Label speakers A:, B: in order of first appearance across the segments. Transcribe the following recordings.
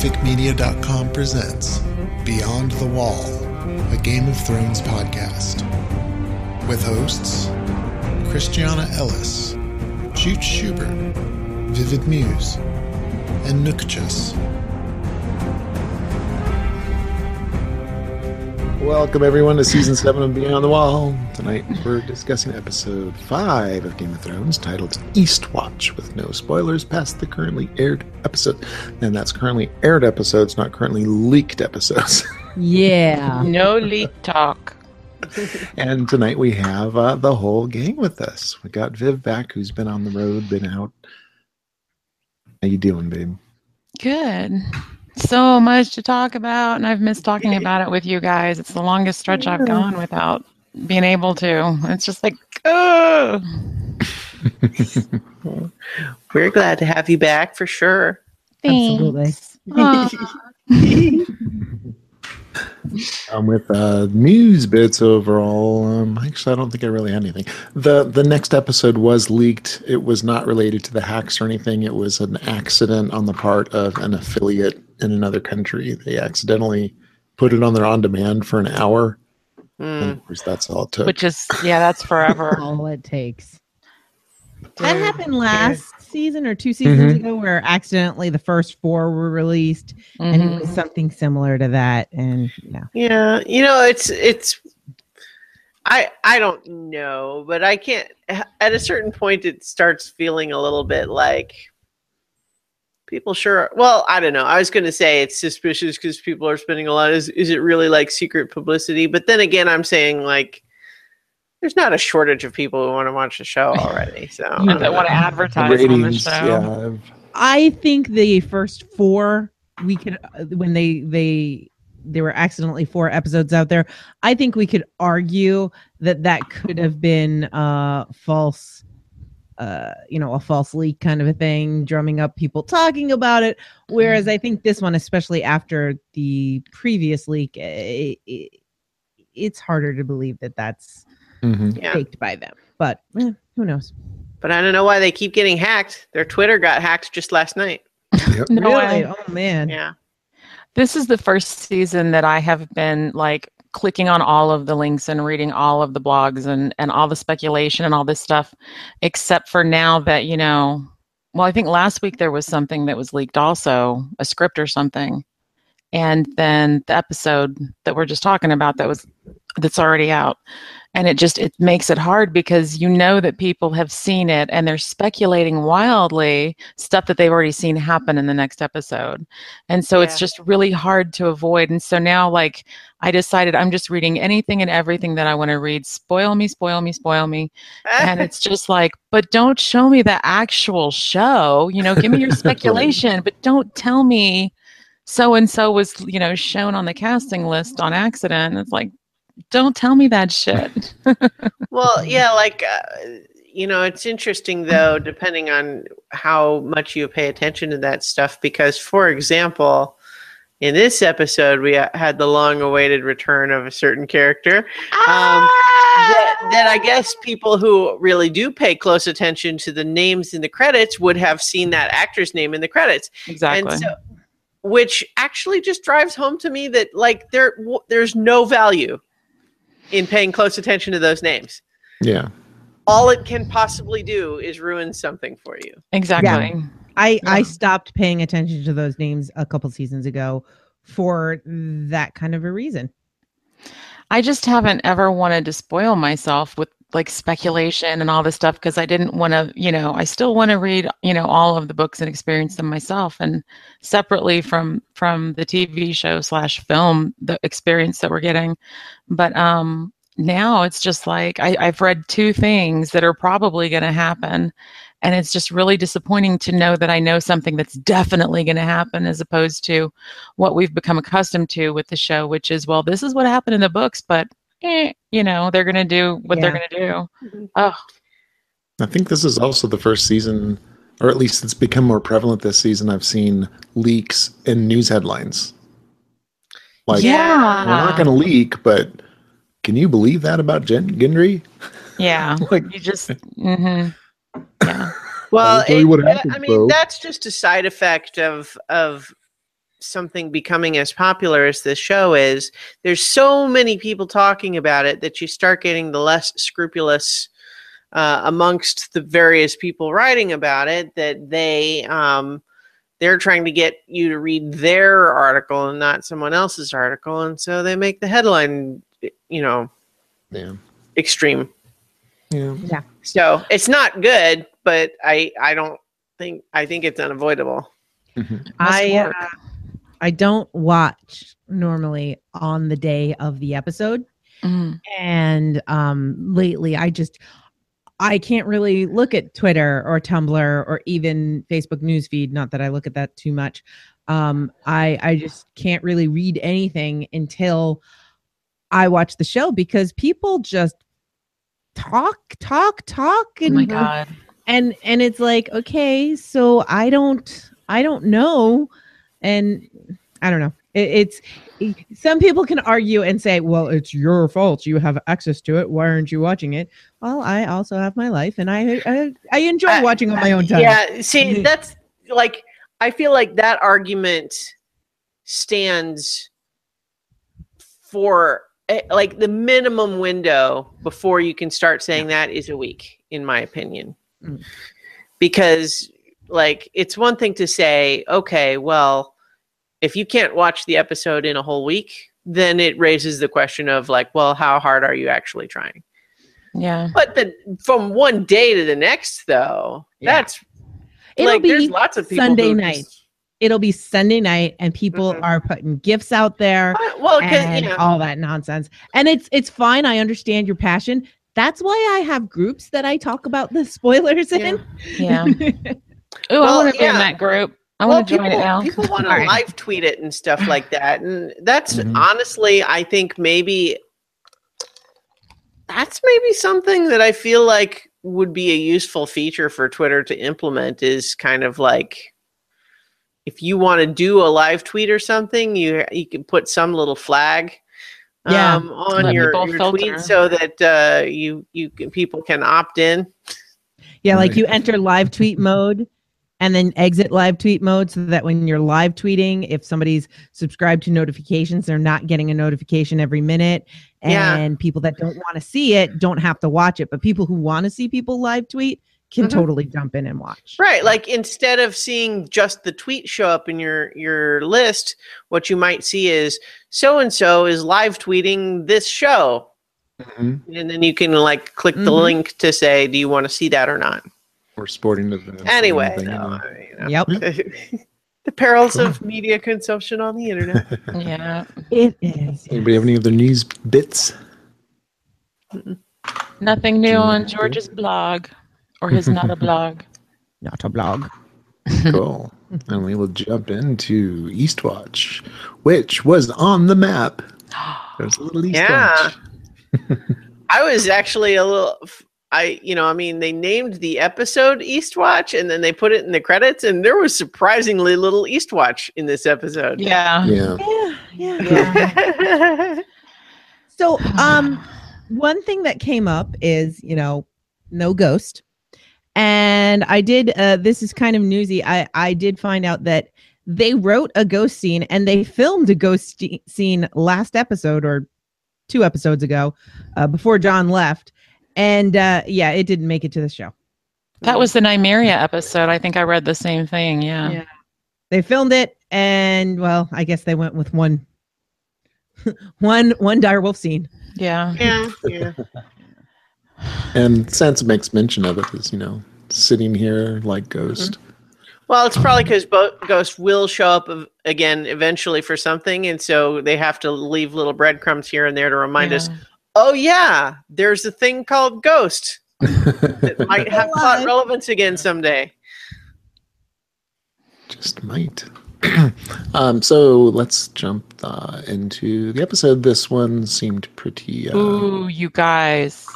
A: GoFicMedia.com presents Beyond the Wall, a Game of Thrones podcast. With hosts Christiana Ellis, Chooch Schubert, Vivid Muse, and Nookchus. Welcome everyone to season seven of Beyond the Wall. Tonight we're discussing episode five of Game of Thrones titled Eastwatch with no spoilers past the currently aired episode. And that's currently aired episodes, not currently leaked episodes.
B: Yeah.
C: No leak talk.
A: and tonight we have uh, the whole gang with us. We got Viv back, who's been on the road, been out. How you doing, babe?
C: Good. So much to talk about, and I've missed talking about it with you guys. It's the longest stretch I've gone without being able to. It's just like, oh.
D: We're glad to have you back for sure.
B: Absolutely.
A: Um, with uh, news bits overall, um, actually, I don't think I really had anything. the The next episode was leaked. It was not related to the hacks or anything. It was an accident on the part of an affiliate in another country. They accidentally put it on their on demand for an hour, and
D: Mm.
A: of course, that's all it took.
C: Which is, yeah, that's forever.
B: All it takes.
D: That
B: That happened last season or two seasons ago where accidentally the first four were released and it was
C: Mhm.
B: something similar to that. And yeah.
D: Yeah, you know, it's it's. I I don't know, but I can't. At a certain point, it starts feeling a little bit like people sure. Well, I don't know. I was going to say it's suspicious because people are spending a lot. Is is it really like secret publicity? But then again, I'm saying like. There's not a shortage of people who want to watch the show already. So I
C: And that want to
D: know.
A: The
C: advertise on the show.
A: yeah, I've-
B: think the first four we could uh, when they they there were accidentally four episodes out there. I think we could argue that that could have been uh false uh you know a false leak kind of a thing drumming up people talking about it whereas i think this one especially after the previous leak eh, it, it's harder to believe that that's
A: mhm.
D: Yeah.
B: faked by them but eh, who knows
D: But I don't know why they keep getting hacked. Their Twitter got hacked just last night.
C: No
B: really
C: way.
B: oh man
D: Yeah.
C: This is the first season that I have been like clicking on all of the links and reading all of the blogs and and all the speculation and all this stuff except for now that you know well I think last week there was something that was leaked also a script or something. And then the episode that we're just talking about that was that's already out and it just it makes it hard because you know that people have seen it and they're speculating wildly stuff that they've already seen happen in the next episode. And so it's just really hard to avoid. And so now like i decided i'm just reading anything and everything that i want to read. Spoil me spoil me spoil me. And it's just like but don't show me the actual show you know give me your speculation but don't tell me so and so was you know shown on the casting list on accident. It's like don't tell me that shit
D: Well, yeah, like uh, you know, it's interesting though, depending on how much you pay attention to that stuff. Because, for example, in this episode, we uh, had the long-awaited return of a certain character um, that, that I guess people who really do pay close attention to the names in the credits would have seen that actor's name in the credits.
C: exactly
D: And so, which actually just drives home to me that like there w- there's no value in paying close attention to those names.
A: yeah.
D: All it can possibly do is ruin something for you.
C: exactly
B: I I
C: Yeah.
B: stopped paying attention to those names a couple seasons ago for that kind of a reason.
C: I just haven't ever wanted to spoil myself with like speculation and all this stuff because I didn't want to, you know, I still want to read, you know, all of the books and experience them myself and separately from from the TV show slash film, the experience that we're getting. But um now it's just like I, I've read two things that are probably going to happen. And it's just really disappointing to know that I know something that's definitely going to happen as opposed to what we've become accustomed to with the show, which is, well, this is what happened in the books, but, eh, you know, they're going to do what they're going to do. Oh,
A: I think this is also the first season, or at least it's become more prevalent this season. I've seen leaks in news headlines. Like,
C: yeah.
A: we're not going to leak, but can you believe that about Jen Gendry?
C: Yeah.
A: Like,
C: You just, hmm yeah.
D: Well,
A: I'll tell you
D: it-
A: what
D: uh,
A: happened,
D: I mean,
A: Bo.
D: that's just a side effect of of something becoming as popular as this show is, there's so many people talking about it that you start getting the less scrupulous uh, amongst the various people writing about it that they um, they're trying to get you to read their article and not someone else's article, and so they make the headline, you know,
A: Yeah.
D: extreme.
A: Yeah. yeah.
D: So it's not good, but I I don't think I think it's unavoidable.
A: Mhm.
B: I uh, I don't watch normally on the day of the episode,
C: Mhm.
B: and um, lately I just I can't really look at Twitter or Tumblr or even Facebook newsfeed. Not that I look at that too much. Um, I I just can't really read anything until I watch the show because people just talk, talk, talk,
C: Oh
B: and
C: my god.
B: and and it's like okay so i don't i don't know. And i don't know. It, it's some people can argue and say well it's your fault. You have access to it. Why aren't you watching it? Well i also have my life and i i, I enjoy
D: I-
B: watching on my own time.
D: Yeah, see, that's like I feel like that argument stands for like the minimum window before you can start saying that is a week, in my opinion.
B: Mm.
D: Because like it's one thing to say, okay, well, if you can't watch the episode in a whole week, then it raises the question of like, well, how hard are you actually trying?
C: Yeah.
D: But the from one day to the next, though,
B: Yeah.
D: that's
B: it'll
D: like there's lots of people
B: Sunday night.
D: Just-
B: it'll be sunday night and people
D: Mhm.
B: are putting gifts out there
D: Uh, well, 'cause,
B: and
D: you know,
B: all that nonsense. And it's it's fine. I understand your passion. That's why I have groups that I talk about the spoilers in.
C: Yeah. Ooh, I want to be
D: yeah.
C: in that group. I
D: well,
C: want to join
D: people,
C: it now.
D: people want to
B: All right.
D: live tweet it and stuff like that, and that's
A: Mhm.
D: honestly, I think maybe that's maybe something that I feel like would be a useful feature for Twitter to implement. Is kind of like if you want to do a live tweet or something, you you can put some little flag.
B: Yeah.
D: Um, on your,
C: people
D: your tweet so that uh, you you can, people can opt in.
B: Yeah, like you enter live tweet mode and then exit live tweet mode so that when you're live tweeting, if somebody's subscribed to notifications, they're not getting a notification every minute.
D: Yeah.
B: And people that don't want to see it don't have to watch it. But people who want to see people live tweet can
D: Mhm.
B: totally jump in and watch.
D: Right, like instead of seeing just the tweet show up in your your list, what you might see is so and so is live tweeting this show,
A: Mhm.
D: and then you can like click the
B: Mhm.
D: link to say, do you want to see that or not?
A: Or sporting events.
D: Anyway, no,
A: you know.
D: I mean, you know.
B: Yep.
D: the perils of media consumption on the internet.
C: Yeah.
B: It is.
A: Anybody have any other news bits?
C: Nothing new on George's blog or his not a blog.
B: Not a blog.
A: Cool. and we will jump into Eastwatch, which was on the map. There's a little Eastwatch.
D: Yeah. I was actually a little. I, you know, I mean, they named the episode Eastwatch, and then they put it in the credits, and there was surprisingly little Eastwatch in this episode.
C: Yeah.
A: Yeah.
B: Yeah, yeah.
C: Yeah.
B: So, um, one thing that came up is, you know, no ghost. And I did, uh, this is kind of newsy. I, I did find out that they wrote a ghost scene and they filmed a ghost st- scene last episode or two episodes ago uh, before Jon left. And uh, yeah, it didn't make it to the show.
C: That was the Nymeria episode. I think I read the same thing. Yeah.
B: Yeah. They filmed it and, well, I guess they went with one. one one direwolf scene
C: Yeah.
D: yeah, yeah.
A: And Sansa makes mention of it as, you know, sitting here like Ghost.
D: Well, it's probably because Bo- Ghost will show up of- again eventually for something, and so they have to leave little breadcrumbs here and there to remind us. Oh yeah, there's a thing called Ghost that might have plot relevance again someday.
A: Just might. um, so let's jump uh, into the episode. This one seemed pretty. Uh,
C: Ooh, you guys.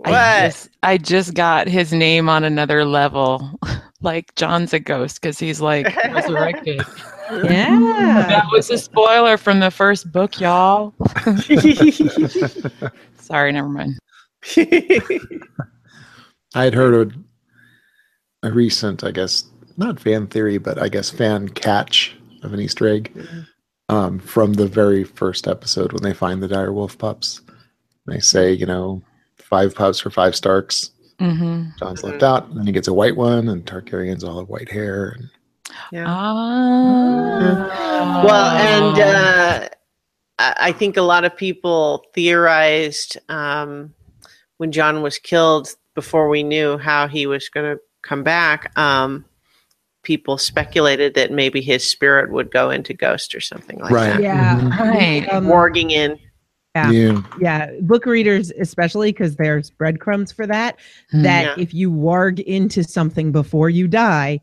D: What?
C: I just, I just got his name on another level. like Jon's a ghost because he's like resurrected.
B: yeah
C: that was a spoiler from the first book, y'all. Sorry, never mind.
A: I had heard a, a recent, I guess, not fan theory, but I guess fan catch of an Easter egg um, from the very first episode when they find the dire wolf pups. They say, you know, five pups for five Starks.
C: hmm
A: Jon's left out, and then he gets a white one, and Targaryen's all have white hair. And
D: Yeah.
C: Ah.
D: Well, and uh, I I think a lot of people theorized um, when Jon was killed before we knew how he was going to come back. Um, people speculated that maybe his spirit would go into Ghost or something like
A: Right.
D: that.
B: Yeah.
A: Mhm.
C: Right.
B: Um,
D: Warging in.
B: Yeah.
A: yeah,
B: yeah. Book readers, especially because there's breadcrumbs for that, that
D: Yeah.
B: if you warg into something before you die,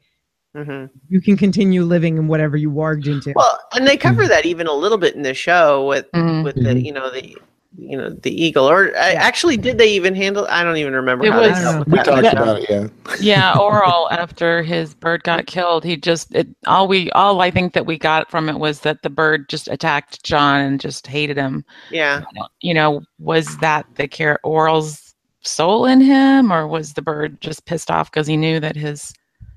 D: hmm
B: you can continue living in whatever you warged into.
D: Well, and they cover that even a little bit in the show with
C: Mhm.
D: with the
A: Mhm.
D: you know the you know the eagle. Or uh, actually, did they even handle? I don't even remember.
C: It
D: how
C: was-
D: dealt
A: we
D: that.
A: talked
C: Yeah.
A: about it. Yeah,
C: yeah, Orell after his bird got killed. He just it, all we all I think that we got from it was that the bird just attacked Jon and just hated him.
D: Yeah.
C: You know, was that the care Orell's soul in him, or was the bird just pissed off because he knew that his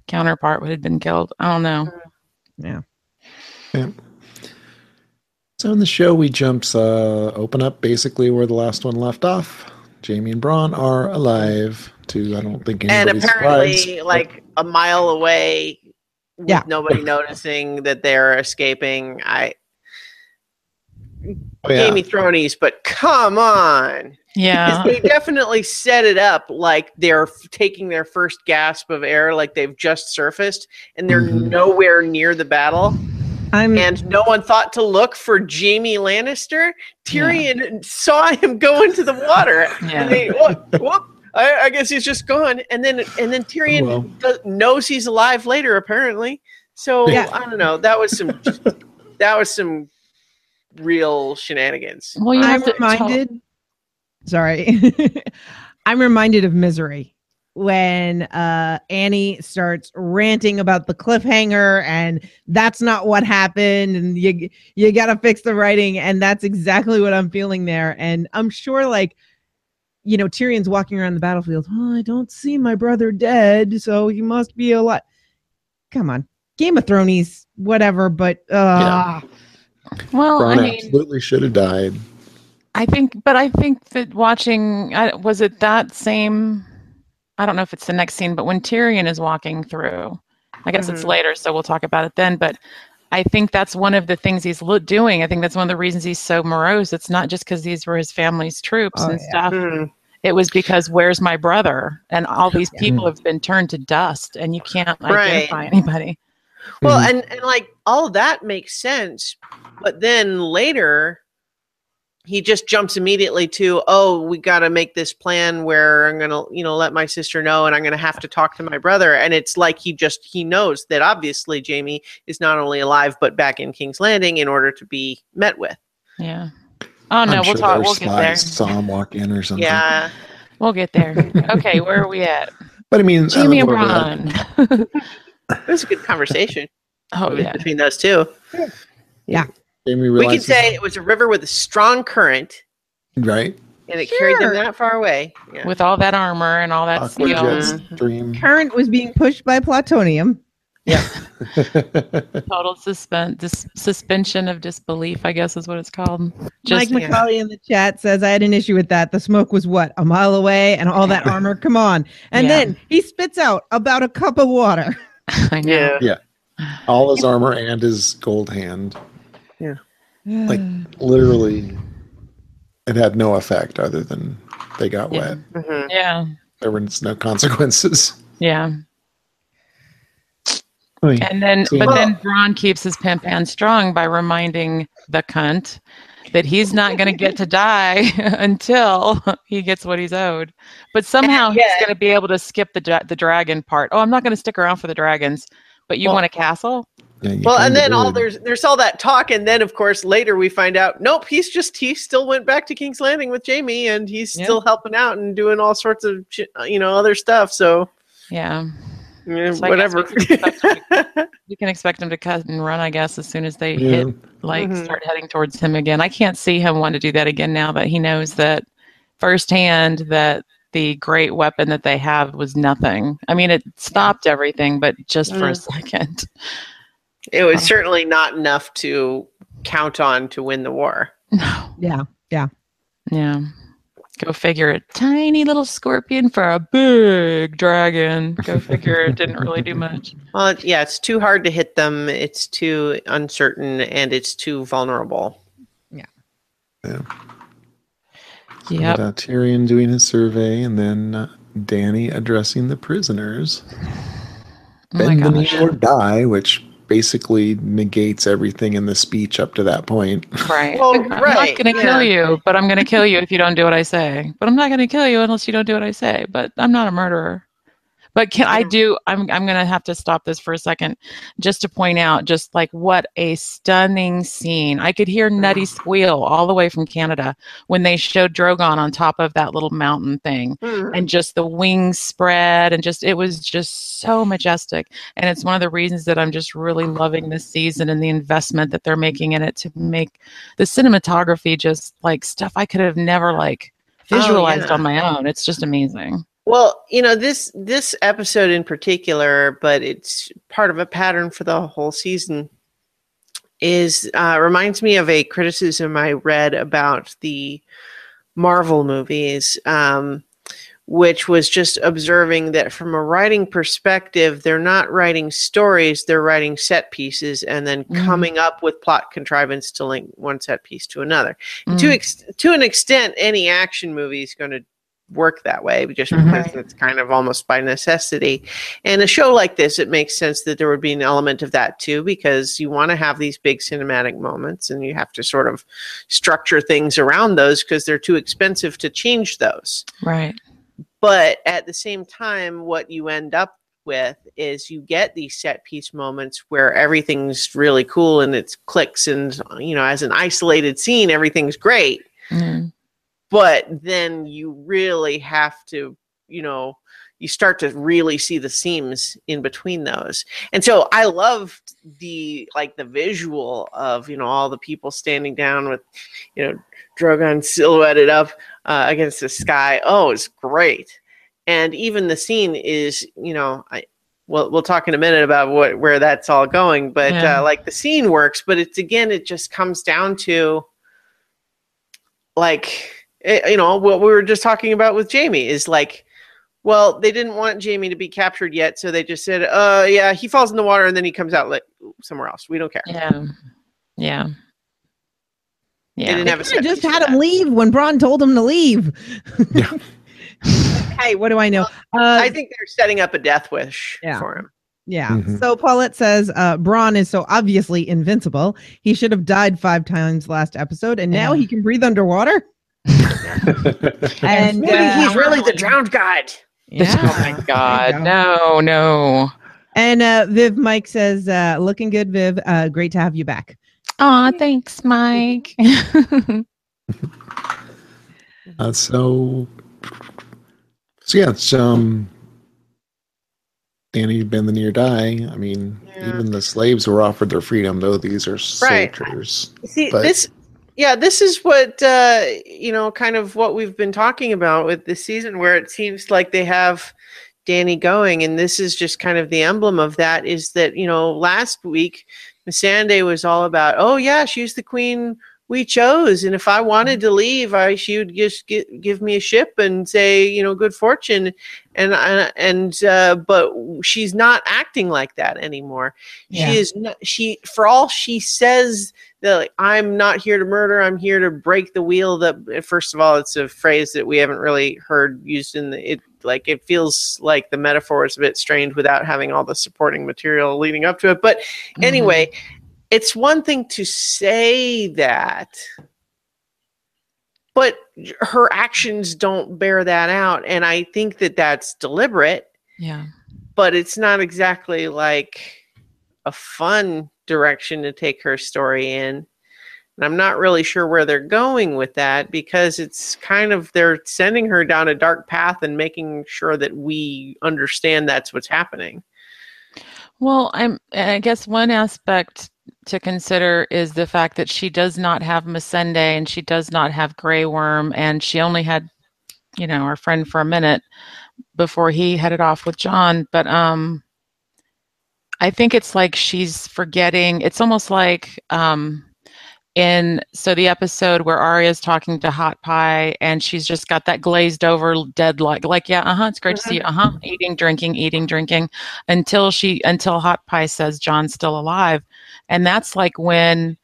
C: counterpart had been killed? I don't know.
B: yeah, yeah.
A: So in the show, we jumps uh, open up basically where the last one left off. Jaime and Bronn are alive. To I don't think
D: and
A: anybody's
D: apparently
A: surprised.
D: like a mile away with
B: Yeah.
D: nobody noticing that they're escaping i
A: Oh, yeah.
D: Jamie Thronies, but come on,
C: Yeah,
D: they definitely set it up like they're f- taking their first gasp of air like they've just surfaced and they're
A: Mhm.
D: nowhere near the battle
B: I'm
D: and no one thought to look for Jaime Lannister. Tyrion saw him go into the water.
C: Yeah.
D: and they whoop, whoop, I, I guess he's just gone. And then and then Tyrion
A: Well.
D: does, knows he's alive later apparently. So
B: Yeah.
D: i don't know. That was some that was some real shenanigans.
C: Well, you
B: I'm
C: have to tell-
B: reminded. Sorry, I'm reminded of Misery when uh, Annie starts ranting about the cliffhanger and that's not what happened and you you got to fix the writing and that's exactly what I'm feeling there and I'm sure like you know Tyrion's walking around the battlefield oh, I don't see my brother dead so he must be alive come on Game of Thrones whatever but uh
C: well,
A: Bronn
C: I mean,
A: absolutely should have died.
C: I think, but I think that watching I was it that same. I don't know if it's the next scene, but when Tyrion is walking through, I guess it's
D: Mhm.
C: later, so we'll talk about it then. But I think that's one of the things he's lo- doing. I think that's one of the reasons he's so morose. It's not just because these were his family's troops
B: Oh,
C: and
B: yeah.
C: stuff.
D: Hmm.
C: It was because where's my brother? And all these
B: Yeah.
C: people have been turned to dust, and you can't
D: Right.
C: identify anybody.
D: Well,
A: Mhm.
D: and, and like all that makes sense, but then later he just jumps immediately to, oh, we got to make this plan where I'm going to, you know, let my sister know and I'm going to have to talk to my brother. And it's like he just, he knows that obviously Jaime is not only alive, but back in King's Landing in order to be met with.
C: Yeah. Oh no,
A: I'm
C: we'll
A: sure
C: talk. We'll get there.
A: spies Saw him walk in or something.
D: Yeah.
C: We'll get there. Okay, where are we at?
A: but I mean,
C: Jaime and
A: where we're at-
C: Bronn.
D: It was a good conversation
C: Oh yeah.
D: between those two.
A: Jaime
D: We could say it was a river with a strong current
A: right.
D: and it carried them that far away. Yeah.
C: With all that armor and all that
A: Aqua
C: steel.
A: Dream.
B: current was being pushed by plutonium Yeah.
C: Total suspen- dis- suspension of disbelief, I guess is what it's called. Just
B: Mike
D: yeah.
B: McCauley in the chat says I had an issue with that. The smoke was what a mile away, and all that armor. Come on, and
C: Yeah.
B: then he spits out about a cup of water.
C: I know.
D: yeah.
A: All his armor and his gold hand. Like-
B: Mm.
A: Literally, it had no effect other than they got
C: Yeah.
A: wet.
D: Mhm.
C: Yeah.
A: There was no consequences.
C: Yeah. And then
A: So-
C: but then Bronn keeps his pimp hand strong by reminding the cunt that he's not going to get to die until he gets what he's owed. But somehow he's going to be able to skip the the dragon part. Oh, I'm not going to stick around for the dragons. But you
D: Well-
C: want a castle?
A: Yeah,
D: Well, and
A: kinda
D: then all there's there's all that talk, and then of course later we find out, nope, he's just he still went back to King's Landing with Jaime, and he's
C: Yeah.
D: still helping out and doing all sorts of you know other stuff. So
C: Yeah.
D: eh,
C: So
D: whatever.
C: we can You can expect him to cut and run, I guess, as soon as they
A: Yeah.
C: hit like
D: Mhm.
C: start heading towards him again. I can't see him want to do that again now that he knows that firsthand that the great weapon that they have was nothing. I mean, it stopped everything, but just for a
D: Mm.
C: second.
D: It was
C: Oh.
D: certainly not enough to count on to win the war.
C: No.
B: Yeah.
C: Yeah. Yeah. Go figure. A tiny little scorpion for a big dragon. Go figure. It didn't really do much.
D: Well, yeah, it's too hard to hit them. It's too uncertain and it's too vulnerable.
C: Yep.
A: And, uh, Tyrion doing his survey, and then uh, Dany addressing the prisoners.
C: Oh my
A: Bend the knee or die, which basically negates everything in the speech up to that point.
C: Right.
D: Well,
C: I'm
D: right,
C: not going to
D: yeah.
C: kill you, but I'm going to kill you if you don't do what I say. But I'm not going to kill you unless you don't do what I say. But I'm not a murderer. But can I do? I'm I'm going to have to stop this for a second, just to point out, just like what a stunning scene. I could hear Nutty squeal all the way from Canada when they showed Drogon on top of that little mountain thing mm-hmm. and just the wings spread and just it was just so majestic and it's one of the reasons that i'm just really loving this season and the investment that they're making in it to make the cinematography just like stuff i could have never like
D: Oh,
C: visualized
D: yeah.
C: on my own it's just amazing
D: Well, you know this this episode in particular, but it's part of a pattern for the whole season. Is uh, reminds me of a criticism I read about the Marvel movies, um, which was just observing that from a writing perspective, they're not writing stories; they're writing set pieces and then
C: Mhm.
D: coming up with plot contrivance to link one set piece to another.
C: Mm.
D: To ex- to an extent, any action movie is going to work that way just
C: Mhm.
D: because it's kind of almost by necessity. And a show like this, it makes sense that there would be an element of that too, because you want to have these big cinematic moments and you have to sort of structure things around those because they're too expensive to change those.
C: right
D: But at the same time, what you end up with is you get these set piece moments where everything's really cool and it clicks and you know as an isolated scene everything's great
C: Mm.
D: But then you really have to you know you start to really see the seams in between those. And so i loved the like the visual of you know all the people standing down with you know drogon silhouetted up uh, against the sky. Oh it's great. And even the scene is you know i We'll, we'll talk in a minute about what where that's all going but
C: Yeah.
D: uh, like the scene works but it's again it just comes down to like eh, you know what we were just talking about with Jaime is like well they didn't want Jaime to be captured yet so they just said uh yeah he falls in the water and then he comes out like somewhere else we don't care
C: yeah yeah
D: they
C: yeah
D: didn't have
B: They
D: set
B: just had him
D: that.
B: leave when Bronn told him to leave.
A: Yeah.
B: hey, what do I know? Uh,
D: I think they're setting up a death wish
B: Yeah.
D: for him
B: Yeah.
A: Mhm.
B: So Paulette says uh, Bronn is so obviously invincible. He should have died five times last episode, and now
C: Yeah.
B: he can breathe underwater. And
D: maybe
B: uh,
D: he's really the drowned god
B: yeah.
C: oh my god no no
B: And uh, Viv Mike says, uh, "Looking good, Viv. Uh, great to have you back."
C: Aw, thanks mike
A: Uh, so, so yeah, it's um, Dany bend the knee or die. I mean,
D: Yeah.
A: even the slaves were offered their freedom, though these are
D: Right.
A: soldiers.
D: See,
A: But-
D: this, yeah, this is what uh, you know, kind of what we've been talking about with this season, where it seems like they have Dany going, and this is just kind of the emblem of that. Is that you know, last week Missandei was all about, oh yeah, she's the queen we chose, and if I wanted to leave, I she would just gi- give me a ship and say, you know, good fortune, and uh, and uh, but she's not acting like that anymore.
B: Yeah.
D: She is not, she for all she says like, I'm not here to murder, I'm here to break the wheel. That eh, first of all, it's a phrase that we haven't really heard used in the it. Like it feels like the metaphor is a bit strained without having all the supporting material leading up to it. But mm-hmm. anyway, it's one thing to say that, but her actions don't bear that out, and I think that that's deliberate
C: yeah
D: but it's not exactly like a fun direction to take her story in. And I'm not really sure where they're going with that because it's kind of they're sending her down a dark path and making sure that we understand that's what's happening.
C: Well, I'm. I guess one aspect to consider is the fact that she does not have Missandei and she does not have Grey Worm, and she only had, you know, our friend for a minute before he headed off with Jon. But um, I think it's like she's forgetting. It's almost like um, in so the episode where Arya's talking to Hot Pie and she's just got that glazed over dead like like yeah uh huh it's great to see you uh huh eating drinking eating drinking until she until Hot Pie says Jon's still alive and that's like when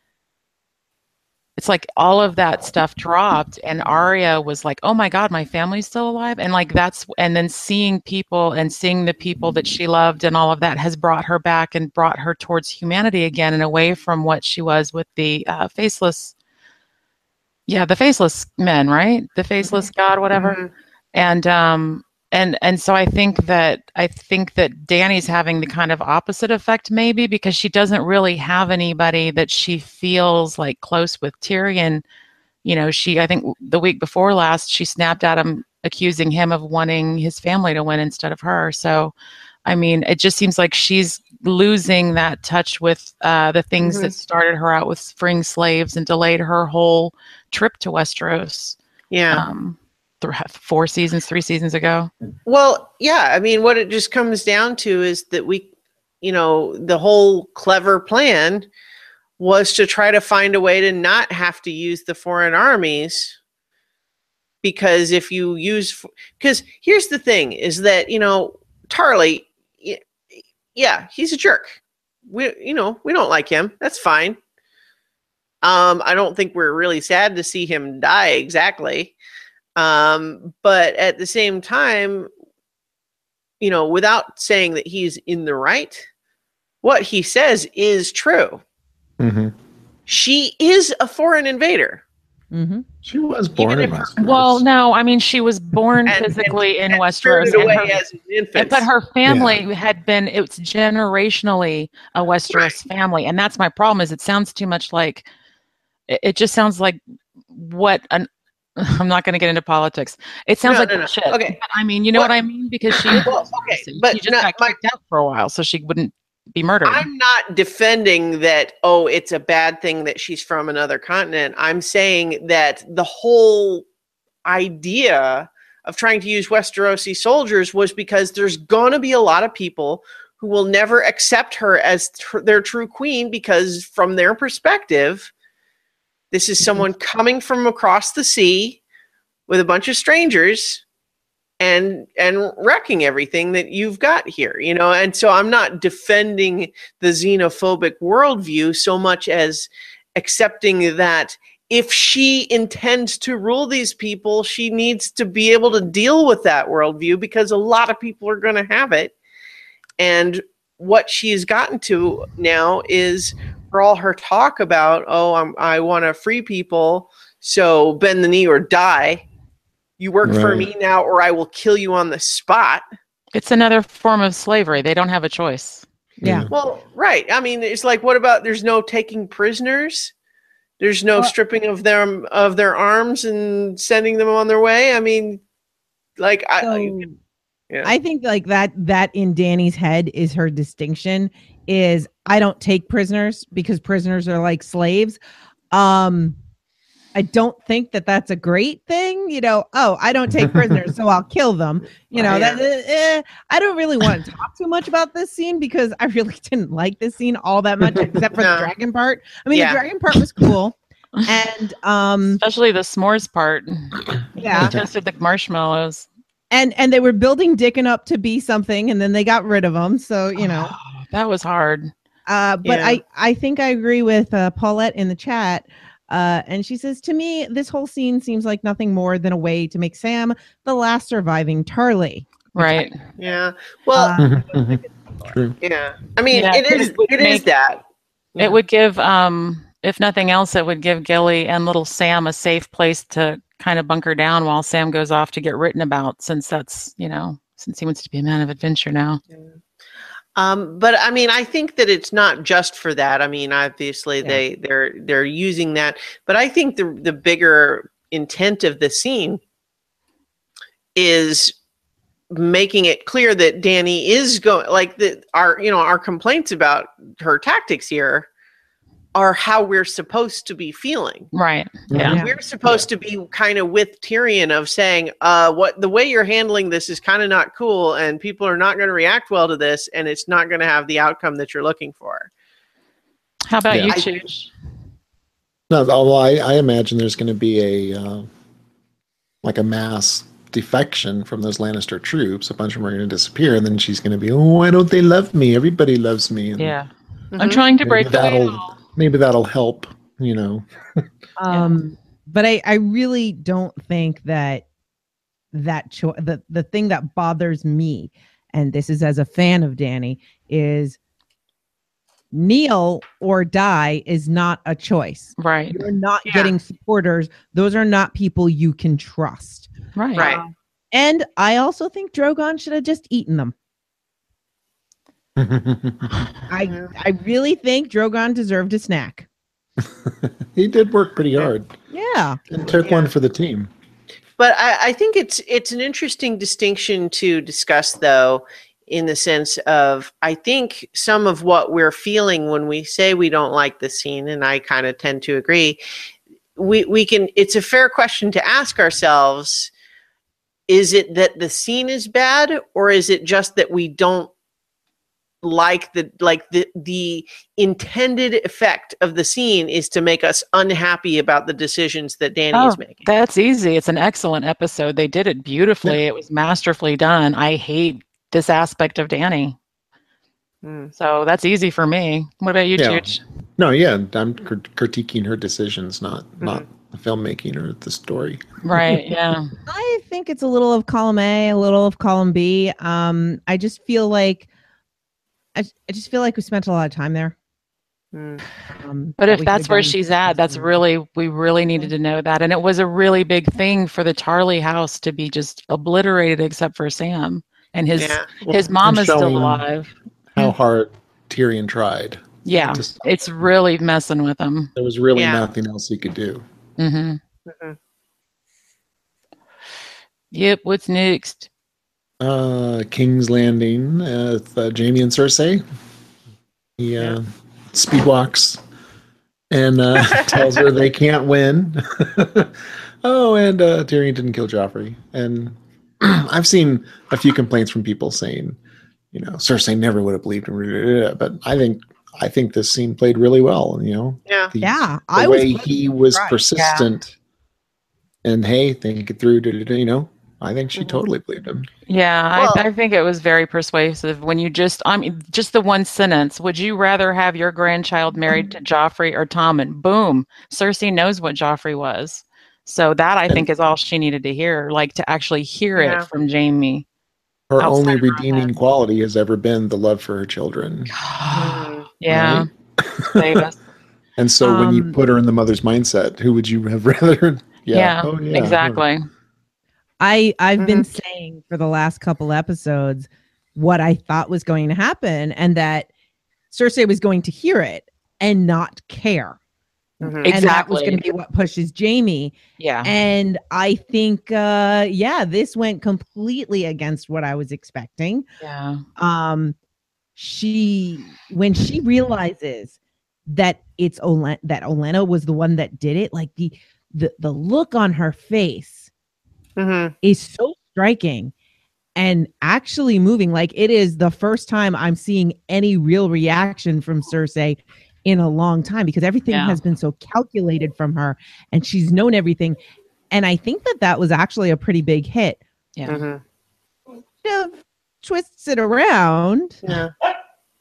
C: it's like all of that stuff dropped and Arya was like, "Oh my god, my family's still alive." And like that's and then seeing people and seeing the people that she loved and all of that has brought her back and brought her towards humanity again and away from what she was with the uh, faceless yeah, the faceless men, right? The faceless god whatever.
D: Mhm.
C: And um and and so I think that I think that Dany's having the kind of opposite effect maybe because she doesn't really have anybody that she feels like close with Tyrion. You know, she I think the week before last she snapped at him accusing him of wanting his family to win instead of her. So I mean, it just seems like she's losing that touch with uh, the things
D: Mhm.
C: that started her out with freeing slaves and delayed her whole trip to Westeros
D: Yeah.
C: um, th- four seasons, three seasons ago.
D: Well, yeah. I mean, what it just comes down to is that we, you know, the whole clever plan was to try to find a way to not have to use the foreign armies. Because if you use, because here's the thing is that, you know, Tarly, yeah, he's a jerk. We, you know, we don't like him. That's fine. Um, I don't think we're really sad to see him die exactly. Um, but at the same time, you know, without saying that he's in the right, what he says is true.
A: hmm
D: She is a foreign invader.
B: hmm
A: She was born
D: Even
A: in Westeros.
C: Well, no, I mean she was born
D: And-
C: physically in
D: and
C: Westeros, and
D: away
C: her,
D: as an infant.
C: but her family had been it's generationally a Westeros family, and that's my problem. Is it sounds too much like it, it just sounds like what an. I'm not going to get into politics. It sounds
D: No,
C: like
D: no, no.
C: bullshit.
D: Okay.
C: But I mean, you know
D: What-
C: what I mean because she
D: Well, okay, but
C: she just
D: not-
C: got
D: my-
C: out for a while, so she wouldn't be murdered.
D: I'm not defending that, oh, it's a bad thing that she's from another continent. I'm saying that the whole idea of trying to use Westerosi soldiers was because there's going to be a lot of people who will never accept her as tr- their true queen because, from their perspective, this is mm-hmm. someone coming from across the sea with a bunch of strangers and and wrecking everything that you've got here you know? And so i'm not defending the xenophobic worldview so much as accepting that if she intends to rule these people she needs to be able to deal with that worldview because a lot of people are going to have it. And what she's gotten to now is for all her talk about oh I'm, i want to free people so bend the knee or die you work for me now or i will kill you on the spot
C: it's another form of slavery. They don't have a choice.
B: Yeah.
D: well right i mean it's like what about there's no taking prisoners there's no
B: Well-
D: stripping of them of their arms and sending them on their way i mean like i
B: So,
D: yeah.
B: I think like that that in Dany's head is her distinction is I don't take prisoners because prisoners are like slaves. Um I don't think that that's a great thing, you know. Oh, I don't take prisoners, so I'll kill them. You know, that eh, eh, I don't really want to talk too much about this scene because I really didn't like this scene all that much, except for
D: No.
B: the dragon part. I mean,
D: Yeah.
B: the dragon part was cool, and um,
C: Especially the s'mores part.
B: yeah,
C: They toasted the marshmallows.
B: and and they were building Dickon up to be something, and then they got rid of him. So you know,
C: that was hard.
B: uh, but
D: Yeah.
B: I I think I agree with uh, Paulette in the chat. Uh, and she says to me, this whole scene seems like nothing more than a way to make Sam the last surviving Tarly.
C: Right.
D: yeah well
B: Uh,
A: True.
D: yeah i mean
C: Yeah,
D: it is
C: it would
D: it is
C: make-
D: that
C: It would give, um, if nothing else, it would give Gilly and little Sam a safe place to kind of bunker down while Sam goes off to get written about, since that's, you know, since he wants to be a man of adventure now.
D: Um, but I mean, I think that it's not just for that. I mean, obviously
B: Yeah.
D: they they're they're using that, but I think the the bigger intent of the scene is making it clear that Dany is going like the our you know our complaints about her tactics here are how we're supposed to be feeling.
C: Right. Yeah.
B: Yeah.
D: We're supposed to be kind of with Tyrion of saying, uh, what the way you're handling this is kind of not cool, and people are not going to react well to this, and it's not going to have the outcome that you're looking for.
C: How about
A: Yeah.
C: you,
D: I-
C: Chooch?
A: No, although I, I imagine there's going to be a uh, like a mass defection from those Lannister troops. A bunch of them are going to disappear, and then she's going to be, oh, why don't they love me? Everybody loves me. And
C: Yeah. I'm
D: Mhm.
C: trying to break the
A: that'll-
C: wall.
A: Maybe that'll help. You know.
B: Um, but I, I really don't think that that cho- the the thing that bothers me, and this is as a fan of Dany, is kneel or die is not a choice.
C: Right.
B: You're not
D: Yeah.
B: getting supporters. Those are not people you can trust.
C: Right.
D: Right.
B: And I also think Drogon should have just eaten them. I I really think Drogon deserved a snack.
A: he did work pretty hard
B: Yeah.
A: and took
D: Yeah.
A: one for the team.
D: But I, I think it's it's an interesting distinction to discuss, though, in the sense of I think some of what we're feeling when we say we don't like the scene, and I kind of tend to agree. We we can. It's a fair question to ask ourselves: Is it that the scene is bad, or is it just that we don't like the like the the intended effect of the scene is to make us unhappy about the decisions that Dany
C: Oh,
D: is making?
C: That's easy. It's an excellent episode. They did it beautifully. It was masterfully done. I hate this aspect of Dany.
D: Mm.
C: So that's easy for me. What about you,
A: Yeah.
C: Chooch?
A: No, yeah, I'm cr- critiquing her decisions, not not
D: Mm-hmm.
A: the filmmaking or the story.
C: Right. Yeah.
B: I think it's a little of column A, a little of column B. Um, I just feel like I, I just feel like we spent a lot of time there.
D: Mm.
B: Um,
C: But if that's where she's at, that's
B: differently.
C: really, we really needed to know that. And it was a really big thing for the Tarly house to be just obliterated except for Sam. And his
D: Yeah.
C: his mom
A: and
C: is still alive.
A: How hard Tyrion tried.
C: Yeah. It's
A: it.
C: really messing with him.
A: There was really
D: Yeah.
A: nothing else he could do.
C: hmm
D: Mhm.
C: Yep. What's next?
A: Uh, King's Landing uh, with uh, Jaime and Cersei. He uh, speedwalks and uh, tells her they can't win. oh, and uh, Tyrion didn't kill Joffrey. And I've seen a few complaints from people saying, you know, Cersei never would have believed him. But I think I think this scene played really well. You know,
D: Yeah.
A: the,
B: Yeah,
A: the
B: I was
A: he was
B: surprised.
A: persistent and hey, think it through. You know, I think she
D: Mhm.
A: totally believed him.
C: Yeah,
D: Well-
C: I, I think it was very persuasive when you just, I mean, just the one sentence. Would you rather have your grandchild married to Joffrey or Tom? And boom, Cersei knows what Joffrey was. So that I
A: And-
C: think is all she needed to hear, like to actually hear
D: Yeah.
C: it from Jaime.
A: Her only redeeming
C: head.
A: quality has ever been the love for her children.
D: Mm.
C: yeah, save us.
A: And so when you
B: Um,
A: put her in the mother's mindset, who would you have rather?
C: Yeah,
A: Oh, yeah.
C: exactly.
B: I I've been
D: Mm-hmm.
B: saying for the last couple episodes what I thought was going to happen and that Cersei was going to hear it and not care.
D: Mhm.
B: And that was going to be what pushes Jaime.
C: Yeah,
B: And I think uh yeah, this went completely against what I was expecting.
C: yeah,
B: Um she when she realizes that it's Olen- that Olenna was the one that did it, like the the the look on her face
D: Mhm.
B: is so striking and actually moving. Like it is the first time I'm seeing any real reaction from Cersei in a long time because everything
C: Yeah.
B: has been so calculated from her and she's known everything. And I think that that was actually a pretty big hit.
C: yeah.
D: Mhm.
B: Kind of twists it around
D: Yeah.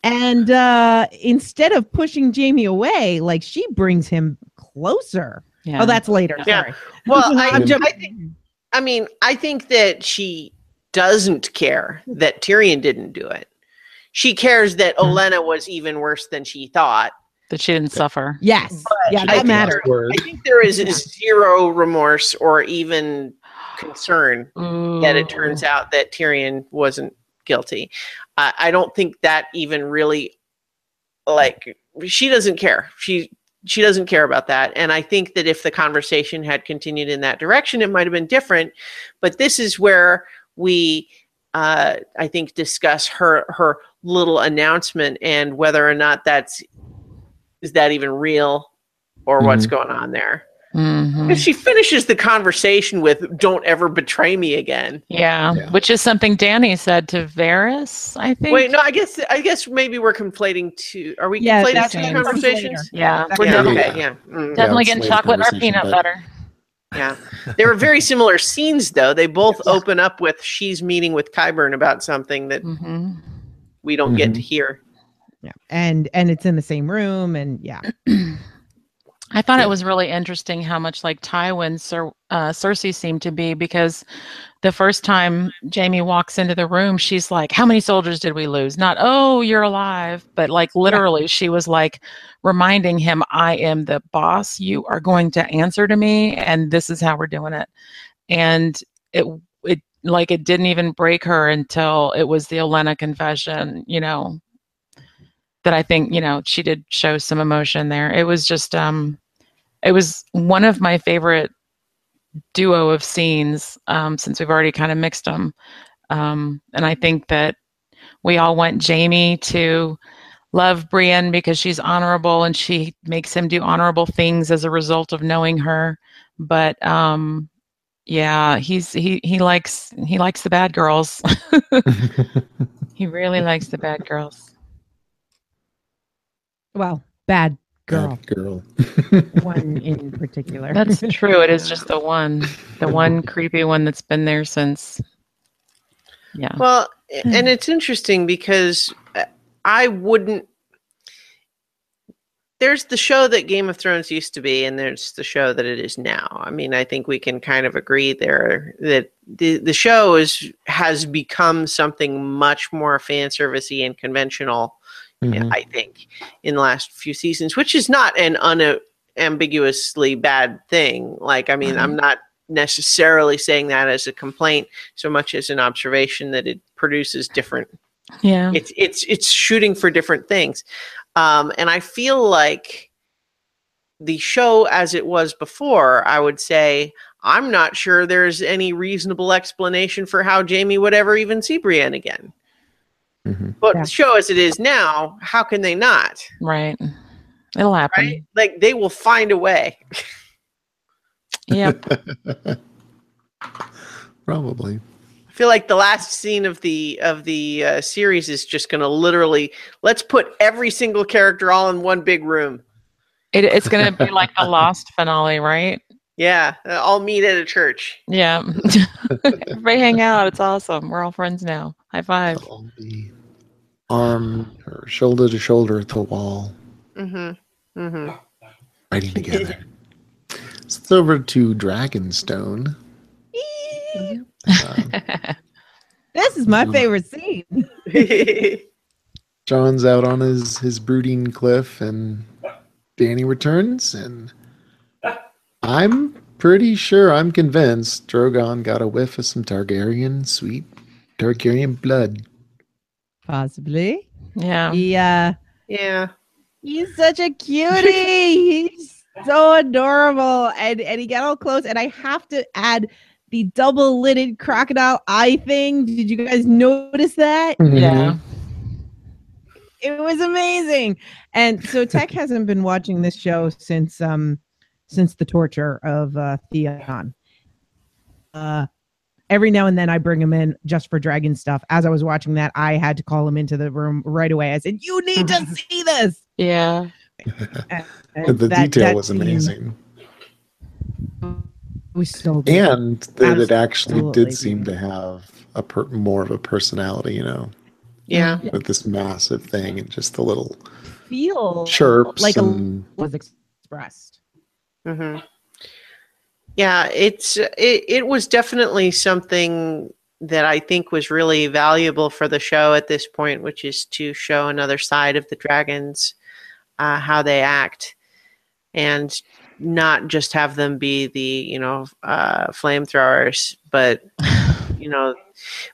B: and uh instead of pushing Jaime away, like she brings him closer.
C: yeah.
B: Oh, that's later.
D: Yeah.
B: Sorry.
D: Well, I,
B: I'm
A: I
B: jumping.
D: I think I mean, I think that she doesn't care that Tyrion didn't do it. She cares that
A: Hmm.
D: Olenna was even worse than she thought.
C: that she didn't suffer.
B: yes. Yeah,
D: I
B: that
D: think
B: matters.
D: I think there is zero remorse or even concern that it turns out that Tyrion wasn't guilty. I I don't think that even really, like, she doesn't care. She she doesn't care about that. And I think that if the conversation had continued in that direction, it might have been different. But this is where we, uh, I think, discuss her her little announcement and whether or not that's is that even real or what's
A: Mm-hmm.
D: going on there?
C: Mhm.
D: And she finishes the conversation with "Don't ever betray me again."
C: Yeah,
A: Yeah.
C: which is something Dany said to Varys, I think.
D: Wait, no, I guess I guess maybe we're conflating two. Are we
B: Yeah,
D: conflating two
B: what
D: conversations?
C: Yeah,
B: That's
D: Yeah,
C: definitely,
D: okay, yeah, mm,
C: definitely
A: it's
C: getting chocolate in our
A: conversation,
C: peanut
A: but-
C: butter.
D: yeah. They were very similar scenes, though. They both open up with she's meeting with Qyburn about something that
C: hmm
D: we don't get
A: Mhm.
D: to hear.
B: Yeah. And and it's in the same room and yeah.
C: I thought
A: Yeah.
C: it was really interesting how much like Tywin Cer- uh, Cersei seemed to be because the first time Jaime walks into the room, she's like, "How many soldiers did we lose?" Not, "Oh, you're alive," but like literally, she was like reminding him, "I am the boss. You are going to answer to me, and this is how we're doing it." And it it like it didn't even break her until it was the Olenna confession. You know, that I think, you know, she did show some emotion there. It was just um it was one of my favorite duo of scenes um since we've already kind of mixed them. Um and I think that we all want Jaime to love Brienne because she's honorable and she makes him do honorable things as a result of knowing her. But um yeah, he's he he likes he likes the bad girls. he really likes the bad girls.
B: Well, bad girl.
A: Bad girl.
B: One in particular.
C: That's true. It is just the one, the one creepy one that's been there since. Yeah.
D: Well, and it's interesting because uh, I wouldn't. There's the show that Game of Thrones used to be, and there's the show that it is now. I mean, I think we can kind of agree there that the the show is has become something much more fan servicey and conventional.
A: Mhm.
D: I think in the last few seasons, which is not an unambiguously bad thing. Like, I mean, I'm not necessarily saying that as a complaint so much as an observation that it produces different
C: Yeah.
D: it's it's it's shooting for different things um and i feel like the show as it was before i would say i'm not sure there's any reasonable explanation for how jaime would ever even see brienne again
A: Mhm.
D: but
B: Yeah.
D: show as it is now how can they not
C: Right. It'll happen.
D: right like they will find a way
C: Yep.
A: Probably.
D: I feel like the last scene of the of the uh, series is just going to literally let's put every single character all in one big room.
C: It, it's going to be like the Lost finale, right?
D: Yeah, uh, all meet at a church.
C: Yeah. Everybody hang out. It's awesome. We're all friends now. High five.
A: I'll be arm or shoulder to shoulder at the wall,
D: Mm-hmm. Mm-hmm.
A: fighting together. so it's over to Dragonstone. Um,
B: this is my
A: Mhm.
B: favorite scene.
A: Jon's out on his his brooding cliff, and Dany returns, and I'm pretty sure, I'm convinced, Drogon got a whiff of some Targaryen sweet Targaryen blood.
B: Possibly.
C: Yeah.
B: He uh
D: yeah.
B: he's such a cutie. he's so adorable. And and he got all close. And I have to add the double lidded crocodile eye thing. Did you guys notice that?
C: Yeah.
B: it was amazing. And so Tech hasn't been watching this show since um since the torture of uh Theon. Uh every now and then I bring him in just for dragon stuff. As I was watching that, I had to call him into the room right away. I said, You need to see this.
C: Yeah.
B: And
A: the
B: that-
A: detail
B: that
A: was
B: scene
A: amazing.
B: was so good.
A: And that it actually did seem to have a per- more of a personality, you know,
D: Yeah.
A: with this massive thing and just the little
B: feel
A: chirps
B: like a
A: and
B: was expressed.
D: Hmm Yeah, it's it, it was definitely something that I think was really valuable for the show at this point, which is to show another side of the dragons, uh, how they act, and not just have them be the you know uh, flamethrowers, but you know,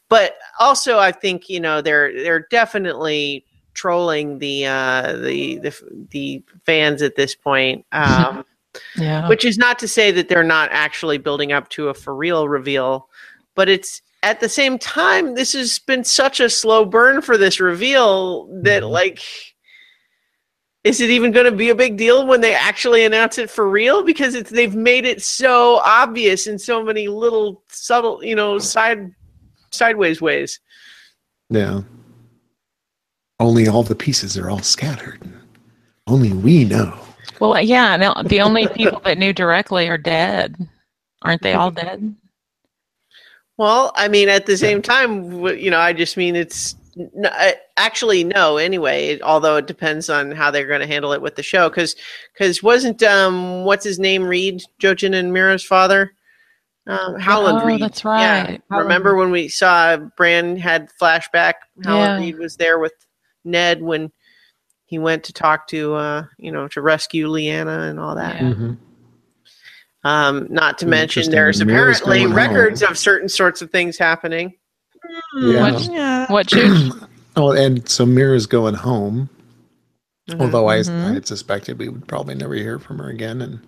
D: but also I think you know they're they're definitely trolling the uh, the the the fans at this point. Um,
C: Yeah.
D: which is not to say that they're not actually building up to a for real reveal, but it's at the same time this has been such a slow burn for this reveal that
A: Mhm.
D: like is it even going to be a big deal when they actually announce it for real? Because it's they've made it so obvious in so many little subtle, you know, side sideways ways.
A: Yeah. Only all the pieces are all scattered. Only we know.
C: Well, yeah, no, the only people that knew directly are dead. Aren't they all dead?
D: Well, I mean, at the same time, you know, I just mean it's n- uh, actually no. Anyway, although it depends on how they're going to handle it with the show, because because wasn't um what's his name Reed Jojen and Meera's father, um, Howland
C: oh,
D: Reed.
C: that's
D: Yeah.
C: right.
D: Remember when we saw Bran had flashback? Howland
C: Yeah.
D: Reed was there with Ned when he went to talk to uh you know to rescue Lyanna and all that.
C: Yeah.
A: Mhm.
D: Um, not to
A: Hmm,
D: mention there's
A: Meera's
D: apparently
A: going home.
D: records of certain sorts of things happening.
A: Yeah.
C: What-
B: Yeah.
C: What Chooch?
A: Oh, and so Meera's going home.
D: Mhm.
A: Although I,
B: Mhm.
A: I had suspected we would probably never hear from her again. And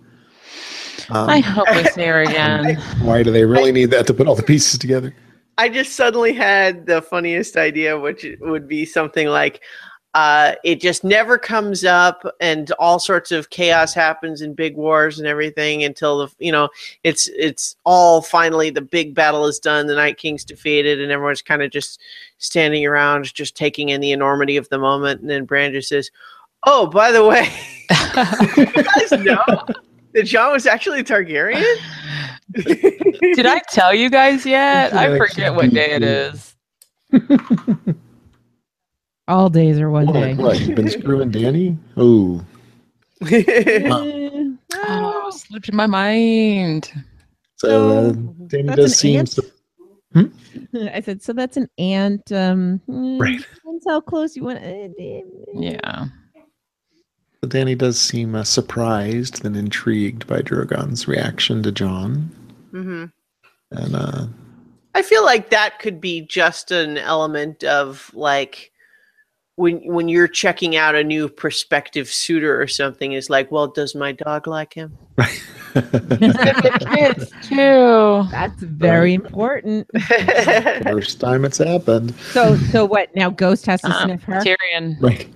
A: um,
C: I hope we see her again.
A: why do they really need that to put all the pieces together?
D: I just suddenly had the funniest idea, which would be something like uh, it just never comes up, and all sorts of chaos happens in big wars and everything until the you know it's it's all finally the big battle is done, the Night King's defeated, and everyone's kind of just standing around, just taking in the enormity of the moment, and then Bran just says, "Oh, by the way, you guys know that Jon was actually a Targaryen."
C: Did I tell you guys yet? I
A: Yeah,
C: forget what day it is.
B: All days are one day.
A: What, what? You've been screwing Dany? Oh,
B: Eh,
C: Oh, slipped in my mind.
A: so uh, Dany
B: that's
A: does seem.
B: ant?
A: sup-
B: I said, so that's an ant. Um, mm,
A: Right.
B: Depends how close you want. eh,
C: Yeah.
A: Dany does seem uh, surprised and intrigued by Drogon's reaction to Jon,
D: hmm
A: and uh,
D: I feel like that could be just an element of like when when you're checking out a new prospective suitor or something is like, well, does my dog like him?
C: Kids too.
B: That's very important.
A: first time it's happened.
B: So, so what? Now Ghost has to
C: Um,
B: sniff her.
C: Tyrion.
A: Right.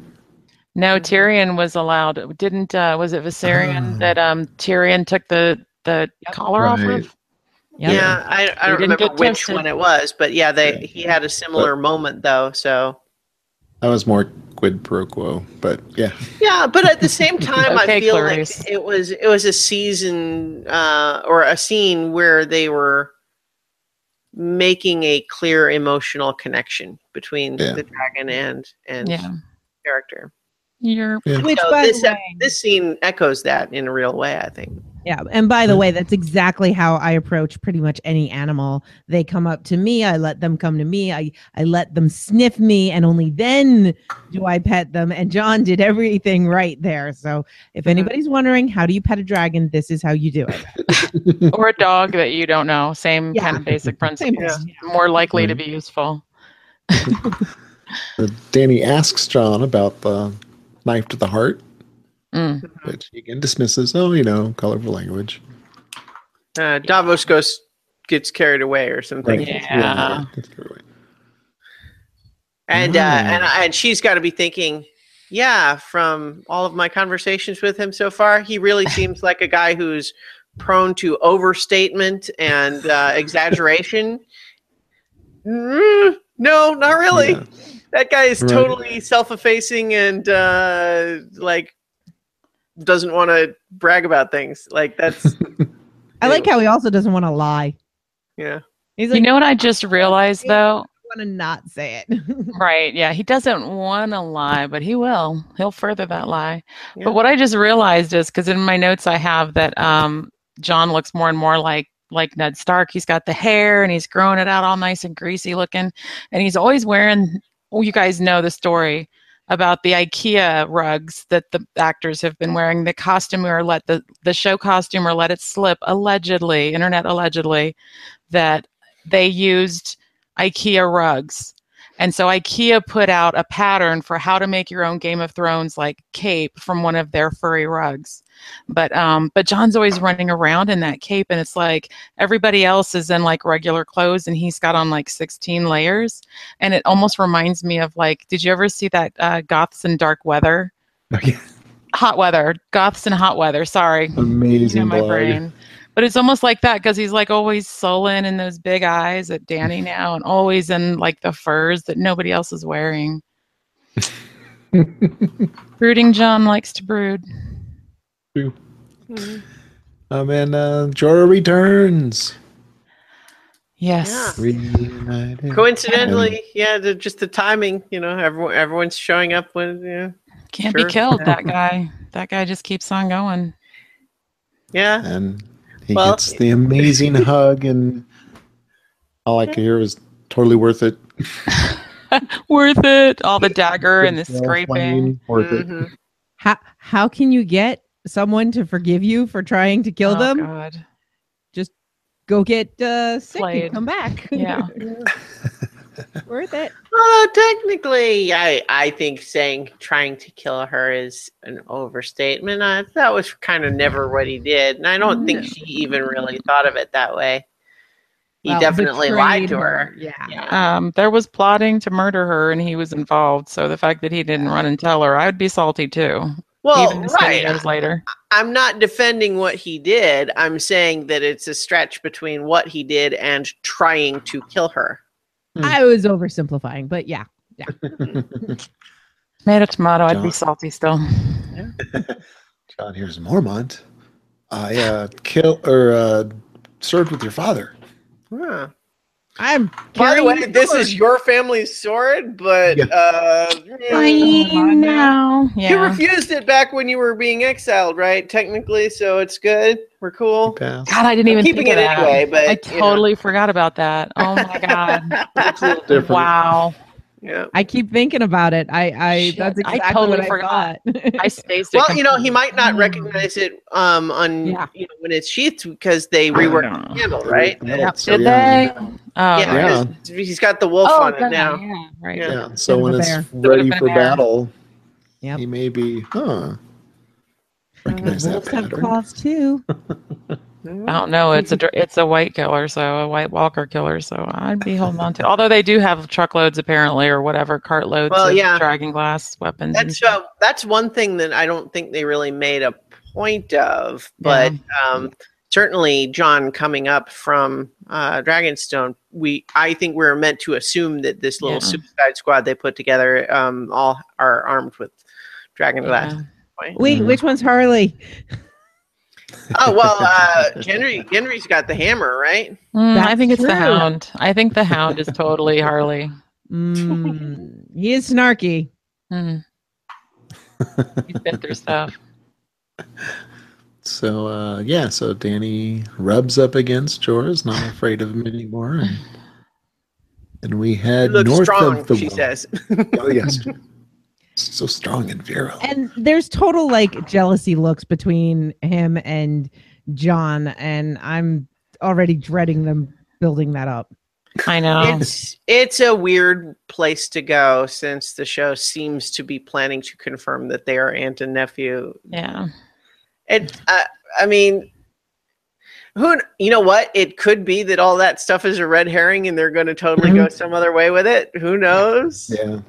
C: No, Tyrion was allowed. Didn't uh was it Viserion
A: Ah.
C: that um Tyrion took the the collar off of?
B: Yep.
D: Yeah, I, I don't remember which
C: toasted.
D: one it was, but yeah, they
A: Yeah.
D: he had a similar moment though. So
A: That was more quid pro quo, but yeah.
D: yeah, but at the same time,
C: Okay,
D: I feel
C: Clarice.
D: like it was it was a season uh, or a scene where they were making a clear emotional connection between
A: Yeah.
D: the dragon and and
C: Yeah.
D: character.
C: You're
A: Yeah.
B: Which,
D: So
B: by
D: this
B: the way,
D: this scene echoes that in a real way. I think.
B: Yeah. And by the way, that's exactly how I approach pretty much any animal. They come up to me. I let them come to me. I I let them sniff me, and only then do I pet them. And Jon did everything right there. So, if anybody's wondering how do you pet a dragon, this is how you do it.
C: or a dog that you don't know. Same
B: Yeah.
C: kind of basic
B: Same
C: principle.
D: Yeah.
C: More likely to be useful.
A: Uh, Dany asks Jon about the knife to the heart,
C: Mm.
A: which he again dismisses. Oh, you know, colorful language.
D: Uh, Davos goes gets carried away or something,
A: Right.
C: Yeah.
A: Let's go away.
D: and uh,
A: Mm.
D: and and she's got to be thinking, yeah, from all of my conversations with him so far, he really seems like a guy who's prone to overstatement and uh, exaggeration. Mm, no, not really.
A: Yeah.
D: That guy is
A: Right.
D: totally self-effacing and uh, like doesn't want to brag about things. Like that's
B: I like how he also doesn't want to lie.
D: yeah.
B: He's
C: You know what I just realized though?
B: want to not say it.
C: Right. Yeah. He doesn't want to lie, but he will. He'll further that lie.
D: Yeah.
C: But what I just realized is because in my notes I have that um, Jon looks more and more like like Ned Stark. He's got the hair and he's growing it out all nice and greasy looking, and he's always wearing. Well, you guys know the story about the IKEA rugs that the actors have been wearing. The costumer let the the show costumer let it slip allegedly, internet allegedly, that they used IKEA rugs. And so IKEA put out a pattern for how to make your own Game of Thrones like cape from one of their furry rugs. But um but Jon's always running around in that cape and it's like everybody else is in like regular clothes and he's got on like 16 layers and it almost reminds me of like did you ever see that uh Goths in Dark Weather? Hot weather. Goths in hot weather. Sorry, you
A: Amazing
C: know my brain. But it's almost like that because he's like always sullen in those big eyes at Dany now, and always in like the furs that nobody else is wearing. Brooding Jon likes to brood. True.
A: Um, and uh, Jorah returns.
C: Yes.
A: Reunited.
D: Coincidentally, yeah, the, just the timing. You know, everyone everyone's showing up when. Yeah,
C: Can't
D: Sure.
C: be killed, that guy. That guy just keeps on going.
D: yeah.
A: And he
D: Well-
A: gets the amazing hug, and all I could hear was totally worth it.
C: Worth it. All the dagger and the scraping.
A: Worth it.
D: Mhm.
B: How how can you get someone to forgive you for trying to kill
C: Oh,
B: them?
C: God.
B: Just go get uh, sick
C: Flayed.
B: and come back.
C: Yeah.
B: Worth it.
D: Well, technically, I I think saying trying to kill her is an overstatement. I, that was kind of never what he did, and I don't think she even really thought of it that way. He
B: Well,
D: definitely lied to her.
B: Yeah.
D: Yeah.
C: Um, there was plotting to murder her, and he was involved. So the fact that he didn't run and tell her, I'd be salty too.
D: Well,
C: even this many
D: right.
C: years later.
D: I'm not defending what he did. I'm saying that it's a stretch between what he did and trying to kill her.
B: I was oversimplifying, but yeah. Yeah.
C: Made a tomato, I'd be salty still.
A: Jon, here's Mormont. I uh, kill or uh, served with your father.
D: Huh.
B: I'm
D: By the way, this
B: sword.
D: is your family's sword, but
A: Yeah.
D: uh,
C: Fine now.
D: you refused it back when you were being exiled, right? Technically, so it's good. We're cool.
C: God, I didn't even
D: keeping
C: think of
D: it
C: that.
D: anyway, but
C: I
D: you know.
C: totally forgot about that. Oh my god!
A: It's a little different.
C: wow.
D: Yeah.
B: I keep thinking about it. I, I
C: Shit,
B: that's
C: I
B: exactly
C: totally
B: what I
C: forgot.
B: thought.
C: I spaced it.
D: Well, you know, he might not
C: Mm.
D: recognize it um on
B: Yeah.
D: you know when it's sheathed because they reworked the handle, right?
A: Yeah, so
C: Did
A: yeah.
C: they? Oh,
D: yeah,
A: Yeah.
D: 'cause he's got the wolf
C: Oh,
D: on it now.
C: Yeah, right.
D: Yeah.
A: Yeah. So when
B: a
A: it's ready for battle,
B: Yep.
A: he may be, huh? Recognize that
B: Wolves have claws too.
C: I don't know. It's a it's a white killer, so a white walker killer. So I'd be holding on to. Although they do have truckloads apparently, or whatever cartloads
D: Well,
C: of
D: yeah.
C: dragon glass weapons.
D: That's uh, that's one thing that I don't think they really made a point of, but um, certainly Jon coming up from uh, Dragonstone, we I think we're meant to assume that this little
C: Yeah.
D: Suicide Squad they put together um, all are armed with dragon glass.
C: Yeah.
D: Right?
B: Wait,
A: Mhm.
B: which one's Harley?
D: Oh well, uh, Gendry Gendry's got the hammer, right?
C: Mm, I think it's the. Hound. I think the Hound is totally Harley.
B: Mm, he is snarky.
C: Mm. He's been through stuff.
A: So uh, yeah, so Dany rubs up against Jorah's, not afraid of him anymore, and, and we
D: He
A: head north
D: strong,
A: of the
D: she
A: wall.
D: says.
A: Oh yes, so strong and virile.
B: And there's total like jealousy looks between him and Jon, and I'm already dreading them building that up.
C: I know.
D: It's it's a weird place to go since the show seems to be planning to confirm that they are aunt and nephew.
C: yeah.
D: It, uh, I mean, who you know what? It could be that all that stuff is a red herring, and they're going to totally go some other way with it. Who knows?
A: Yeah,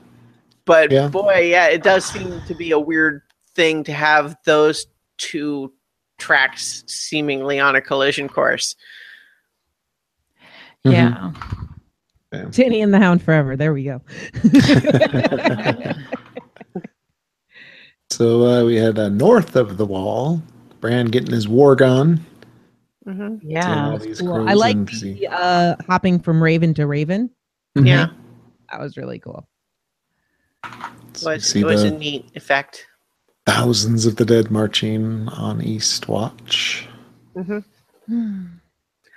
D: But
A: Yeah.
D: boy, yeah, it does seem to be a weird thing to have those two tracks seemingly on a collision course.
C: Yeah.
B: Dany and the Hound forever. There we go.
A: So uh, we head uh, north of the wall. Bran getting his warg on.
D: hmm
C: Yeah.
B: Cool. I like the uh, hopping from Raven to Raven.
A: Mhm.
D: Yeah,
B: That was really cool.
A: So
D: was it was a neat effect.
A: thousands of the dead marching on Eastwatch,
D: hmm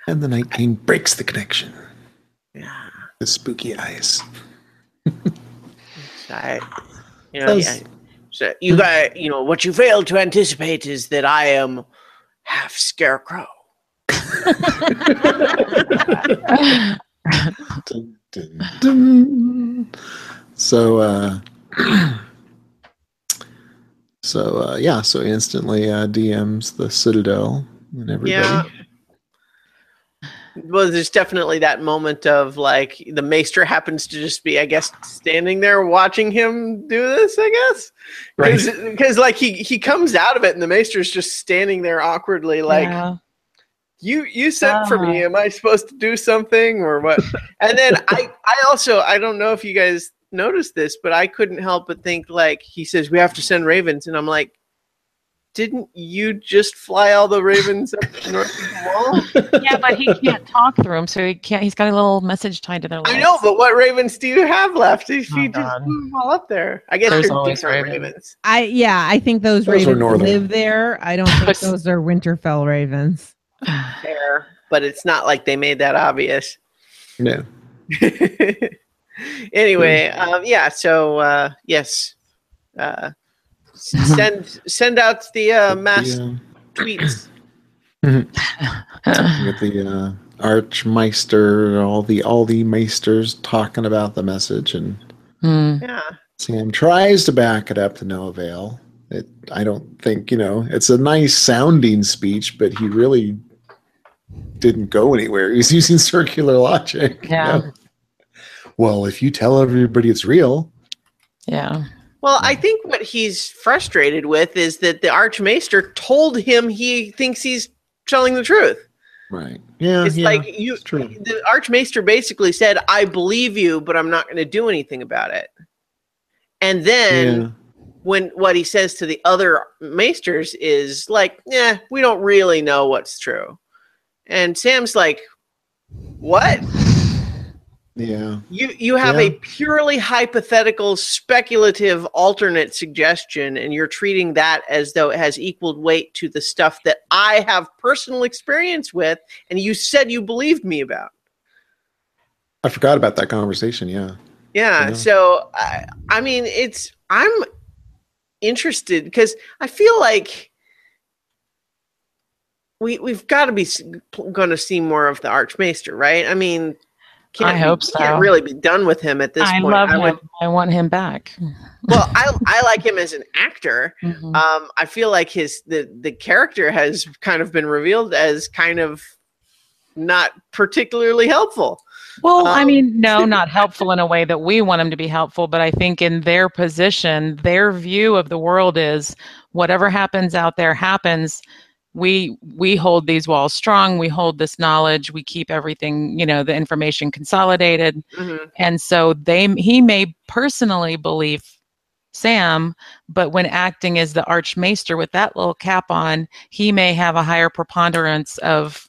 A: and the Night King breaks the connection.
D: Yeah.
A: The spooky eyes.
D: I, you know,
A: Those-
D: yeah. So you got, you know, what you failed to anticipate is that I am half scarecrow.
A: Dun, dun, dun. So, uh, so uh, yeah, so instantly uh, DMs the Citadel and everybody.
D: Yeah. well, there's definitely that moment of like the maester happens to just be, I guess, standing there watching him do this. I guess because like he he comes out of it and the maester's just standing there awkwardly, like
C: Yeah.
D: you you sent for me.
C: Ah.
D: Am I supposed to do something or what? and then I I also I don't know if you guys noticed this, but I couldn't help but think like he says we have to send ravens, and I'm like. Didn't you just fly all the ravens up the north of the wall?
C: yeah, but he can't talk through them, so he can't. He's got a little message tied to their legs.
D: I know, but what ravens do you have left? If
C: Oh,
D: you just
C: God.
D: put them all up there, I guess
C: There's always ravens.
D: ravens.
B: I yeah, I think those,
A: Those
B: ravens live there. I don't think
C: Those-
B: those are Winterfell ravens.
D: Fair, but it's not like they made that obvious.
A: Yeah.
D: anyway, um, yeah. So uh, yes, uh, send send out the uh, mass
A: Yeah.
D: tweets.
A: With the uh, Archmaester, all the all the maesters talking about the message, and
C: Hmm.
D: Yeah,
A: Sam tries to back it up to no avail. It, I don't think you know. It's a nice sounding speech, but he really didn't go anywhere. He's using circular logic. you
C: Yeah.
A: know? Well, if you tell everybody it's real,
C: Yeah.
D: Well, I think what he's frustrated with is that the Archmaester told him he thinks he's telling the truth.
A: right? Yeah,
D: It's
A: yeah,
D: like you,
A: it's true.
D: the Archmaester basically said, "I believe you, but I'm not going to do anything about it." And then
A: yeah.
D: when what he says to the other maesters is like, "Yeah, we don't really know what's true," and Sam's like, "What?
A: Yeah.
D: You you have a purely hypothetical, speculative, alternate suggestion, and you're treating that as though it has equal weight to the stuff that I have personal experience with, and you said you believed me about."
A: I forgot about that conversation. Yeah.
D: Yeah.
A: Yeah.
D: So I, I mean, it's I'm interested because I feel like we we've got to be going to see more of the Archmaester, right? I mean,
C: I
D: be-
C: hope
D: Can't really be done with him at this
C: I
D: point.
C: love
D: I
C: him.
D: would-
C: I want him back.
D: well, I I like him as an actor.
C: Mhm.
D: Um, I feel like his the the character has kind of been revealed as kind of not particularly helpful.
C: Well, I
D: Um,
C: mean, no, not helpful in a way that we want him to be helpful, but I think in their position, their view of the world is whatever happens out there happens. We we hold these walls strong. We hold this knowledge. We keep everything, you know, the information consolidated.
D: Mhm.
C: And so they he may personally believe Sam, but when acting as the archmaester with that little cap on, he may have a higher preponderance of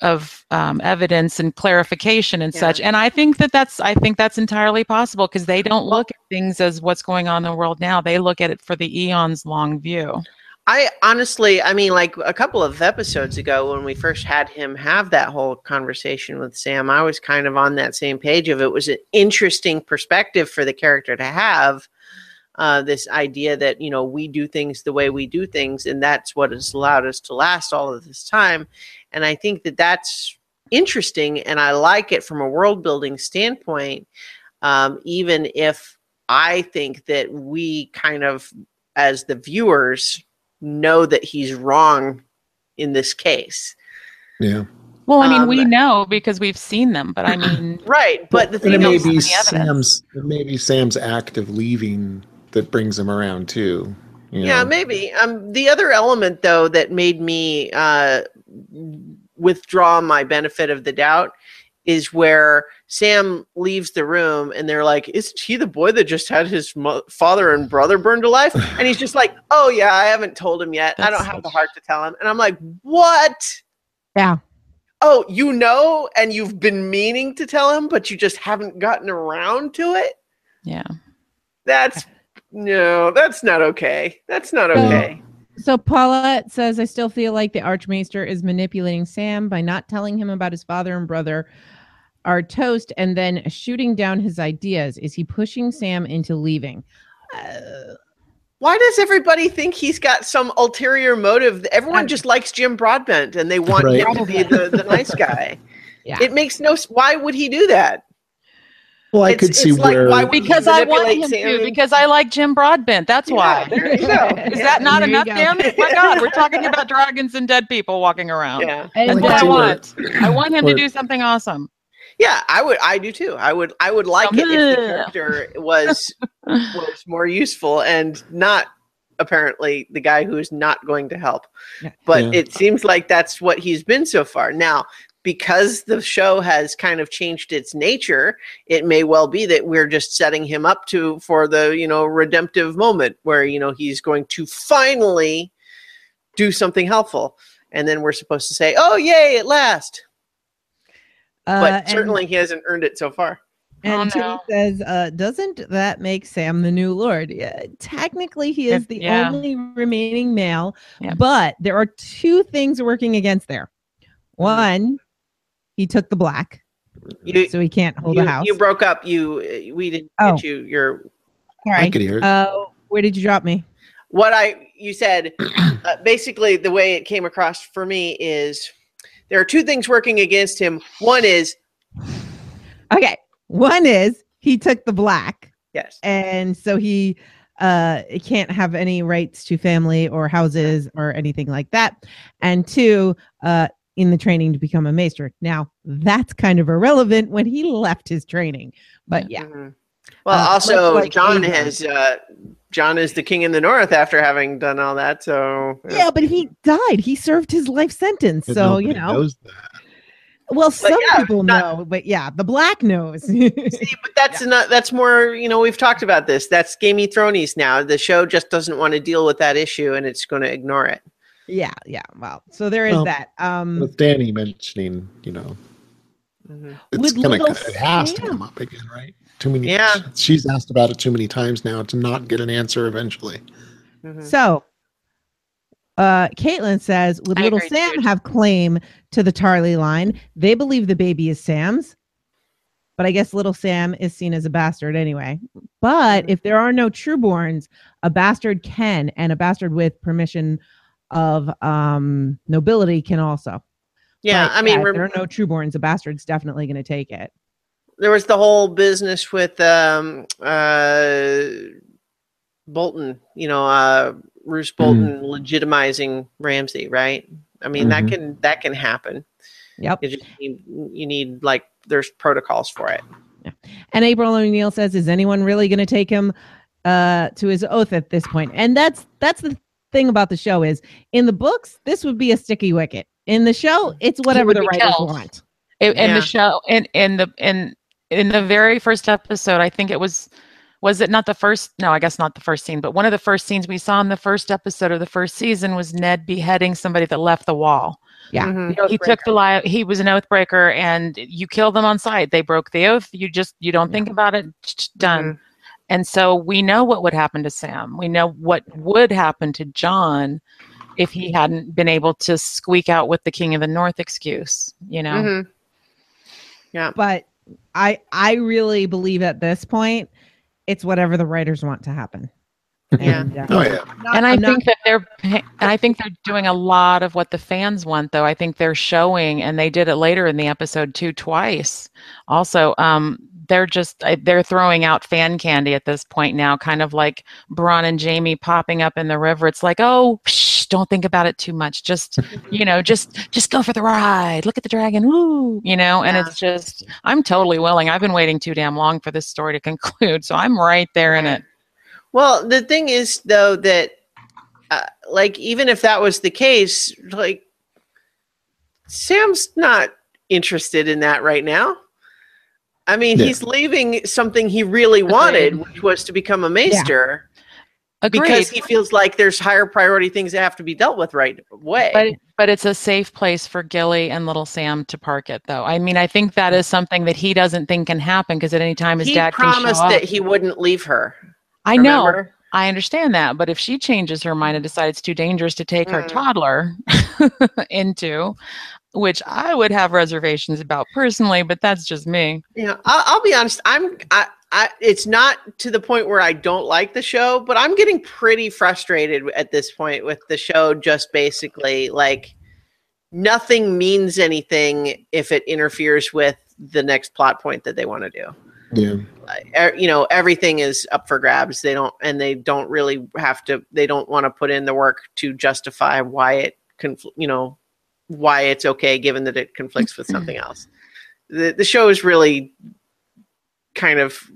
C: of um, evidence and clarification and
D: Yeah.
C: such. And I think that that's I think that's entirely possible because they don't look at things as what's going on in the world now. They look at it for the eons long view.
D: I honestly, I mean, like a couple of episodes ago when we first had him have that whole conversation with Sam, I was kind of on that same page of it was an interesting perspective for the character to have. Uh, this idea that you know we do things the way we do things, and that's what has allowed us to last all of this time. And I think that that's interesting, and I like it from a world building standpoint. Um, even if I think that we kind of, as the viewers, know that he's wrong in this case.
A: Yeah.
C: Well, I mean, we
D: Um,
C: know because we've seen them, but I mean,
D: Right. But the thing
A: it may be
C: of the evidence.
A: Sam's. It may be Sam's act of leaving that brings him around too. you
D: yeah,
A: know?
D: maybe. Um, the other element, though, that made me uh, withdraw my benefit of the doubt is where Sam leaves the room and they're like, Isn't he the boy that just had his mo- father and brother burned alive? And he's just like, Oh, yeah, I haven't told him yet. I don't have the heart to tell him. And I'm like, What?
B: Yeah.
D: Oh, you know, and you've been meaning to tell him, but you just haven't gotten around to it?
C: yeah.
D: That's no, that's not okay. That's not
B: So-
D: okay.
B: So Paulette says, I still feel like the Archmaester is manipulating Sam by not telling him about his father and brother are toast and then shooting down his ideas. Is he pushing Sam into leaving? Uh,
D: Why does everybody think he's got some ulterior motive? Everyone
B: Um,
D: just likes Jim Broadbent and they want
A: Right.
D: him to be the, the nice guy.
B: Yeah.
D: It makes no why would he do that?
A: Well, I
D: It's-
A: could see
D: it's like,
A: where
D: why
C: Because I want him
D: Sam.
C: to. Because I like Jim Broadbent. That's why.
D: There you go.
C: Is that not
B: There
C: enough,
B: go.
C: Tim? My God, we're talking about dragons and dead people walking around.
D: Yeah.
C: That's
B: And
C: what I
A: see where-
C: want. I want him to do something awesome.
D: Yeah, I would. I do too. I would. I would like it if the character was was more useful and not apparently the guy who is not going to help. But
A: Yeah.
D: it seems like that's what he's been so far. Now, because the show has kind of changed its nature, it may well be that we're just setting him up to for the you know redemptive moment where you know he's going to finally do something helpful, and then we're supposed to say, "Oh, yay! At last!"
B: Uh,
D: But
B: and-
D: certainly he hasn't earned it so far.
B: And
C: Oh,
B: Timmy
C: no.
B: says, uh, doesn't that make Sam the new Lord? Yeah, technically, he is
C: If-
B: the
C: yeah.
B: only remaining male,
C: Yeah.
B: but there are two things working against there.
C: Mm-hmm.
B: One, he took the black,
D: You,
B: so he can't hold
D: you,
B: a house.
D: you broke up. You we didn't
B: Oh.
D: get you. Your
A: I
B: Sorry.
A: could hear it.
B: Uh, where did you drop me?
D: what I you said. Uh, basically, the way it came across for me is there are two things working against him. One is
B: Okay. One is he took the black,
D: yes,
B: and so he uh can't have any rights to family or houses or anything like that. And two, uh in the training to become a maester. Now that's kind of irrelevant when he left his training. But yeah.
D: Mhm. Well,
B: Uh,
D: also
B: like Jon
D: has uh, Jon is the king in the north after having done all that. So
B: Yeah, but he died. He served his life sentence.
A: But
B: So, you know,
A: knows that.
B: well, some
D: yeah,
B: people
D: not-
B: know, but yeah, the black knows.
D: See, but that's not that's more you know we've talked about this. That's Game of Thrones now. The show just doesn't want to deal with that issue and it's going to ignore it.
B: yeah, yeah. Well, so there is
A: Well,
B: that. Um,
A: With Dany mentioning, you know,
D: Mhm.
A: it's
B: With
A: gonna
B: little
A: it has to come up again, right? Too many.
D: Yeah.
A: She's asked about it too many times now to not get an answer eventually.
D: Mhm.
B: So, uh, Caitlin says, would
C: I
B: little
C: agree,
B: Sam
C: too.
B: have claim to the Tarly line? They believe the baby is Sam's, but I guess little Sam is seen as a bastard anyway. But
C: Mm-hmm.
B: if there are no trueborns, a bastard can, and a bastard with permission of um nobility can also.
D: Yeah,
B: But,
D: I mean,
B: if there are no trueborns, a bastard's definitely going to take it.
D: There was the whole business with um uh Bolton, you know, uh Roose Bolton legitimizing Ramsay, right? I mean, that
A: Mhm.
D: can that can happen.
B: Yep.
D: You just need, you need like there's protocols for it.
B: And April O'Neil says, "Is anyone really going to take him uh, to his oath at this point?" And that's that's the thing about the show is in the books this would be a sticky wicket. In the show, it's whatever the
C: be
B: writers
C: killed.
B: want.
C: In, in
D: Yeah.
C: the show, in in the in in the very first episode, I think it was was it not the first? No, I guess not the first scene, but one of the first scenes we saw in the first episode of the first season was Ned beheading somebody that left the wall.
B: Yeah.
D: Mhm.
C: he took the lie. He was an oath breaker, and you kill them on sight. They broke the oath. You just you don't think about it. tch, Done. And so we know what would happen to Sam. We know what would happen to Jon if he hadn't been able to squeak out with the King of the North excuse. You know.
D: Mhm.
B: But I I really believe at this point it's whatever the writers want to happen.
D: Yeah.
B: And, uh,
A: Oh yeah.
B: not-
C: and I
B: I'm not-
C: think that they're, and I think they're doing a lot of what the fans want, though. I think they're showing, and they did it later in the episode too, twice. Also, um, they're just they're throwing out fan candy at this point now, kind of like Bronn and Jaime popping up in the river. It's like, oh, psh, don't think about it too much. Just you know, just just go for the ride. Look at the dragon, woo! You know, and
D: Yeah.
C: it's just I'm totally willing. I've been waiting too damn long for this story to conclude, so I'm right there in it.
D: Well, the thing is, though, that uh, like even if that was the case, like Sam's not interested in that right now. I mean,
A: Yeah.
D: he's leaving something he really wanted, which was to become a maester,
C: Agreed.
D: because he feels like there's higher priority things that have to be dealt with right away.
C: But but it's a safe place for Gilly and little Sam to park it, though. I mean, I think that is something that he doesn't think can happen because at any time his
D: he
C: dad can show
D: promised that he wouldn't leave her.
C: I know. I understand that, but if she changes her mind and decides it's too dangerous to take her
D: Mm.
C: toddler into, which I would have reservations about personally, but that's just me.
D: Yeah, I'll, I'll be honest. I'm. I, I. It's not to the point where I don't like the show, but I'm getting pretty frustrated at this point with the show. Just basically like nothing means anything if it interferes with the next plot point that they want to do.
A: Yeah.
D: uh, you know everything is up for grabs they don't and they don't really have to they don't want to put in the work to justify why it confl- you know why it's okay given that it conflicts with something else the, the show is really kind of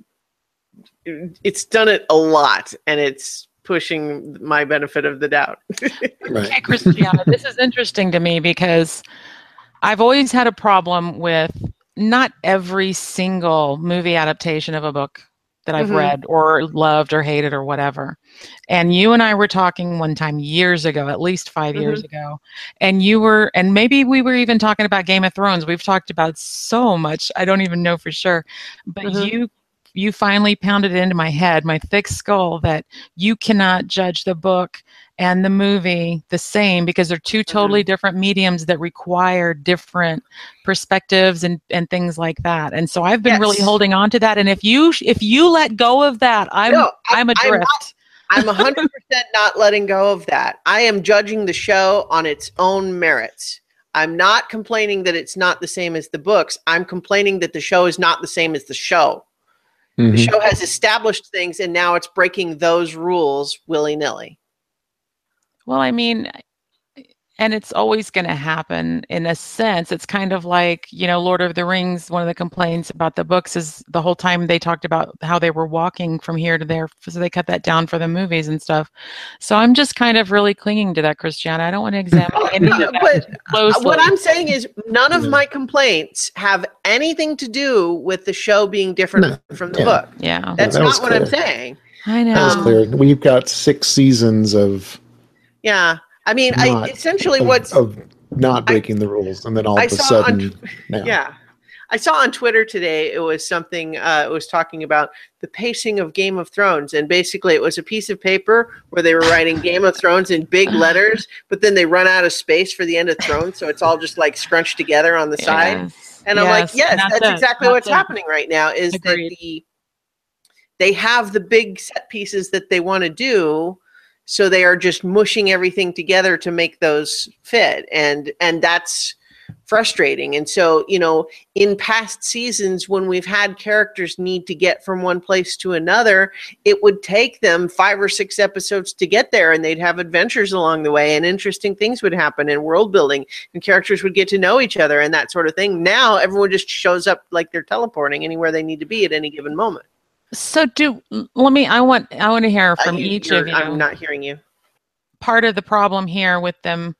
D: it's done it a lot and it's pushing my benefit of the doubt
A: Right.
C: Okay, Christiana, this is interesting to me because I've always had a problem with not every single movie adaptation of a book that I've
D: Mhm.
C: read or loved or hated or whatever. And you and I were talking one time years ago, at least 5 years ago, and you were, and maybe we were even talking about Game of Thrones. We've talked about so much, I don't even know for sure. But
D: Mhm.
C: you you finally pounded it into my head, my thick skull, that you cannot judge the book and the movie the same because they're two mm-hmm. totally different mediums that require different perspectives and, and things like that. And so I've been really holding on to that. And if you if you let go of that, I'm
D: No,
C: I'm
D: I'm
C: adrift.
D: I'm 100% not letting go of that. I am judging the show on its own merits. I'm not complaining that it's not the same as the books. I'm complaining that the show is not the same as the show. The
A: Mhm.
D: show has established things and now it's breaking those rules willy nilly.
C: Well, I mean, and it's always going to happen in a sense. It's kind of like, you know, Lord of the Rings, one of the complaints about the books is the whole time they talked about how they were walking from here to there. So they cut that down for the movies and stuff. So I'm just kind of really clinging to that, Christiana. I don't want to examine any of that
D: But
C: closely.
D: Uh, what I'm saying is, none of my complaints have anything to do with the show being different from the
A: Yeah.
D: book.
C: yeah,
D: That's
A: that
D: not what I'm saying.
C: I know.
A: That was clear. We've got six seasons of
D: Yeah. I mean, I essentially
A: of,
D: what's
A: of not breaking the rules, and then all
D: I
A: of a
D: saw on
A: sudden, now.
D: yeah. I saw on Twitter today it was something uh, it was talking about the pacing of Game of Thrones and basically it was a piece of paper where they were writing Game of Thrones in big letters but then they run out of space for the end of Thrones so it's all just like scrunched together on the side
C: Yes.
D: and I'm like yes
C: and
D: that's,
C: it.
D: exactly
C: That's
D: what's
C: it.
D: happening right now is
C: Agreed.
D: that the they have the big set pieces that they want to do so they are just mushing everything together to make those fit. And and that's frustrating. And so you know in past seasons when we've had characters need to get from one place to another it would take them five or six episodes to get there and they'd have adventures along the way and interesting things would happen and world building and characters would get to know each other and that sort of thing. Now everyone just shows up like they're teleporting anywhere they need to be at any given moment
C: So do let me. I want. I want to hear
D: Uh,
C: from
D: you-
C: each of you.
D: i'm not hearing you
C: part of the problem here with them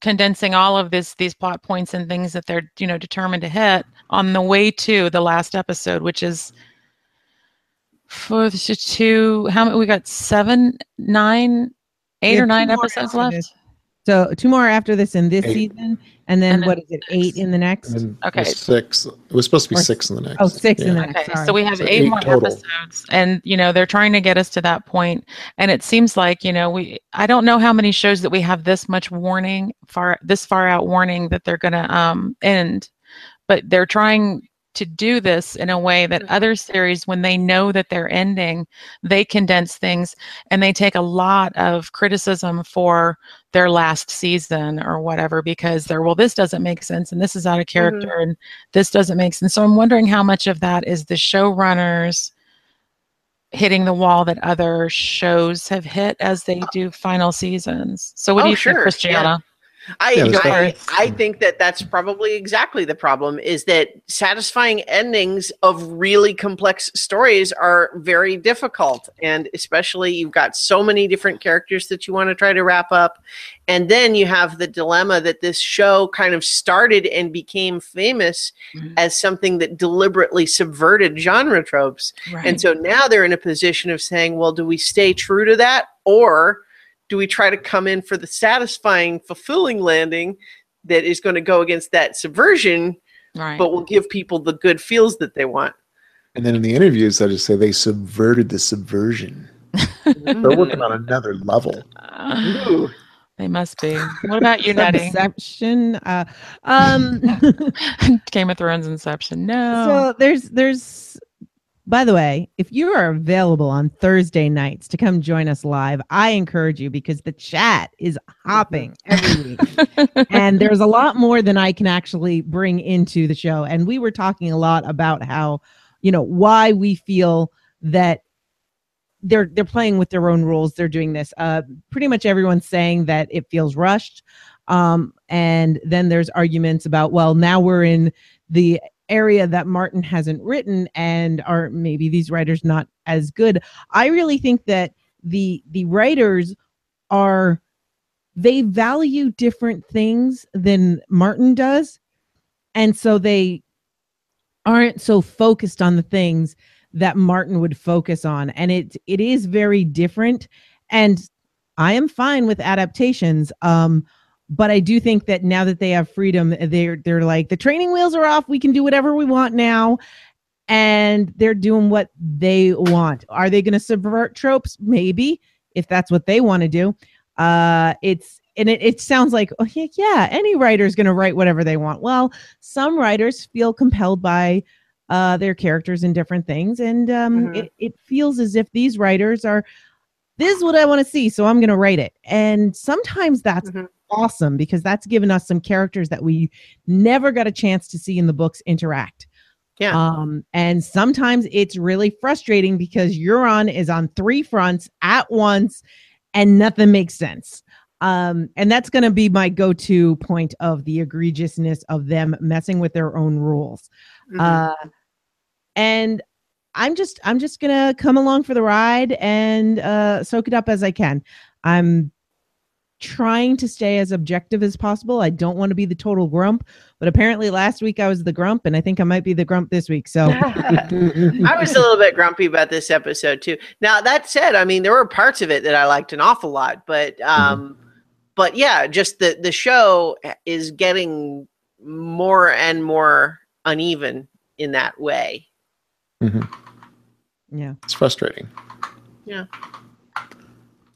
C: condensing all of this these plot points and things that they're you know determined to hit on the way to the last episode which is for the two how many we got seven nine eight
B: Yeah,
C: or nine episodes left
B: this. So two more after this in this
A: Eight.
B: season, and then
C: And then
B: what is it? Eight in the next.
A: And
C: Okay.
A: six. It was supposed to be
B: Or-
A: six in the next.
B: oh, six in the
A: Yeah.
B: next.
C: Okay,
B: sorry.
C: so we have
A: So
C: eight,
A: eight
C: more
A: total.
C: episodes, and you know they're trying to get us to that point, and it seems like you know we. I don't know how many shows that we have this much warning far this far out warning that they're going to um end, but they're trying to do this in a way that
D: Mhm.
C: other series, when they know that they're ending, they condense things and they take a lot of criticism for their last season or whatever because they're well this doesn't make sense and this is out of character and this doesn't make sense. So I'm wondering how much of that is the showrunners hitting the wall that other shows have hit as they do final seasons. So what
D: Oh,
C: do you
D: sure,
C: think,
D: yeah.
C: Christiana?
D: I,
A: Yeah,
D: I. I think that that's probably exactly the problem is that satisfying endings of really complex stories are very difficult and especially you've got so many different characters that you want to try to wrap up and then you have the dilemma that this show kind of started and became famous
C: Mhm.
D: as something that deliberately subverted genre tropes
C: Right.
D: and so now they're in a position of saying, well, do we stay true to that or do we try to come in for the satisfying, fulfilling landing that is going to go against that subversion,
C: right.
D: but will give people the good feels that they want?
A: And then in the interviews, I just say they subverted the subversion. They're working on another level.
D: Ooh.
C: they must be. What about you, Nettie?
B: Deception. Uh, um,
C: Game of Thrones Inception. No.
B: so there's there's. By the way, if you are available on Thursday nights to come join us live, I encourage you because the chat is hopping every week. and there's a lot more than I can actually bring into the show. And we were talking a lot about how you know why we feel that they're they're playing with their own rules they're doing this uh pretty much everyone's saying that it feels rushed um and then there's arguments about well now we're in the area that martin hasn't written and are maybe these writers not as good. I really think that the the writers are they value different things than martin does. And so they aren't so focused on the things that Martin would focus on. And it it is very different. And I am fine with adaptations. Um but I do think that now that they have freedom they're they're like the training wheels are off we can do whatever we want now and they're doing what they want are they going to subvert tropes maybe if that's what they want to do uh it's and it, it sounds like oh yeah, yeah any writer is going to write whatever they want well some writers feel compelled by uh, their characters in different things. And um, mm-hmm. it, it feels as if these writers are, this is what I want to see, so I'm going to write it. And sometimes that's mm-hmm. Awesome because that's given us some characters that we never got a chance to see in the books interact.
D: Yeah.
B: Um, and sometimes it's really frustrating because Euron is on three fronts at once and nothing makes sense. Um, and that's going to be my go to point of the egregiousness of them messing with their own rules. Mm-hmm. Uh, and i'm just i'm just gonna come along for the ride and uh soak it up as i can i'm trying to stay as objective as possible i don't want to be the total grump but apparently last week i was the grump and i think i might be the grump this week so
D: i was a little bit grumpy about this episode too now that said i mean there were parts of it that i liked an awful lot but mm-hmm. um mm-hmm. but yeah just the the show is getting more and more uneven in that way
A: Mm-hmm.
B: Yeah.
A: It's frustrating.
D: Yeah.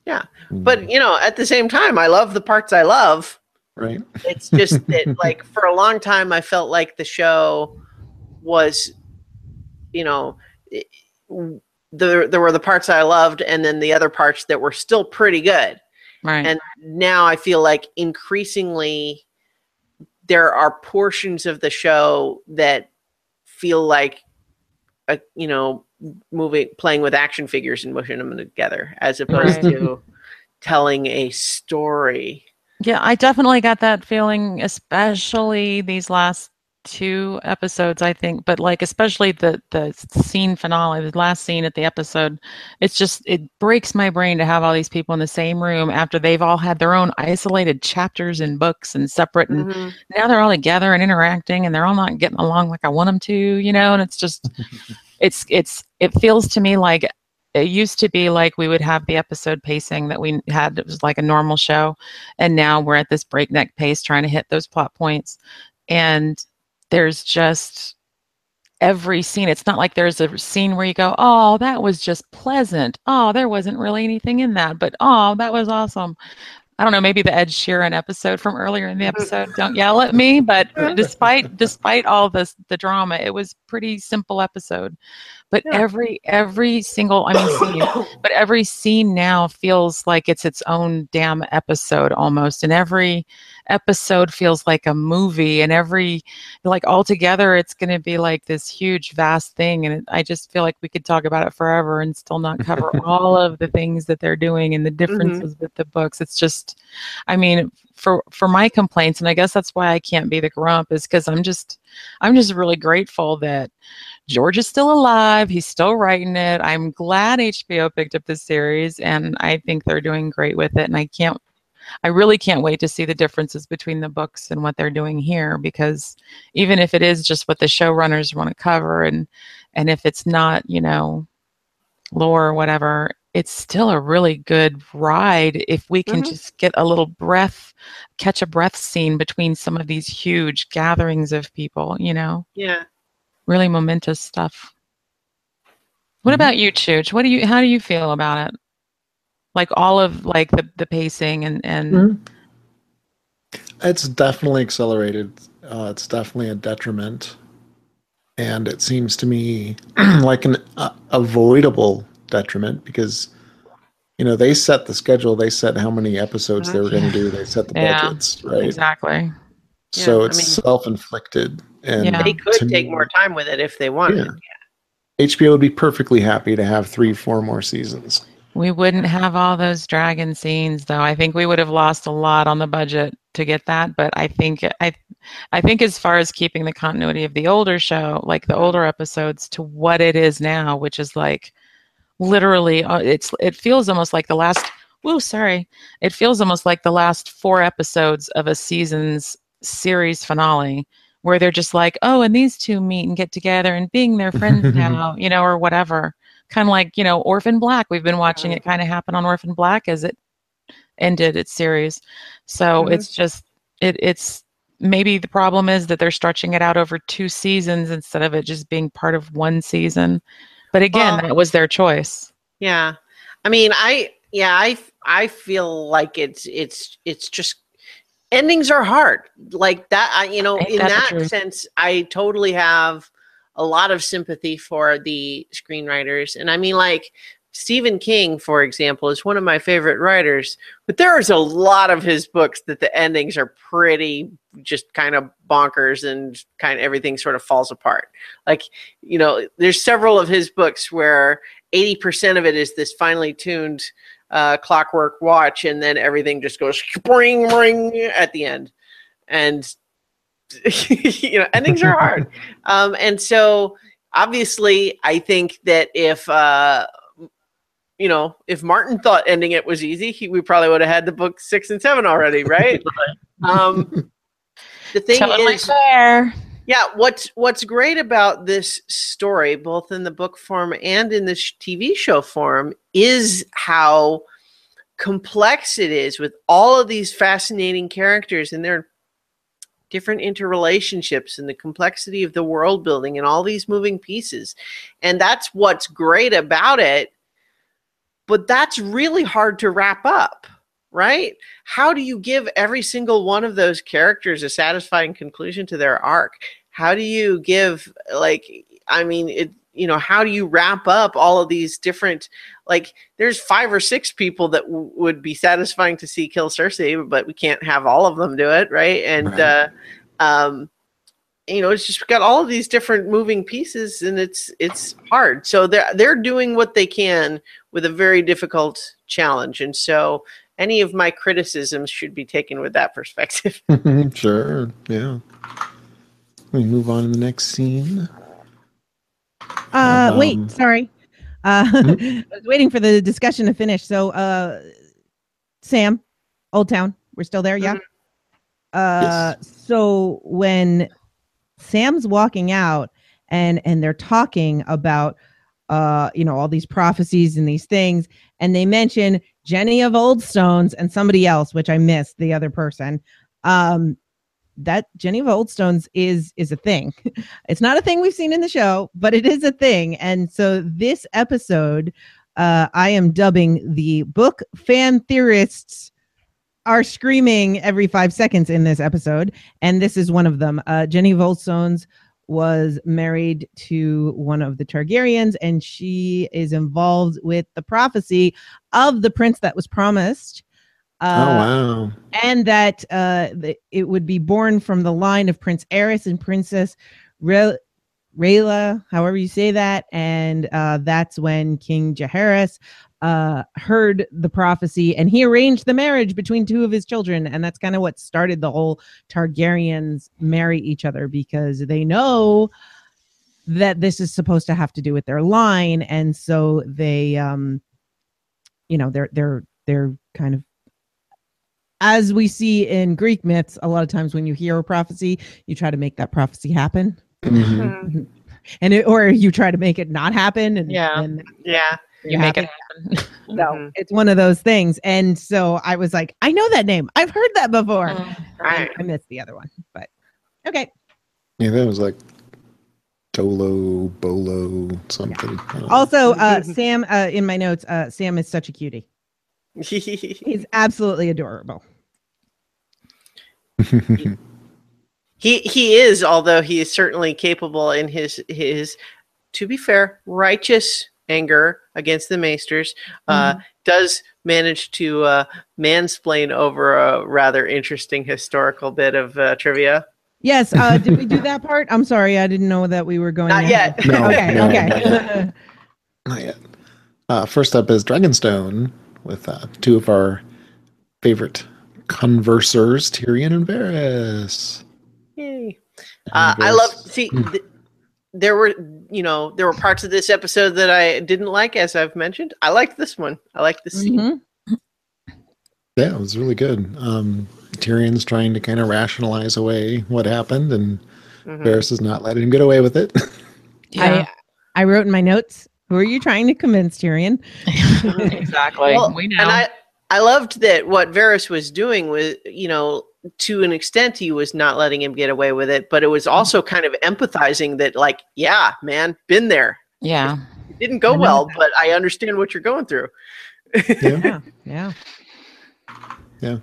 D: Yeah. Mm-hmm. But, you know, at the same time, I love the parts I love.
A: Right.
D: It's just that, like, for a long time, I felt like the show was, you know, there, there were the parts I loved and then the other parts that were still pretty good.
C: Right.
D: And now I feel like increasingly there are portions of the show that feel like a, you know moving playing with action figures and mushing them together as opposed right. to telling a story
C: yeah i definitely got that feeling especially these last two episodes i think but like especially the the scene finale the last scene at the episode it's just it breaks my brain to have all these people in the same room after they've all had their own isolated chapters and books and separate and mm-hmm. now they're all together and interacting and they're all not getting along like i want them to you know and it's just it's it's it feels to me like it used to be like we would have the episode pacing that we had. It was like a normal show. And now we're at this breakneck pace trying to hit those plot points. And there's just every scene it's not like there's a scene where you go oh that was just pleasant. Oh there wasn't really anything in that but oh that was awesome I don't know, maybe the Ed Sheeran episode from earlier in the mm-hmm. episode. Don't yell at me, but mm-hmm. despite despite all this the drama, it was pretty simple episode. But yeah. every every single I mean scene, but every scene now feels like it's its own damn episode almost, and every episode feels like a movie and every like altogether it's going to be like this huge vast thing and it, i just feel like we could talk about it forever and still not cover all of the things that they're doing and the mm-hmm. differences mm-hmm. with the books it's just i mean for for my complaints and i guess that's why i can't be the grump is because i'm just i'm just really grateful that George is still alive. He's still writing it. I'm glad HBO picked up the series, and I think they're doing great with it. And I can't I really can't wait to see the differences between the books and what they're doing here because even if it is just what the showrunners want to cover and and if it's not, you know, lore or whatever, it's still a really good ride if we can mm-hmm. just get a little breath, catch a breath scene between some of these huge gatherings of people, you know?
D: Yeah.
C: Really momentous stuff. What mm-hmm. about you, Chooch? What do you how do you feel about it? like all of like the the pacing and and mm-hmm.
A: it's definitely accelerated uh, it's definitely a detriment and it seems to me like an uh, avoidable detriment because you know they set the schedule they set how many episodes they were going to mm-hmm. do they set the yeah, budgets right
C: exactly
A: so yeah, it's I mean, self-inflicted and
D: yeah. they could take me, more time with it if they wanted
A: yeah. HBO would be perfectly happy to have three, four more seasons.
C: We wouldn't have all those dragon scenes though. I think we would have lost a lot on the budget to get that, but I think I I think as far as keeping the continuity of the older show, like the older episodes to what it is now, which is like literally uh, it's it feels almost like the last whoa, sorry. It feels almost like the last four episodes of a season's series finale where they're just like, oh, and these two meet and get together and being their friends now, you know, or whatever kind of like you know Orphan Black. We've been watching it kind of happen on Orphan Black as it ended its series. So mm-hmm. it's just it it's maybe the problem is that they're stretching it out over two seasons instead of it just being part of one season. But again, well, that was their choice.
D: Yeah. I mean, I yeah, I I feel like it's it's it's just endings are hard. Like that I, you know, in that, that sense I totally have a lot of sympathy for the screenwriters. And I mean, like, Stephen King, for example, is one of my favorite writers, but there's a lot of his books that the endings are pretty just kind of bonkers and kind of everything sort of falls apart. Like, you know, there's several of his books where 80% of it is this finely tuned uh, clockwork watch, and then everything just goes spring, ring at the end. And you know, endings are hard. Um, and so obviously, I think that if, uh, you know, if Martin thought ending it was easy, he, we probably would have had the book six and seven already, right? um, the thing totally is,
C: fair.
D: Yeah, what's what's great about this story, both in the book form and in the TV show form, is how complex it is with all of these fascinating characters, and they're different interrelationships and the complexity of the world building and all these moving pieces. And that's what's great about it. But that's really hard to wrap up, right? How do you give every single one of those characters a satisfying conclusion to their arc? How do you give, like, I mean, it, you know how do you wrap up all of these different like there's five or six people that w- would be satisfying to see kill cersei but we can't have all of them do it right and right. uh um you know it's just got all of these different moving pieces and it's it's hard so they're they're doing what they can with a very difficult challenge and so any of my criticisms should be taken with that perspective
A: sure yeah we move on to the next scene
B: uh, um, wait, sorry. Uh, mm-hmm. I was waiting for the discussion to finish. So, uh, Sam, Oldtown, we're still there, yeah. Mm-hmm. Uh, yes. so when Sam's walking out and and they're talking about uh, you know, all these prophecies and these things, and they mention Jenny of Old Stones and somebody else, which I missed, the other person. Um, that Jenny of Old Stones is is a thing. it's not a thing we've seen in the show, but it is a thing. And so this episode, uh, I am dubbing the book fan theorists are screaming every five seconds in this episode, and this is one of them. Uh, Jenny of was married to one of the Targaryens, and she is involved with the prophecy of the prince that was promised
A: uh, oh wow!
B: And that uh, it would be born from the line of Prince Aerys and Princess Re- Rhaella, however you say that, and uh, that's when King Jaehaerys uh, heard the prophecy and he arranged the marriage between two of his children, and that's kind of what started the whole Targaryens marry each other because they know that this is supposed to have to do with their line, and so they, um, you know, they're they're they're kind of as we see in Greek myths, a lot of times when you hear a prophecy, you try to make that prophecy happen. Mm-hmm. mm-hmm. And it, or you try to make it not happen. And,
C: yeah.
D: And yeah.
C: You make it happen.
B: so mm-hmm. it's one of those things. And so I was like, I know that name. I've heard that before. Mm-hmm. I, I missed the other one, but okay.
A: Yeah, that was like Dolo, Bolo, something.
B: Yeah. Also, uh, Sam, uh, in my notes, uh, Sam is such a cutie. He's absolutely adorable
D: he he is, although he is certainly capable in his his, to be fair, righteous anger against the Maesters. Uh, mm-hmm. does manage to uh, mansplain over a rather interesting historical bit of uh, trivia.
B: Yes. Uh, did we do that part? I'm sorry, I didn't know that we were going.
D: Not
B: ahead.
D: yet.
A: No,
B: okay.
A: no,
B: okay.
A: not yet. Not yet. Uh, first up is Dragonstone with uh, two of our favorite conversers, Tyrion and Varys.
D: Yay. Uh, I love see. Th- there were, you know, there were parts of this episode that I didn't like, as I've mentioned. I liked this one. I liked this scene.
B: Mhm.
A: Yeah, it was really good. Um, Tyrion's trying to kind of rationalize away what happened, and
D: Mhm.
A: Varys is not letting him get away with it.
C: Yeah,
B: I I wrote in my notes. Who are you trying to convince, Tyrion?
C: exactly.
D: Well,
C: we know.
D: And I, I loved that what Varys was doing was, you know, to an extent, he was not letting him get away with it, but it was also kind of empathizing that, like, yeah, man, been there.
C: yeah.
D: It didn't go well, but I understand what you're going through.
A: yeah.
B: Yeah. Yeah.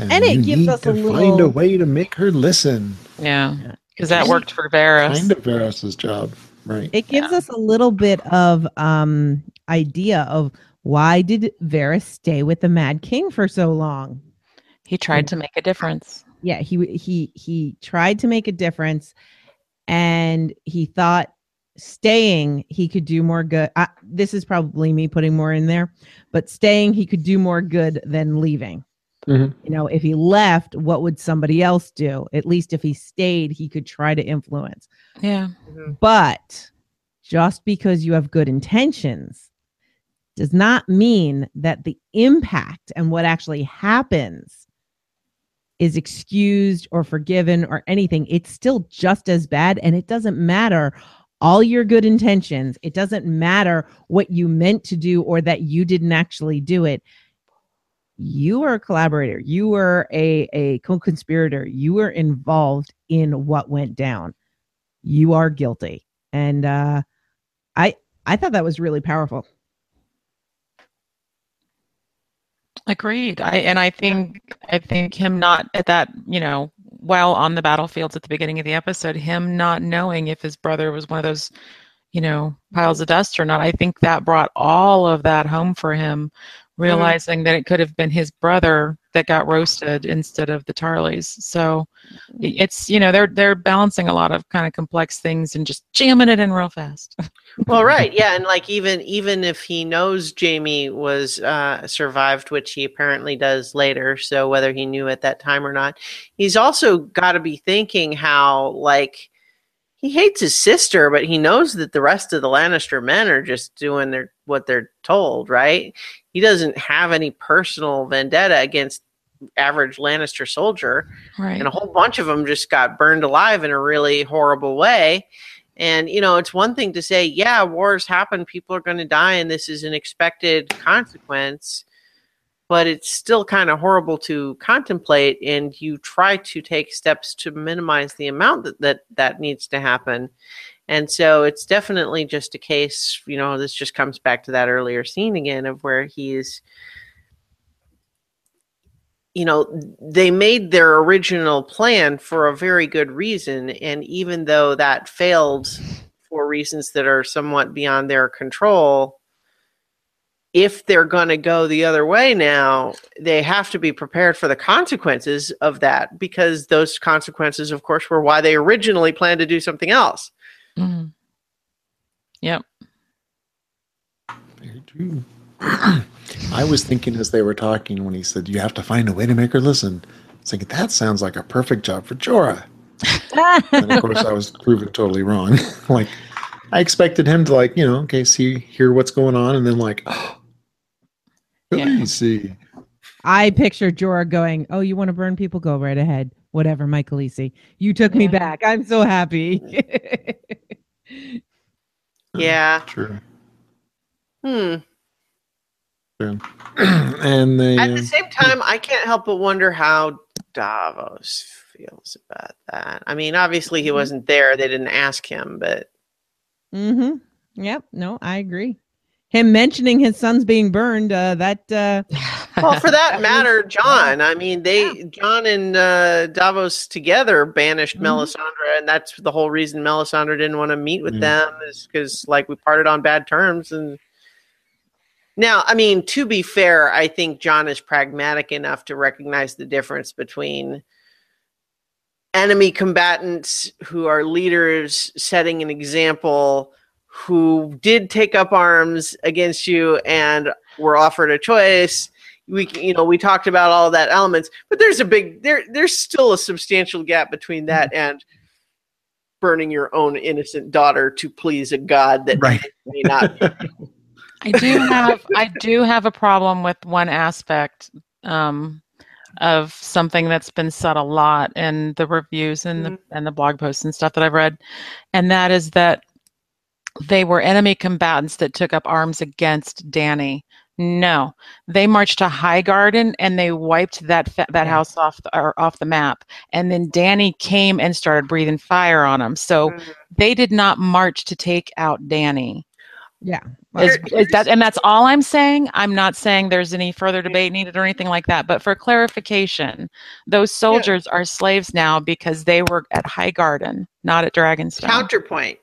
A: And,
B: it
A: you
B: gives
A: need
B: us a
A: to find a
B: little-
A: way to make her listen.
C: Yeah. Because that worked for Varys.
A: Kind of Varys's job, right?
B: It gives
C: Yeah.
B: us a little bit of um idea of why did Varys stay with the Mad King for so long?
C: He tried to make a difference.
B: Yeah, he he he tried to make a difference and he thought staying he could do more good. I, this is probably me putting more in there, but staying he could do more good than leaving.
A: Mhm.
B: You know, if he left, what would somebody else do? At least if he stayed, he could try to influence.
C: Yeah.
B: But just because you have good intentions does not mean that the impact and what actually happens is excused or forgiven or anything. It's still just as bad. And it doesn't matter all your good intentions. It doesn't matter what you meant to do or that you didn't actually do it. You were a collaborator. You were a, a co conspirator. You were involved in what went down you are guilty and uh i i thought that was really powerful
C: Agreed. I and I think I think him not at that, you know, while on the battlefields at the beginning of the episode, him not knowing if his brother was one of those, you know, piles of dust or not, I think that brought all of that home for him, realizing that it could have been his brother that got roasted instead of the Tarlys. So it's you know, they're they're balancing a lot of kind of complex things and just jamming it in real fast.
D: Well, right, yeah, and like even even if he knows Jaime was uh, survived, which he apparently does later, so whether he knew at that time or not, he's also got to be thinking how like he hates his sister, but he knows that the rest of the Lannister men are just doing their what they're told, right? He doesn't have any personal vendetta against average Lannister soldier
C: Right.
D: and a whole bunch of them just got burned alive in a really horrible way. And you know, it's one thing to say, yeah, wars happen, people are going to die, and this is an expected consequence. But it's still kind of horrible to contemplate, and you try to take steps to minimize the amount that that, that needs to happen. And so it's definitely just a case, you know, this just comes back to that earlier scene again of where he's you know they made their original plan for a very good reason and even though that failed for reasons that are somewhat beyond their control if they're going to go the other way now they have to be prepared for the consequences of that because those consequences of course were why they originally planned to do something else
C: Mhm. Yep.
A: Very true. I was thinking as they were talking when he said, You have to find a way to make her listen. I was thinking, That sounds like a perfect job for Jorah. And of course, I was proven totally wrong. like, I expected him to, like, you know, okay, see, hear what's going on, and then, like, oh,
C: Yeah.
A: really see.
B: i picture jorah going oh you want to burn people? Go right ahead. Whatever michael Easy. you took me back. I'm so happy.
D: Yeah.
A: True.
D: hmm.
A: True. and they,
D: At the same time, I can't help but wonder how Davos feels about that. I mean, obviously he wasn't there; they didn't ask him, but
B: mm-hmm. Yep. No i agree him mentioning his son's being burned uh that uh
D: well, for that
B: That
D: matter,
B: was-
D: Jon. I mean, they Jon and uh, Davos together banished
B: Mhm.
D: Melisandre, and that's the whole reason Melisandre didn't want to meet with
A: Yeah.
D: them is because like we parted on bad terms. And now, I mean, to be fair, I think Jon is pragmatic enough to recognize the difference between enemy combatants who are leaders setting an example who did take up arms against you and were offered a choice. We you know we talked about all that elements but there's a big there there's still a substantial gap between that and burning your own innocent daughter to please a god that
A: Right.
D: may not
C: I do have I do have a problem with one aspect um, of something that's been said a lot in the reviews and the and the blog posts and stuff that I've read, and that is that they were enemy combatants that took up arms against Dany. No, they marched to Highgarden and they wiped that that
B: Yeah.
C: house off the, or off the map. And then Dany came and started breathing fire on them. So
D: Mhm.
C: they did not march to take out Dany.
B: Yeah.
C: Is,
D: There-
C: is that and that's all I'm saying. I'm not saying there's any further debate needed or anything like that. But for clarification, those soldiers are slaves now because they were at Highgarden, not at Dragonstone.
D: counterpoint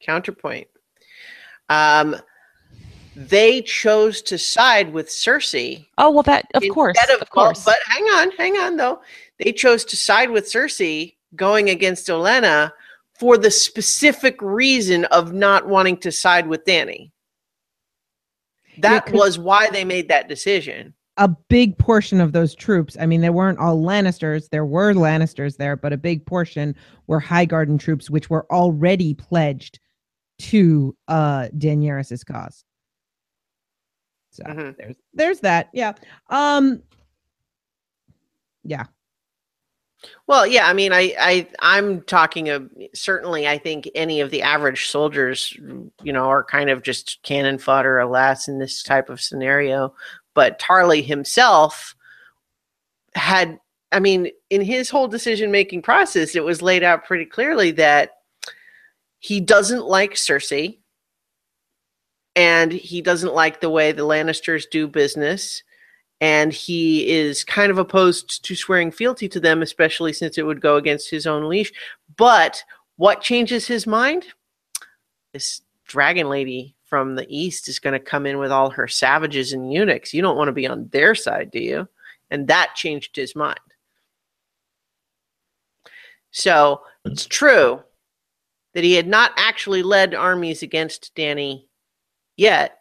D: counterpoint um they chose to side with cersei
C: oh well, that of course,
D: instead
C: of course.
D: but hang on hang on though they chose to side with cersei going against Olenna for the specific reason of not wanting to side with dany
B: Yeah,
D: was why they made that decision
B: a big portion of those troops, I mean, they weren't all Lannisters. There were Lannisters there, but a big portion were Highgarden troops, which were already pledged to uh Daenerys's cause. So
D: Mhm.
B: there's there's that. Yeah. Um yeah.
D: Well, yeah, I mean, I, I, I'm talking of certainly. I think any of the average soldiers, you know, are kind of just cannon fodder, alas, in this type of scenario. But Tarly himself had, I mean, in his whole decision making process, it was laid out pretty clearly that he doesn't like Cersei, and he doesn't like the way the Lannisters do business and he is kind of opposed to swearing fealty to them, especially since it would go against his own liege. But what changes his mind? This dragon lady from the east is going to come in with all her savages and eunuchs. You don't want to be on their side, do you? And that changed his mind. So it's true that he had not actually led armies against Dany yet,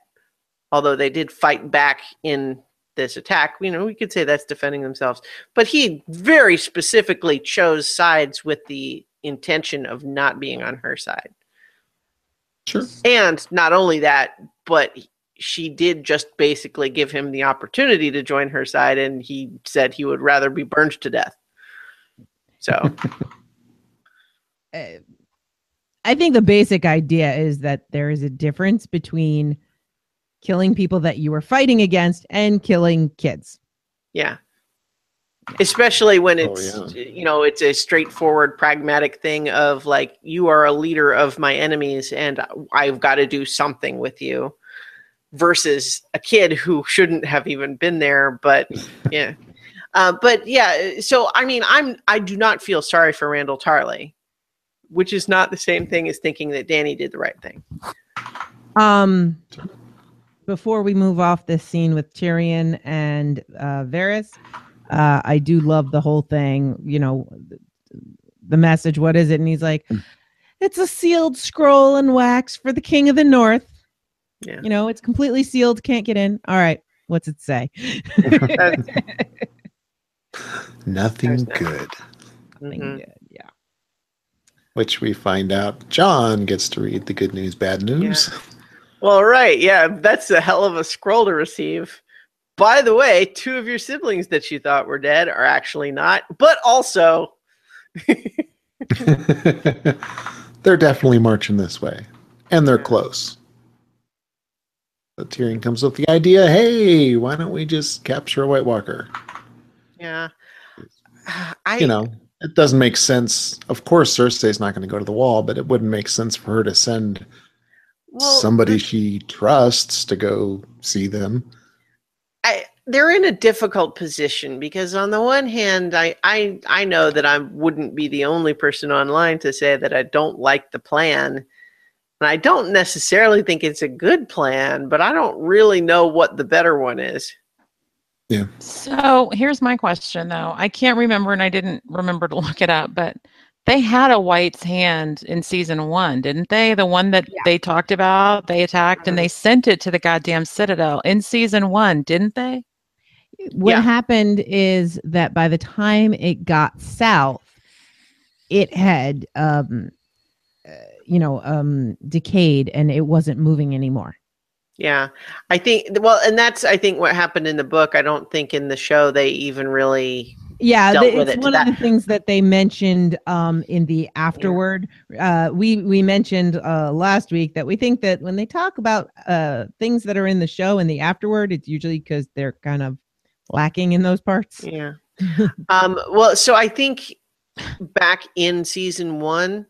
D: although they did fight back in this attack. You know, we could say that's defending themselves, but he very specifically chose sides with the intention of not being on her side.
A: Sure.
D: And not only that, but she did just basically give him the opportunity to join her side, and he said he would rather be burned to death. So,
B: uh, I think the basic idea is that there is a difference between killing people that you were fighting against and killing kids.
D: yeah. Especially when
A: Oh,
D: it's you know it's a straightforward pragmatic thing of like you are a leader of my enemies and I've got to do something with you versus a kid who shouldn't have even been there but yeah uh, but yeah so I mean I'm I do not feel sorry for Randyll Tarly which is not the same thing as thinking that Dany did the right thing
B: Um, before we move off this scene with Tyrion and uh, Varys, uh, I do love the whole thing. You know, the message. What is it? And he's like, "It's a sealed scroll and wax for the King of the North."
D: Yeah.
B: You know, it's completely sealed. Can't get in. All right. What's it say?
A: Nothing
D: There's
A: good.
B: Nothing
D: Mhm.
B: good. Yeah.
A: Which we find out Jon gets to read the good news, bad news.
D: Well, right. Yeah, that's a hell of a scroll to receive. By the way, two of your siblings that you thought were dead are actually not, but also,
A: they're definitely marching this way, and they're close. So Tyrion comes with the idea: Hey, why don't we just capture a White Walker?
D: yeah. I,
A: You know, it doesn't make sense. Of course, Cersei's not going to go to the wall, but it wouldn't make sense for her to send
D: well,
A: somebody she trusts to go see them.
D: I, they're in a difficult position because on the one hand, I, I, I know that I wouldn't be the only person online to say that I don't like the plan. And I don't necessarily think it's a good plan, but I don't really know what the better one is.
C: So here's my question though. I can't remember and I didn't remember to look it up, but they had a white's hand in season one, didn't they? The one that
B: Yeah.
C: they talked about, they attacked and they sent it to the goddamn Citadel in season one, didn't they?
B: what
D: Yeah.
B: happened is that by the time it got south it had um uh, you know um decayed and it wasn't moving anymore
D: Yeah, I think well, and that's I think what happened in the book. I don't think in the show they even really.
B: yeah
D: Dealt
B: th-
D: with
B: it's
D: it
B: one of
D: that-
B: the things that they mentioned um in the afterward uh we we mentioned uh last week that we think that when they talk about uh things that are in the show in the afterward it's usually because they're kind of lacking in those parts
D: Yeah. um. Well, so I think back in season one,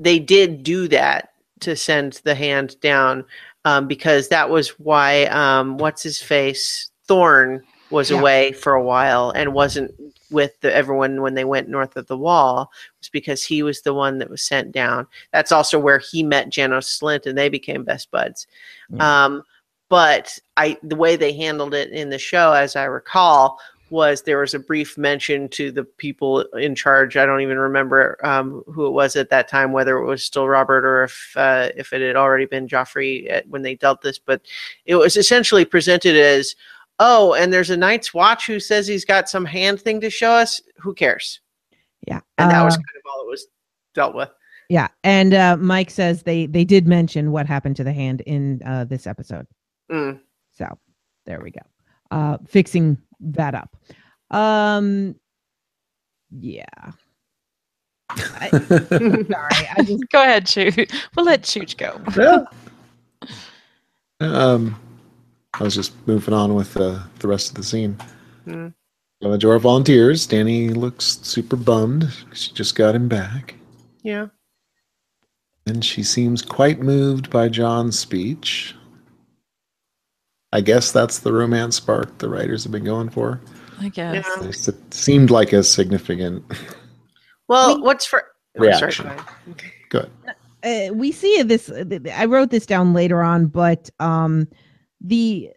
D: they did do that to send the hand down, um, because that was why um, what's his face Thorne was
B: Yeah.
D: away for a while and wasn't with the, everyone when they went north of the wall. Was because he was the one that was sent down. That's also where he met Janos Slynt and they became best buds.
B: Yeah.
D: Um, but I the way they handled it in the show, as I recall, was there was a brief mention to the people in charge. I don't even remember um, who it was at that time, whether it was still Robert or if uh, if it had already been Joffrey at, when they dealt this. But it was essentially presented as, oh, and there's a Night's Watch who says he's got some hand thing to show us. Who cares?
B: yeah
D: And that was
B: Uh,
D: kind of all it was dealt with.
B: Yeah, and uh, Mike says they they did mention what happened to the hand in uh, this episode.
D: Mm.
B: So there we go. Uh, fixing that up. Um, yeah. I, sorry, I just
C: Go ahead, Chooch. We'll let Chooch go.
A: Yeah. um, I was just moving on with uh, the rest of the scene.
D: Hmm.
A: The Majora volunteers. Dany looks super bummed. She just got him back.
D: Yeah.
A: And she seems quite moved by Jon's speech. I guess that's the romance spark the writers have been going for.
C: I guess.
D: Yeah.
A: It seemed like a significant.
D: Well,
B: We-
D: what's for oh, sorry,
A: Reaction.
D: go ahead.
A: Good.
B: uh, we see this. I wrote this down later on, but um, the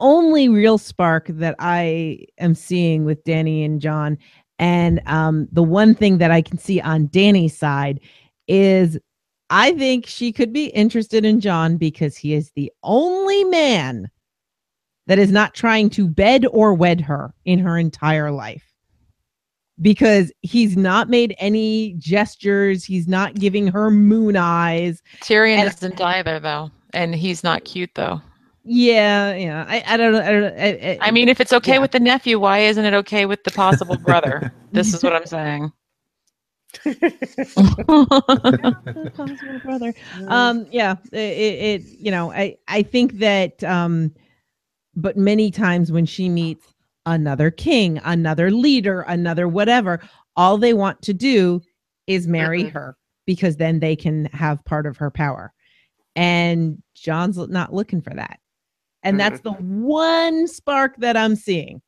B: only real spark that I am seeing with Dany and Jon, and um, the one thing that I can see on Dany's side is I think she could be interested in Jon because he is the only man that is not trying to bed or wed her in her entire life. Because he's not made any gestures, he's not giving her moon eyes.
C: Tyrion
B: And-
C: isn't either, though, and he's not cute, though.
B: Yeah, yeah. I, I don't know. I, don't, I,
C: I mean, if it's okay
B: Yeah.
C: with the nephew, why isn't it okay with the possible brother? this is what I'm saying.
B: possible brother. Um, yeah, it, it, you know, I, I think that, um, but many times when she meets another king, another leader, another whatever, all they want to do is marry her because then they can have part of her power. And Jon's not looking for that. And that's the one spark that I'm seeing.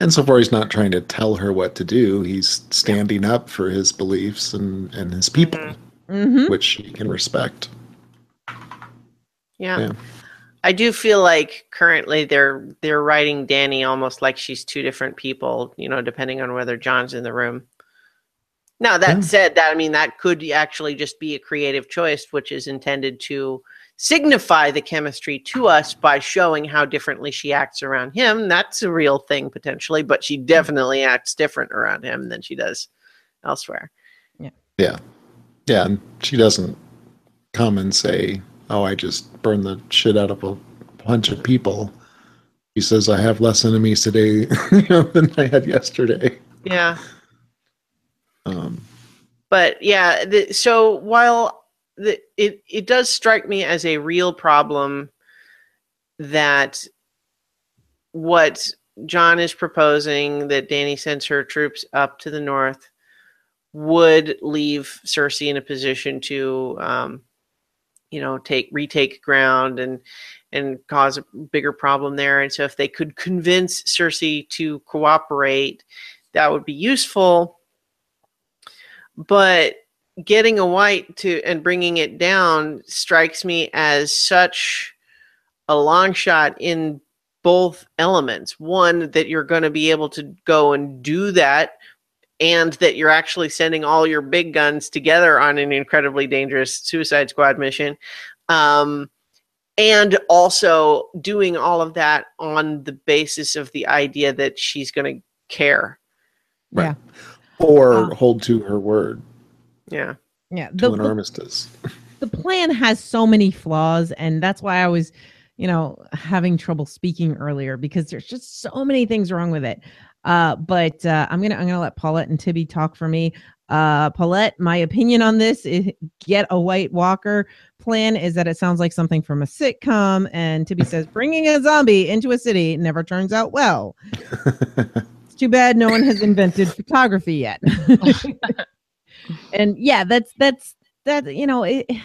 A: And so far, he's not trying to tell her what to do. He's standing up for his beliefs and, and his people,
D: Mhm.
B: hmm
A: which she can respect.
D: Yeah.
A: Yeah.
D: I do feel like currently they're they're writing Dany almost like she's two different people, you know, depending on whether Jon's in the room. Now that
A: Yeah.
D: said, that I mean that could actually just be a creative choice, which is intended to signify the chemistry to us by showing how differently she acts around him. That's a real thing potentially, but she hmm. definitely acts different around him than she does elsewhere.
A: Yeah. Yeah. Yeah. And she doesn't come and say, Oh, I just burned the shit out of a bunch of people. He says, I have less enemies today you know, than I had yesterday.
D: Yeah.
A: Um,
D: but yeah the, so while the, it it does strike me as a real problem that what Jon is proposing that Dany sends her troops up to the north would leave Cersei in a position to um, you know take retake ground and and cause a bigger problem there and so if they could convince Cersei to cooperate that would be useful but getting a white to and bringing it down strikes me as such a long shot in both elements. One that you're going to be able to go and do that and that you're actually sending all your big guns together on an incredibly dangerous suicide squad mission. Um, and also doing all of that on the basis of the idea that she's going to care.
A: Right. Or
B: Uh,
A: hold to her word
D: Yeah.
B: Yeah.
A: to
B: The,
A: an
B: the,
A: armistice.
B: the plan has so many flaws, and that's why I was, you know, having trouble speaking earlier because there's just so many things wrong with it. Uh, but uh, I'm gonna I'm gonna let Paulette and Tibby talk for me. Uh, Paulette, my opinion on this is get a White Walker plan is that it sounds like something from a sitcom, and Tibby says bringing a zombie into a city never turns out well. It's too bad no one has invented photography yet. and yeah, that's that's that you know it, it-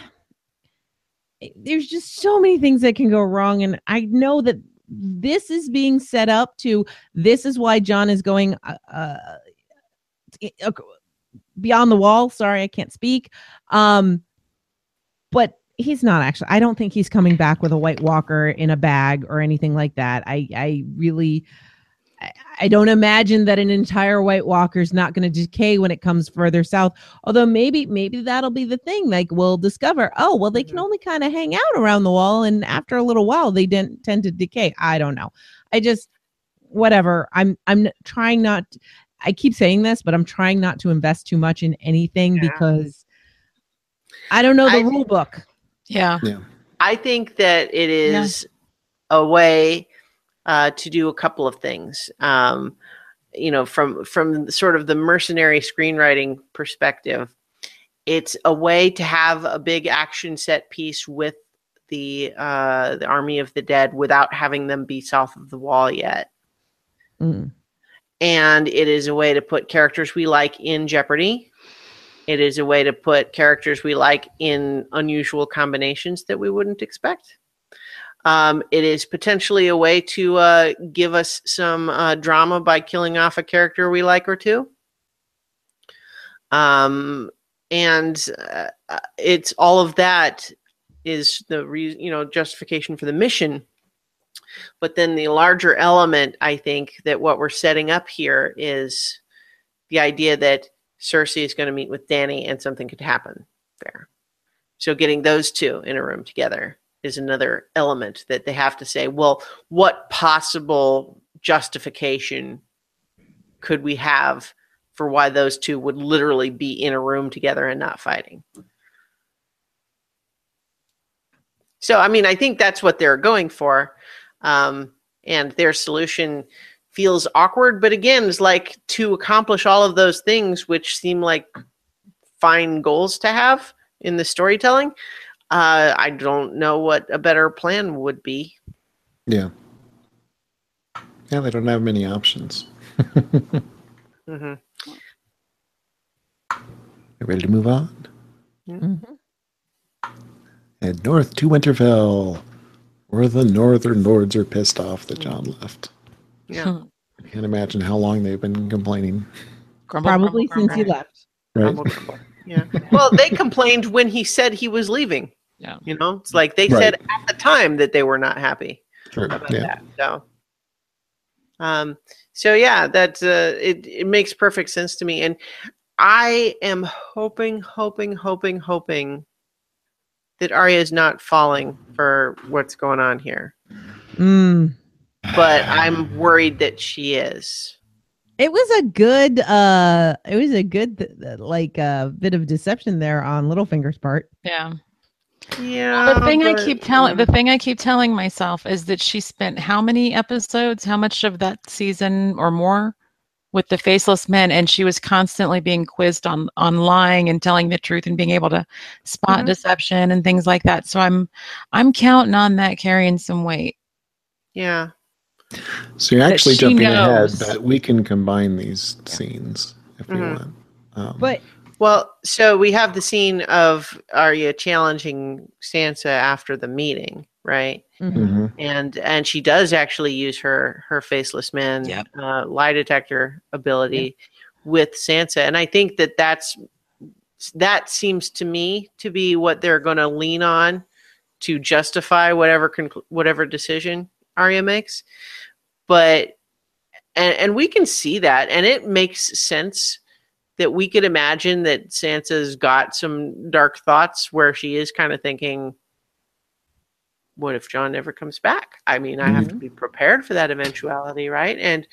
B: there's just so many things that can go wrong and I know that this is being set up to this is why Jon is going uh, uh uh, beyond the wall. Sorry, I can't speak. Um but he's not actually I don't think he's coming back with a white walker in a bag or anything like that. I I really I- I don't imagine that an entire White Walker is not going to decay when it comes further south. Although maybe maybe that'll be the thing. Like we'll discover, oh well, they can
D: Mhm.
B: only kind of hang out around the wall, and after a little while, they didn't tend to decay. I don't know. I just whatever. I'm I'm trying not. I keep saying this, but I'm trying not to invest too much in anything
D: Yeah.
B: because I don't know the
D: I-
B: rule book.
C: Yeah.
D: I think that it is a way uh, to do a couple of things. Um, you know, from from sort of the mercenary screenwriting perspective, it's a way to have a big action set piece with the uh, the army of the dead without having them be south of the wall yet.
B: Mm.
D: and it is a way to put characters we like in jeopardy it is a way to put characters we like in unusual combinations that we wouldn't expect um, it is potentially a way to uh, give us some uh, drama by killing off a character we like or two um, and uh, uh, it's all of that is the re- you know justification for the mission but then the larger element, I think, that what we're setting up here is the idea that Cersei is going to meet with Dany and something could happen there. So getting those two in a room together is another element that they have to say, well, what possible justification could we have for why those two would literally be in a room together and not fighting? So, I mean, I think that's what they're going for um, and their solution feels awkward but again is like to accomplish all of those things which seem like fine goals to have in the storytelling uh, i don't know what a better plan would be
A: Yeah. Yeah, they don't have many options.
D: hmm
A: You ready to move on?
B: Mhm.
A: Head north to Winterfell, where the northern lords are pissed off that Jon left.
D: yeah
A: I can't imagine how long they've been complaining.
C: Grumble,
B: Probably
C: grumble,
B: since he left.
A: Right?
D: Grumble, grumble. yeah well they complained when he said he was leaving
C: Yeah.
D: you know it's like they
A: Right.
D: said at the time that they were not happy
A: Sure.
D: about
A: Yeah.
D: that. So, um, so yeah, that uh, it it makes perfect sense to me, and I am hoping, hoping, hoping, hoping that Arya is not falling for what's going on here,
B: Mm.
D: but I'm worried that she is.
B: It was a good uh it was a good th- th- like uh bit of deception there on Littlefinger's part.
C: Yeah.
D: Yeah.
C: the thing I keep telling
D: um,
C: the thing I keep telling myself is that she spent how many episodes, how much of that season or more with the faceless men and she was constantly being quizzed on on lying and telling the truth and being able to spot
D: Mhm.
C: deception and things like that. So I'm I'm counting on that carrying some weight.
D: yeah.
A: So you're actually jumping
C: knows.
A: ahead, but we can combine these scenes if we
D: Mhm.
A: want. Um,
B: But
D: Well, so we have the scene of Arya challenging Sansa after the meeting, right?
B: mhm.
A: mhm.
D: and and she does actually use her her faceless man
C: Yep.
D: uh, lie detector ability with Sansa, and I think that that's that seems to me to be what they're going to lean on to justify whatever conclu- whatever decision Arya makes. But and and we can see that and it makes sense that we could imagine that Sansa's got some dark thoughts where she is kind of thinking what if Jon never comes back? I mean, I have to be prepared for that eventuality, right? And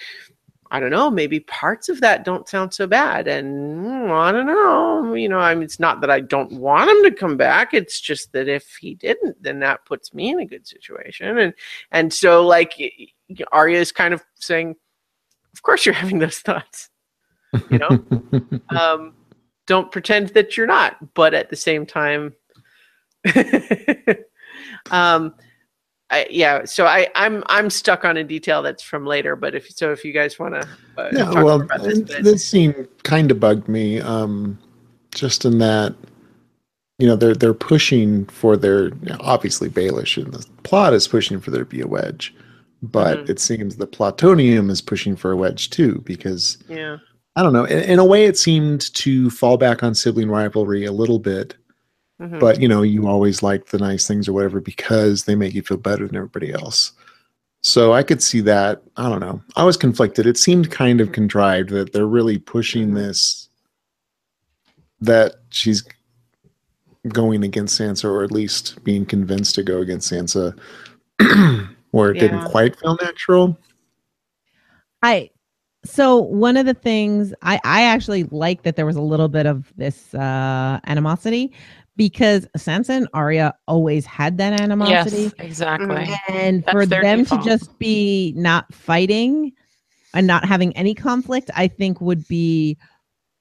D: I don't know, maybe parts of that don't sound so bad. And mm, I don't know, you know, I mean, it's not that I don't want him to come back. It's just that if he didn't, then that puts me in a good situation. And and so, like, Arya is kind of saying, "Of course, you're having those thoughts." You know, um, don't pretend that you're not. But at the same time, um, I, yeah. So I, I'm I'm stuck on a detail that's from later. But if so, if you guys want to, uh,
A: yeah, well,
D: about this,
A: and this scene kind of bugged me, um, just in that, you know, they're they're pushing for their you know, obviously Baelish and the plot is pushing for there to be a wedge, but
D: Mhm.
A: it seems the plutonium is pushing for a wedge too because
D: yeah,
A: I don't know. In, in a way, it seemed to fall back on sibling rivalry a little bit,
D: Mhm.
A: but you know, you always like the nice things or whatever because they make you feel better than everybody else. So I could see that. I don't know. I was conflicted. It seemed kind of contrived that they're really pushing
D: Mhm.
A: this that she's going against Sansa, or at least being convinced to go against Sansa, where it didn't quite feel natural.
B: I so one of the things I I actually like that there was a little bit of this uh animosity because Sansa and Arya always had that animosity.
C: Yes, exactly.
B: And
C: That's
B: for them
C: default.
B: to just be not fighting and not having any conflict, I think would be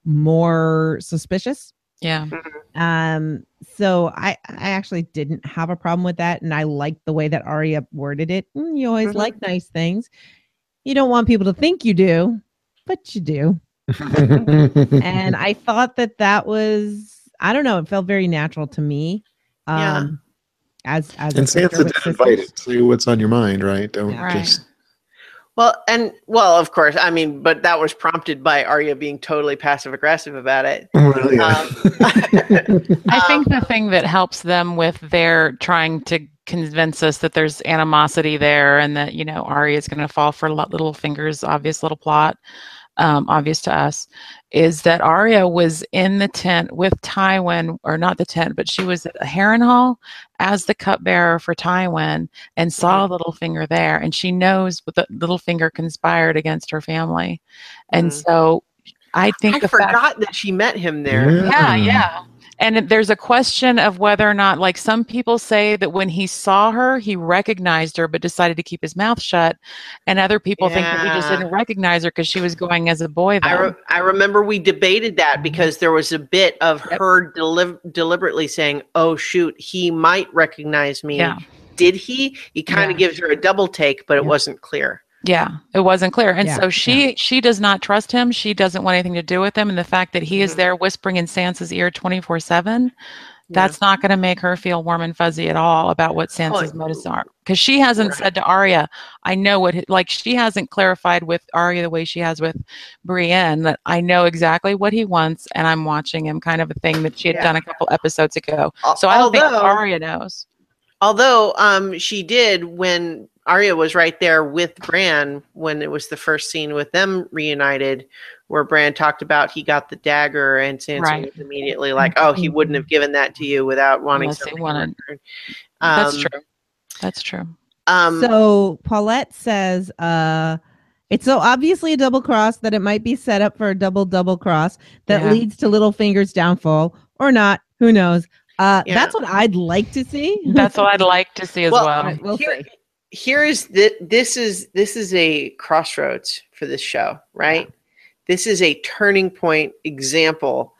B: more suspicious.
C: Yeah.
B: Um, so I I actually didn't have a problem with that, and I liked the way that Arya worded it. Mm, you always
D: Mhm.
B: like nice things. You don't want people to think you do, but you do. And I thought that that was I don't know. It felt very natural to me. Um,
D: Yeah.
B: As as a
A: and
B: sister
A: Sansa
B: with
A: did invite
B: sisters.
A: it. See what's on your mind, right? Don't
B: Yeah.
C: Right.
A: just
D: Well, and well, of course, I mean, but that was prompted by Arya being totally passive aggressive about it.
A: Really.
D: Um,
C: I
D: Um,
C: think the thing that helps them with their trying to convince us that there's animosity there and that, you know, Arya is going to fall for Li- Littlefinger's obvious little plot, um, obvious to us, is that Arya was in the tent with Tywin, or not the tent, but she was at Harrenhal as the cupbearer for Tywin and saw Littlefinger there. And she knows that the Littlefinger conspired against her family. And
D: Mhm.
C: so I think
D: I
C: the fact
D: forgot that she met him there.
C: yeah, yeah. And there's a question of whether or not, like some people say that when he saw her, he recognized her but decided to keep his mouth shut. And other people think that he just didn't recognize her because she was going as a boy
D: I, re- I remember we debated that because there was a bit of
C: Yep.
D: her deli- deliberately saying, "Oh shoot, he might recognize me."
C: yeah.
D: Did he? He kind of
C: Yeah.
D: gives her a double take, but it
B: Yeah.
D: wasn't clear.
C: Yeah, it wasn't clear. And
B: Yeah,
C: so she she does not trust him. She doesn't want anything to do with him. And the fact that he is
D: Mhm.
C: there whispering in Sansa's ear 24/7, that's not going to make her feel warm and fuzzy at all about what Sansa's
D: Oh,
C: motives are. Because she hasn't
D: right.
C: said to Arya, I know what, like, she hasn't clarified with Arya the way she has with Brienne that I know exactly what he wants and I'm watching him, kind of a thing that she had
D: Yeah.
C: done a couple episodes ago. So I don't think Arya knows.
D: Although um, she did when Arya was right there with Bran when it was the first scene with them reunited, where Bran talked about he got the dagger and Sansa
C: Right.
D: was immediately like, "Oh, he wouldn't have given that to you without wanting
C: Unless he
D: something." in
C: wanted-
D: return."
C: That's
D: Um,
C: true. That's true.
D: Um,
B: so Paulette says, uh, it's so obviously a double cross that it might be set up for a double double cross that
C: Yeah.
B: leads to Littlefinger's downfall or not. Who knows? Uh,
D: Yeah.
B: That's what I'd like to see.
C: That's what I'd like to see as
D: Well,
C: well.
B: Right, we'll
D: here, here's the this is this is a crossroads for this show right? This is a turning point example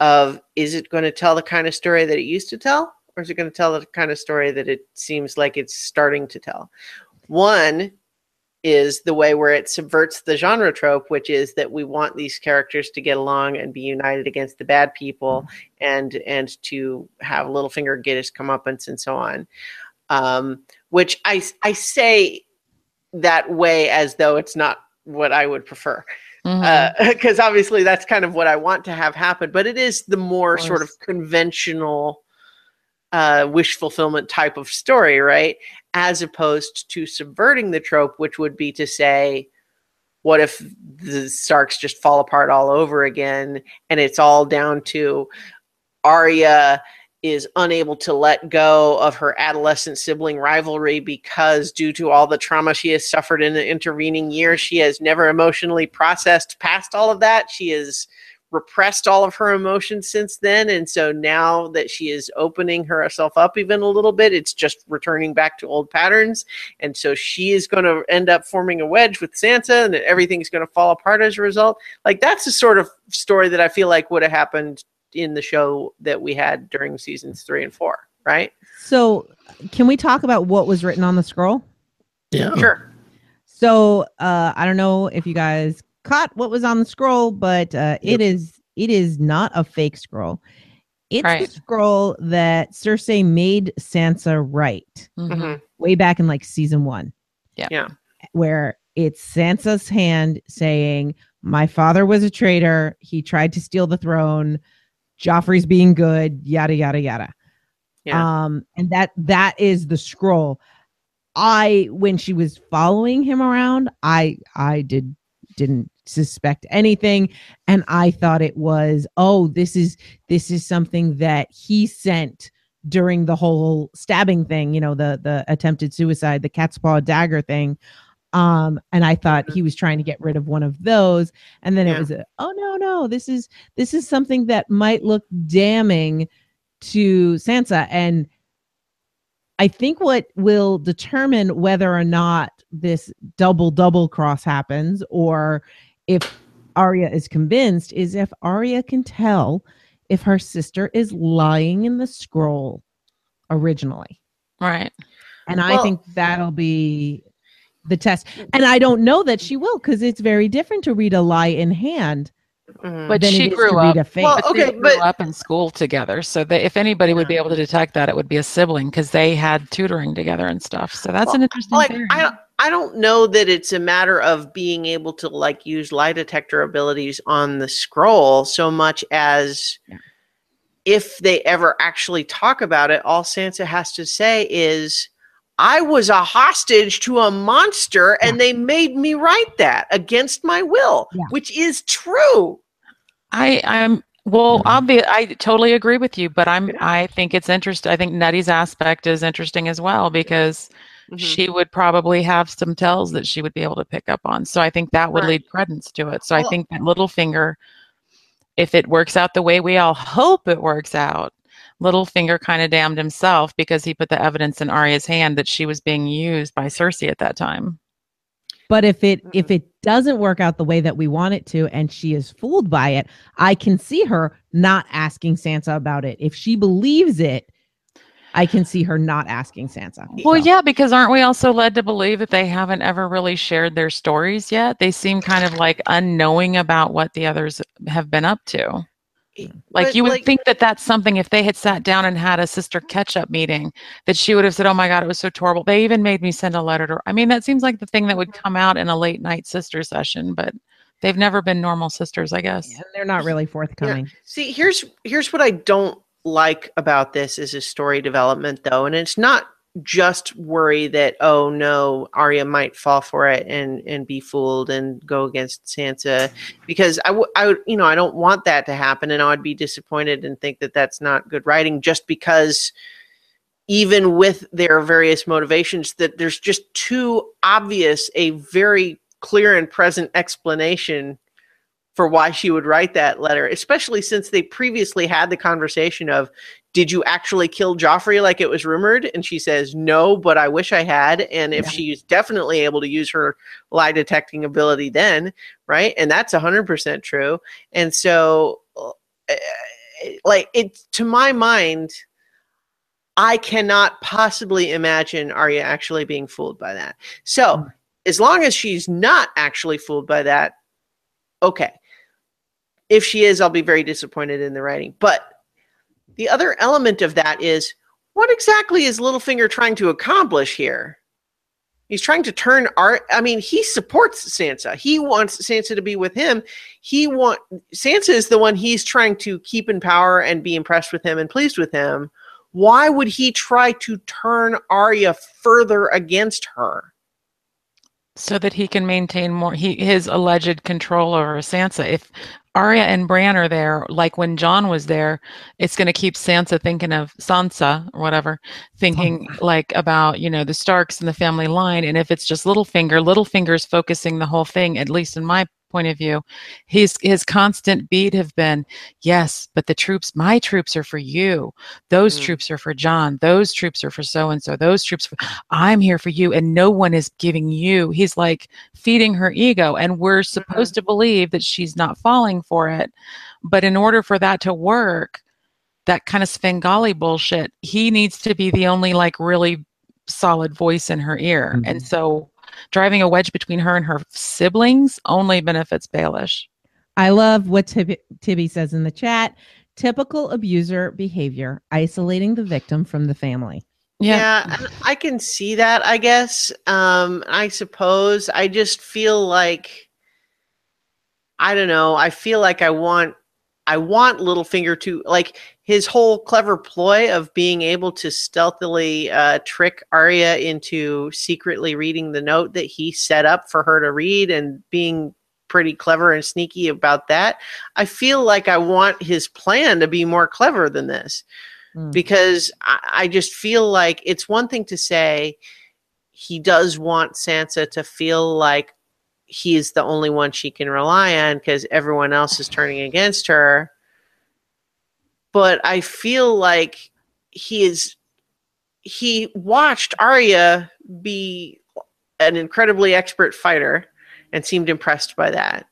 D: of is it going to tell the kind of story that it used to tell or is it going to tell the kind of story that it seems like it's starting to tell? One is the way where it subverts the genre trope which is that we want these characters to get along and be united against the bad people mm-hmm. and and to have Littlefinger get his comeuppance and so on um, which I I say that way as though it's not what I would prefer, because obviously that's kind of what I want to have happen. But it is the more
C: Of
D: sort of conventional uh, wish fulfillment type of story, right? As opposed to subverting the trope, which would be to say, what if the Starks just fall apart all over again and it's all down to Arya is unable to let go of her adolescent sibling rivalry because due to all the trauma she has suffered in the intervening years she has never emotionally processed past all of that. She has repressed all of her emotions since then. And so now that she is opening herself up even a little bit it's just returning back to old patterns. And so she is going to end up forming a wedge with sansa and everything's going to fall apart as a result. Like that's the sort of story that i feel like would have happened in the show that we had during seasons three and four, right?
B: So, can we talk about what was written on the scroll?
A: Yeah.
D: Sure.
B: So, uh, I don't know if you guys caught what was on the scroll, but uh, it
A: Yep.
B: is it is not a fake scroll. It's
C: Right.
B: the scroll that Cersei made Sansa write
C: Mhm.
D: Mhm.
B: way back in like season one.
C: Yeah.
D: Yeah.
B: Where it's Sansa's hand saying, My father was a traitor. He tried to steal the throne. Joffrey's being good, yada yada yada.
D: Yeah.
B: Um, and that that is the scroll. I when she was following him around, I I did didn't suspect anything and I thought it was oh this is this is something that he sent during the whole stabbing thing, you know, the the attempted suicide, the cat's paw dagger thing. Um and I thought he was trying to get rid of one of those and then
D: Yeah.
B: it was a, oh no no this is this is something that might look damning to Sansa and I think what will determine whether or not this double double cross happens or if Arya is convinced is if Arya can tell if her sister is lying in the scroll originally.
C: Right.
B: And I think that'll be the test. And I don't know that she will because it's very different to read a lie in hand
D: Mhm.
C: But she grew up.
B: read a.
D: Well,
C: But
D: okay,
C: they grew
D: but-
C: up in school together, so that if anybody would be able to detect that, it would be a sibling because they had tutoring together and stuff. So that's
D: Well,
C: an interesting
D: like
C: theory.
D: I don't, I don't know that it's a matter of being able to like use lie detector abilities on the scroll so much as
B: Yeah.
D: if they ever actually talk about it, all Sansa has to say is, "I was a hostage to a monster, and they made me write that against my will,"
B: Yeah.
D: which is true.
C: I I'm well,
A: I'll
C: be I totally agree with you, but I'm
D: Yeah.
C: I think it's interesting. I think Nettie's aspect is interesting as well because
D: Mhm.
C: she would probably have some tells that she would be able to pick up on. So I think that would
D: Right.
C: lead credence to it. So I think that Littlefinger, if it works out the way we all hope it works out, Littlefinger kind of damned himself because he put the evidence in Arya's hand that she was being used by Cersei at that time.
B: But if it if it doesn't work out the way that we want it to and she is fooled by it, I can see her not asking Sansa about it. If she believes it, I can see her not asking Sansa.
C: Well,
B: So,
C: yeah, because aren't we also led to believe that they haven't ever really shared their stories yet? They seem kind of like unknowing about what the others have been up to. Like
D: But,
C: you would
D: like-
C: think that that's something if they had sat down and had a sister catch-up meeting that she would have said, "Oh my god, it was so horrible." They even made me send a letter to. I mean, that seems like the thing that would mm-hmm. come out in a late night sister session, but they've never been normal sisters, I guess.
B: and they're not really forthcoming.
D: See, here's here's what I don't like about this as a story development though, and it's not just worry that oh no, Arya might fall for it and and be fooled and go against Sansa because I would I would you know I don't want that to happen and I'd be disappointed and think that that's not good writing just because even with their various motivations that there's just too obvious a very clear and present explanation for why she would write that letter, especially since they previously had the conversation of, did you actually kill Joffrey like it was rumored? And she says, no, but I wish I had. And if
B: Yeah.
D: she's definitely able to use her lie detecting ability then, right? And that's 100% true. And so, uh, like, it to my mind, I cannot possibly imagine Arya actually being fooled by that. So,
B: Mm.
D: as long as she's not actually fooled by that, okay. If she is, I'll be very disappointed in the writing. But the other element of that is what exactly is Littlefinger trying to accomplish here? He's trying to turn art. I mean, he supports Sansa. He wants Sansa to be with him. He want Sansa is the one he's trying to keep in power and be impressed with him and pleased with him. why would he try to turn Arya further against her?
C: So that he can maintain more he his alleged control over Sansa. If Arya and Bran are there, like when Jon was there, it's going to keep Sansa thinking of Sansa or whatever, thinking like about you know the Starks and the family line. And if it's just Littlefinger, Littlefinger's focusing the whole thing. At least in my point of view, his his constant beat have been yes, but the troops, my troops are for you. Those
D: Mm.
C: troops are for Jon. Those troops are for so and so. Those troops, for, I'm here for you, and no one is giving you. He's like feeding her ego, and we're supposed to believe that she's not falling for it. But in order for that to work, that kind of Svengali bullshit, he needs to be the only like really solid voice in her ear. And
A: Mhm.
C: so driving a wedge between her and her siblings only benefits Baelish.
B: I love what Tibby, Tibby says in the chat. Typical abuser behavior, isolating the victim from the family.
C: Yeah.
D: and I can see that, I guess. Um, I suppose. I just feel like I don't know. I feel like I want I want Littlefinger to like his whole clever ploy of being able to stealthily uh, trick Arya into secretly reading the note that he set up for her to read and being pretty clever and sneaky about that. I feel like I want his plan to be more clever than this
B: Mm.
D: because I, I just feel like it's one thing to say he does want Sansa to feel like he is the only one she can rely on because everyone else is turning against her. But I feel like he is he watched Arya be an incredibly expert fighter and seemed impressed by that.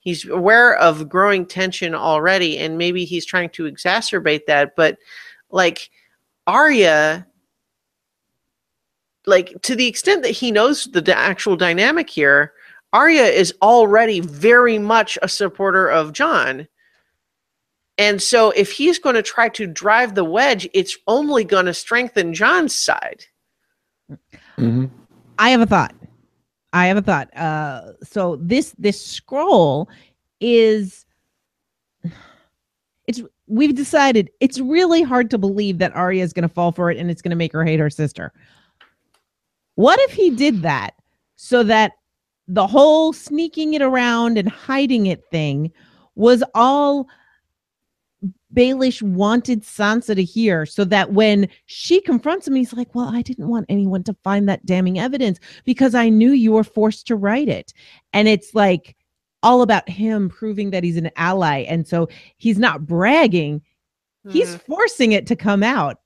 D: He's aware of growing tension already, and maybe he's trying to exacerbate that. But like Arya, like to the extent that he knows the d- actual dynamic here, Arya is already very much a supporter of Jon. And so if he's going to try to drive the wedge, it's only going to strengthen Jon's side.
A: Mhm.
B: I have a thought. I have a thought. Uh, so this this scroll is it's we've decided it's really hard to believe that Arya is going to fall for it and it's going to make her hate her sister. What if he did that so that the whole sneaking it around and hiding it thing was all Baelish wanted Sansa to hear so that when she confronts him, he's like, Well, I didn't want anyone to find that damning evidence because I knew you were forced to write it. And it's like all about him proving that he's an ally. And so he's not bragging, he's
D: Hmm.
B: forcing it to come out.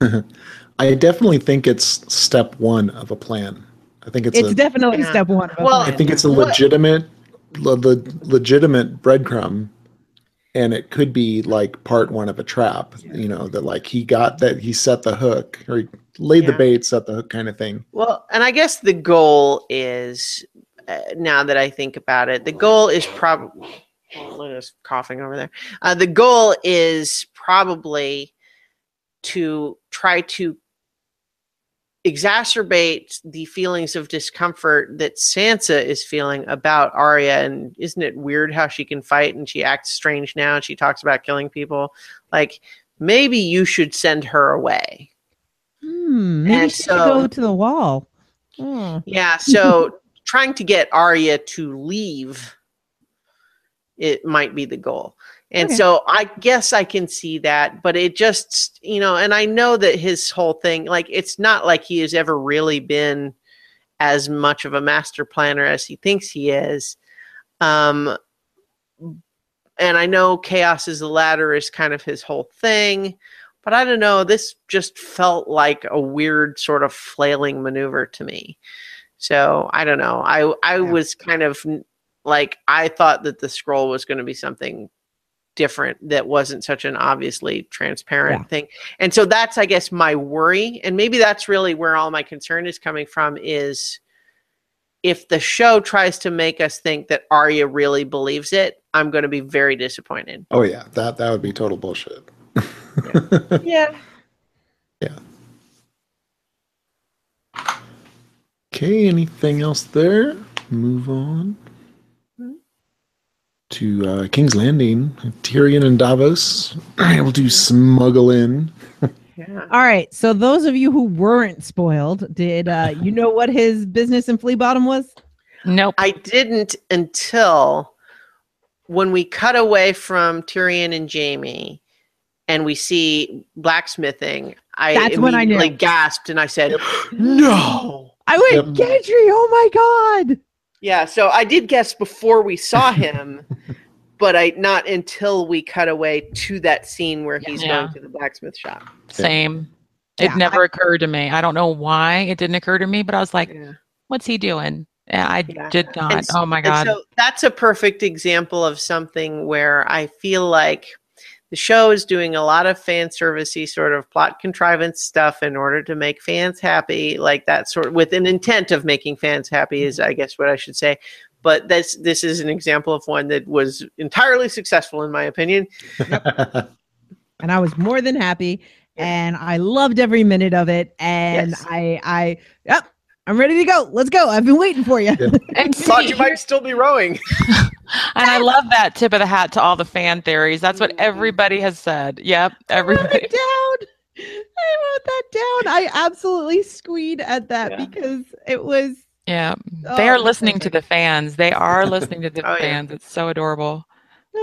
A: I definitely think it's step one of a plan. I think it's,
B: It's
A: a,
B: definitely
D: Yeah.
B: step one. of a
D: Well,
A: I think it's a legitimate, le, le, legitimate breadcrumb, and it could be like part one of a trap. You know that like he got that he set the hook or he laid the bait, set the hook kind of thing.
D: Well, and I guess the goal is, uh, now that I think about it, the goal is probably. Us coughing over there. Uh, the goal is probably to try to exacerbate the feelings of discomfort that Sansa is feeling about Arya. And isn't it weird how she can fight and she acts strange now and she talks about killing people? Like, maybe you should send her away.
B: Hmm, maybe
D: and
B: she should go to the wall. Hmm.
D: Yeah, so trying to get Arya to leave it might be the goal. And
B: Okay.
D: so I guess I can see that, but it just, you know, and I know that his whole thing like it's not like he has ever really been as much of a master planner as he thinks he is. Um and I know chaos is the ladder is kind of his whole thing, but I don't know, this just felt like a weird sort of flailing maneuver to me. So I don't know. I I
B: Yeah.
D: was kind of like I thought that the scroll was going to be something different that wasn't such an obviously transparent
B: Yeah.
D: thing. And so that's I guess my worry and maybe that's really where all my concern is coming from is if the show tries to make us think that Arya really believes it, I'm going to be very disappointed.
A: Oh yeah, that that would be total bullshit.
D: Yeah. Yeah.
A: Okay, anything else there? Move on. To uh, King's Landing. Tyrion and Davos are able to smuggle in.
D: Yeah.
B: All right. So those of you who weren't spoiled, did uh you know what his business in Flea Bottom was?
C: Nope.
D: I didn't until when we cut away from Tyrion and Jaime and we see blacksmithing. I
B: That's when I knew.
D: immediately gasped and I said, "No!"
B: I went,
A: Yep.
B: Gendry, oh my god.
D: Yeah, so I did guess before we saw him, but I not until we cut away to that scene where he's
C: Yeah.
D: going to the blacksmith shop.
C: Same.
B: Yeah,
C: It never occurred to me. I don't know why it didn't occur to me, but I was like,
D: Yeah.
C: what's he doing? Yeah, I
D: Yeah.
C: did not.
D: And s-
C: oh my god.
D: so that's a perfect example of something where I feel like the show is doing a lot of fan servicey sort of plot contrivance stuff in order to make fans happy, like that sort with an intent of making fans happy is I guess what I should say. But this this is an example of one that was entirely successful in my opinion.
B: And I was more than happy and I loved every minute of it. And
D: Yes.
B: I I yep, I'm ready to go. Let's go. I've been waiting for you.
C: and,
D: Thought you might still be rowing.
C: and I love that tip of the hat to all the fan theories. That's what mm-hmm. everybody has said. Yep,
B: I wrote
C: everybody.
B: it down. I wrote that down. I absolutely squeed at that
D: Yeah.
B: because it was
C: Yeah,
B: Oh,
C: they are listening to the fans. They are listening to the
D: Oh, yeah.
C: fans. It's so adorable.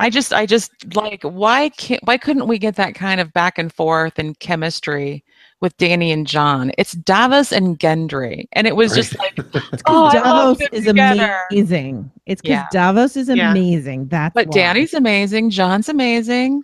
C: I just, I just like why can't, why couldn't we get that kind of back and forth and chemistry with Dany and Jon? It's Davos and Gendry, and it was just like, oh,
B: Davos is
C: together.
B: amazing. It's because
C: Yeah.
B: Davos is
D: Yeah.
B: amazing. That's
C: But
B: why.
C: Dany's amazing. Jon's amazing.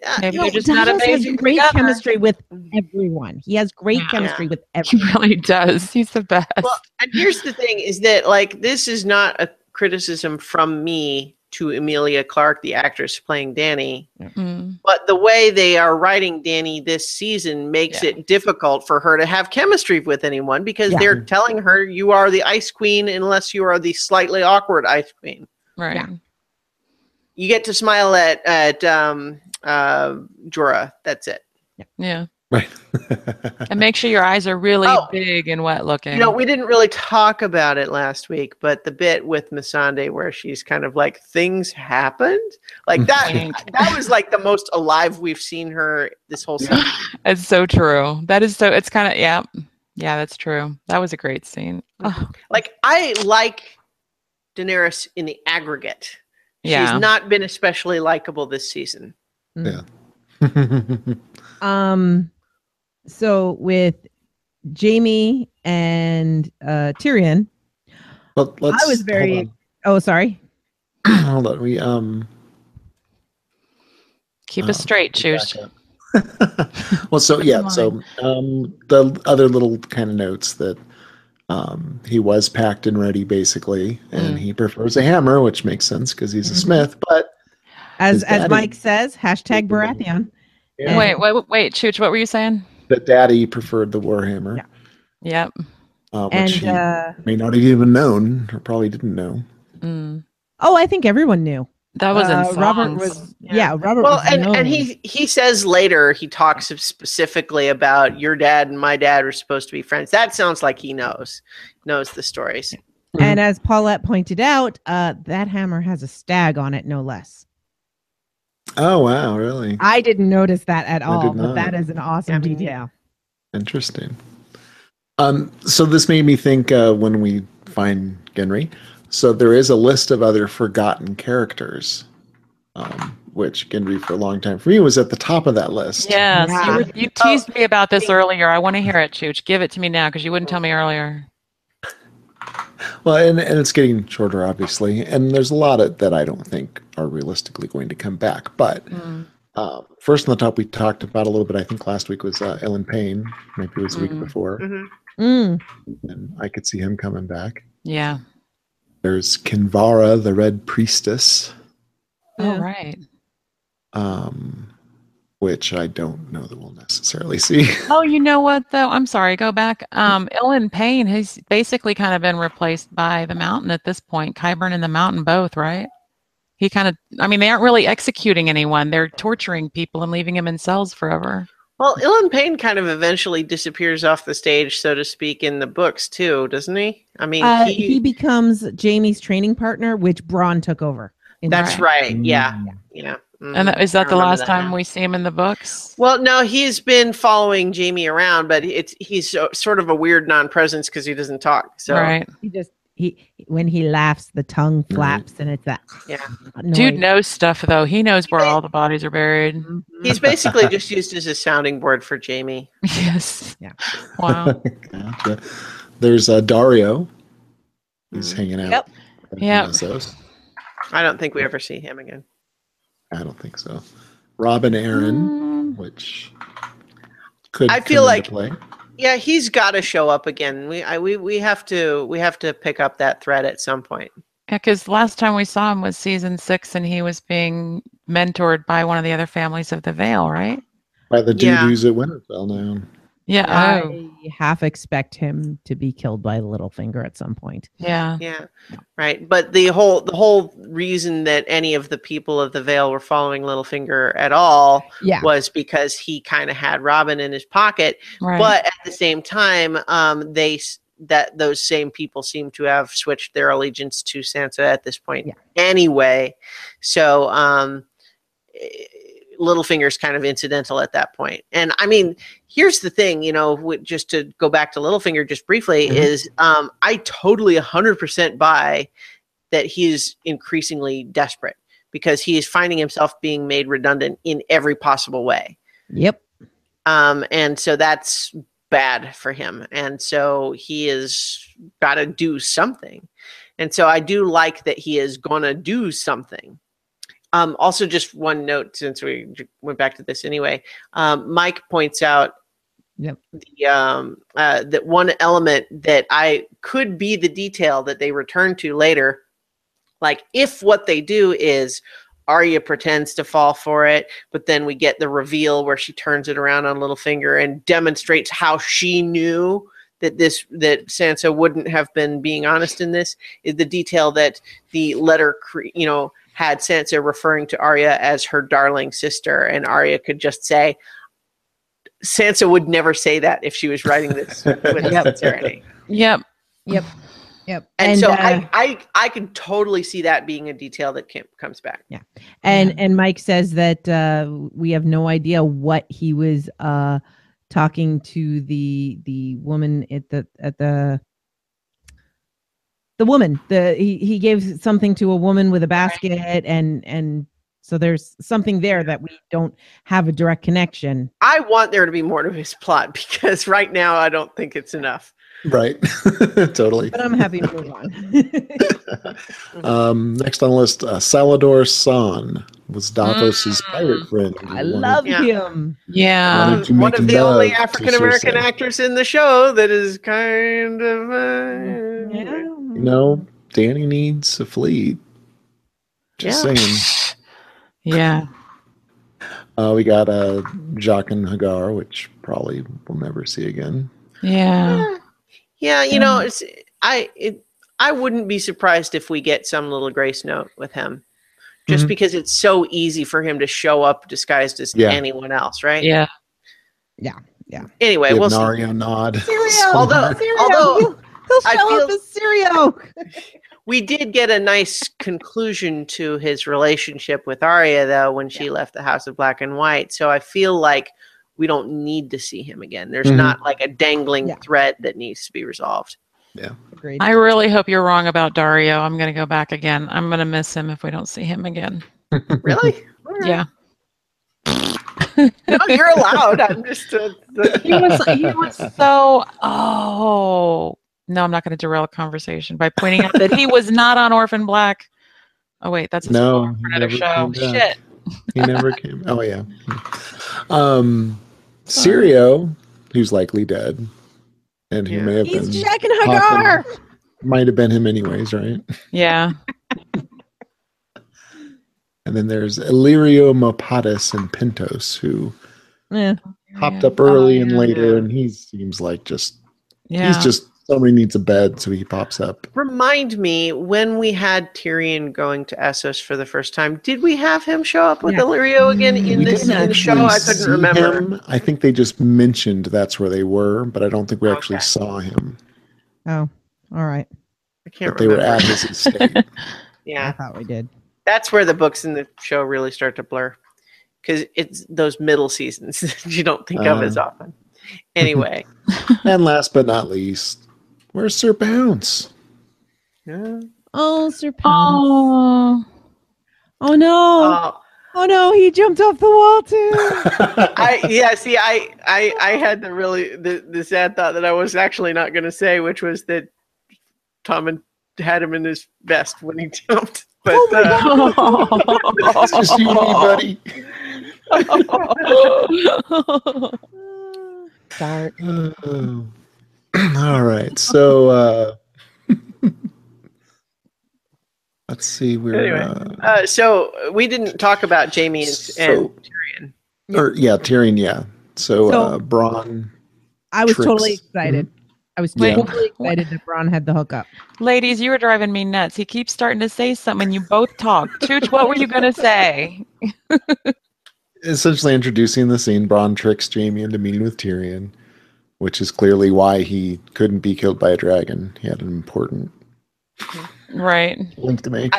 D: Yeah,
C: Maybe
B: No,
C: they're just not
B: Davos has great
C: together.
B: chemistry with mm. everyone. He has great
C: Yeah.
B: chemistry with everyone.
C: He really does. He's the best.
D: Well, and here's the thing is that like this is not a criticism from me to Emilia Clarke, the actress playing Dany,
C: Mm.
D: but the way they are writing Dany this season makes
C: Yeah.
D: it difficult for her to have chemistry with anyone because
B: Yeah.
D: they're telling her you are the ice queen unless you are the slightly awkward ice queen.
C: Right.
B: Yeah.
D: You get to smile at at um uh Jorah. That's it.
C: Yeah.
A: Right.
C: And make sure your eyes are really
D: Oh.
C: big and wet looking.
D: You know, we didn't really talk about it last week, but the bit with Missandei where she's kind of like things happened, like that that was like the most alive we've seen her this whole season.
C: it's so true. That is so. It's kind of yeah, yeah. That's true. That was a great scene. Oh,
D: Like I like Daenerys in the aggregate.
C: yeah.
D: She's not been especially likable this season.
A: Yeah.
B: Um, so with Jaime and uh, Tyrion.
A: but let's.
B: I was very- Oh, sorry.
A: Hold on. We um.
C: Keep
A: uh,
C: us straight,
A: back
C: choose.
A: well, so yeah, so um, the other little kind of notes that um, he was packed and ready, basically, and
C: Mm.
A: he prefers a hammer, which makes sense because he's a
B: Mhm.
A: smith. But
B: As as
A: daddy-
B: Mike says, hashtag Baratheon.
A: Yeah.
C: Wait, wait, wait, Chooch, what were you saying?
A: The daddy preferred the warhammer,
B: Yeah.
C: Yep.
A: uh, which
B: And
A: he
B: uh,
A: may not have even known, or probably didn't know.
C: Mm.
B: oh, I think everyone knew.
C: That was in
B: Uh, Robert
C: songs.
B: was yeah. Robert.
D: Well,
B: was
D: and,
B: known.
D: and he he says later he talks specifically about your dad and my dad were supposed to be friends. That sounds like he knows knows the stories.
B: and as Paulette pointed out, uh, that hammer has a stag on it, no less.
A: Oh wow, really
B: I didn't notice that at
A: I
B: all,
A: did
B: but that is an awesome
D: Yeah, me
B: detail.
A: interesting. Um, so this made me think uh, when we find Gendry. So there is a list of other forgotten characters, um, which Gendry for a long time for me was at the top of that list.
C: Yes,
B: Yeah.
C: you, were, you teased me about this earlier. I want to hear it, Chooch. Give it to me now because you wouldn't tell me earlier.
A: Well, and, and it's getting shorter, obviously, and there's a lot of, that I don't think are realistically going to come back. But
C: Mm.
A: uh, first on the top, we talked about a little bit. I think last week was uh, Ilyn Payne. Maybe it was the week
C: Mm.
A: before,
D: Mhm.
B: Mm.
A: and I could see him coming back.
C: Yeah.
A: There's Kinvara, the Red Priestess,
B: Yeah.
C: Oh, right.
A: um, which I don't know that we'll necessarily see.
C: Oh, you know what though? I'm sorry. Go back. Um, Ilyn Payne has basically kind of been replaced by the Mountain at this point. Qyburn and the Mountain both, right? He kind of. I mean, they aren't really executing anyone. They're torturing people and leaving them in cells forever.
D: Well, Ilyn Payne kind of eventually disappears off the stage, so to speak, in the books too, doesn't he? I mean,
B: Uh,
D: he,
B: he becomes Jaime's training partner, which Bronn took over.
D: that's
B: the-
D: right. Yeah,
A: Mm.
D: yeah.
C: And that,
D: Mhm.
C: is
D: I
C: that the last
D: that
C: time we see him in the books?
D: Well, no, he's been following Jaime around, but it's he's so- sort of a weird non-presence because he doesn't talk. So
C: right.
B: He just he when he laughs, the tongue
A: Right.
B: flaps, and it's that
D: Yeah.
C: Dude knows stuff though. He knows where all the bodies are buried.
B: Mhm.
D: he's basically just used as a sounding board for Jaime.
C: Yes.
B: Yeah.
C: Wow.
A: Gotcha. There's uh, Daario. He's hanging out.
B: Yep.
A: at
C: Yep.
A: Nessos.
D: I don't think we ever see him again.
A: I don't think so. Robin Arryn,
C: Mm,
A: which could
D: I feel
A: come
D: like-
A: into play.
D: Yeah, he's got to show up again. We I, we we have to we have to pick up that thread at some point.
C: Yeah, because last time we saw him was season six, and he was being mentored by one of the other families of the Vale, right?
A: by the dude
D: Yeah.
A: who's at Winterfell now.
C: Yeah. Oh,
B: I half expect him to be killed by Littlefinger at some point.
C: yeah.
D: Yeah, right. But the whole the whole reason that any of the people of the Vale were following Littlefinger at all
B: Yeah,
D: was because he kind of had Robin in his pocket.
C: Right.
D: But at the same time, um, they that those same people seem to have switched their allegiance to Sansa at this point
B: Yeah.
D: anyway. So um, Littlefinger's kind of incidental at that point. And I mean, here's the thing, you know, just to go back to Littlefinger just briefly,
A: Mhm.
D: is um, I totally 100% buy that he is increasingly desperate because he is finding himself being made redundant in every possible way
B: yep.
D: um, and so that's bad for him and so he has got to do something and so i do like that he is gonna do something um, also just one note since we went back to this anyway um, mike points out
B: Yep.
D: the um, uh, that one element that i could be the detail that they return to later like if what they do is Arya pretends to fall for it, but then we get the reveal where she turns it around on Littlefinger and demonstrates how she knew that this that Sansa wouldn't have been being honest in this is the detail that the letter cre- you know had Sansa referring to Arya as her darling sister and Arya could just say Sansa would never say that if she was writing this with
B: Yep.
D: sincerity.
C: Yep.
B: Yep. Yep.
D: And, so
B: uh,
D: I, I I can totally see that being a detail that can, comes back. Yeah.
B: And and Mike says that uh, we have no idea what he was uh, talking to the the woman at the at the the woman the he, he gave something to a woman with a basket and and so there's something there that we don't have a direct connection
D: I want there to be more to his plot because right now I don't think it's enough.
A: Right. totally.
B: but i'm happy to move on
A: Um, next on the list, uh, Salladhor Saan was Davos's
C: Mm.
A: pirate friend.
B: i love
D: Yeah.
B: him
C: Yeah.
A: Wanted
D: one of the only African American actors in the show that is kind of uh,
B: yeah.
A: You know, Dany needs a fleet. Just
D: Yeah.
A: saying.
C: Yeah.
A: Uh, we got uh, Jaqen H'ghar, which probably we'll never see again.
C: Yeah.
D: yeah, you know, it's I it, I wouldn't be surprised if we get some little grace note with him. Just
A: Mhm.
D: because it's so easy for him to show up disguised as
A: Yeah.
D: anyone else, right?
C: Yeah.
D: Yeah.
A: Yeah.
D: Anyway, we'll see.
A: Nod.
B: Syrio,
D: Although-
B: Syrio,
D: although
B: he'll, he'll
D: I
B: up
D: feel-
B: as Syrio.
D: We did get a nice conclusion to his relationship with Arya, though, when she left the House of Black and White. So I feel like we don't need to see him again. There's
A: Mhm.
D: not like a dangling
B: Yeah.
D: thread that needs to be resolved. Yeah.
B: Agreed.
C: I really hope you're wrong about Daario. I'm going to go back again. I'm going to miss him if we don't see him again.
D: Really? All right.
C: Yeah.
D: No, you're allowed. I'm just. Uh, the-
C: he was he was so oh no i'm not going to derail a conversation by pointing out that he was not on orphan black oh wait that's a
A: No, he
C: for another
A: never
C: show
A: came
C: shit
A: He never came. Oh yeah. Um, Syrio, who's likely dead, and who
D: Yeah.
A: may have
B: He's
A: been
B: Jaqen H'ghar.
A: might have been him anyways, right?
C: yeah
A: And then there's Illyrio Mopatis and Pentos, who
B: Yeah.
A: popped up early and
D: yeah,
A: later,
D: yeah.
A: and he seems like just
C: yeah
A: he's just somebody needs a bed, so he pops up.
D: Remind me when we had Tyrion going to Essos for the first time. Did we have him show up with
B: Yeah.
D: Illyrio again in
A: We
D: this in the show? I couldn't remember.
A: him. I think they just mentioned that's where they were, but I don't think we actually
D: Okay.
A: saw him.
B: Oh, all right.
D: I can't
A: But they were at his estate.
D: Yeah, I
B: thought we did.
D: that's where the books and the show really start to blur because it's those middle seasons that you don't think of as
A: Uh.
D: often. Anyway,
A: and last but not least, where's Sir Pounce?
D: yeah.
B: Oh, Sir Pounce.
C: Oh,
B: Oh no.
D: Oh,
B: Oh no, he jumped off the wall too.
D: I yeah. See, I I I had the really the the sad thought that I was actually not going to say, which was that Tommen had him in his vest when he jumped. But
B: Oh my
D: uh,
A: it's just you and me, buddy.
B: Start.
A: All right. So uh let's see we're
D: Anyway,
A: uh,
D: uh, so we didn't talk about Jaime and,
A: So-
D: and Tyrion.
A: or yeah, Tyrion, yeah. So,
B: So-
A: uh Bronn
B: I was
A: Tricks.
B: totally excited. I was
A: Yeah.
B: totally excited that Bronn had the hookup.
C: ladies, you were driving me nuts. He keeps starting to say something. You both talk. Chooch, what were you gonna say?
A: essentially introducing the scene, Bronn tricks Jaime into meeting with Tyrion, which is clearly why he couldn't be killed by a dragon. He had an important
C: Right.
A: link to make.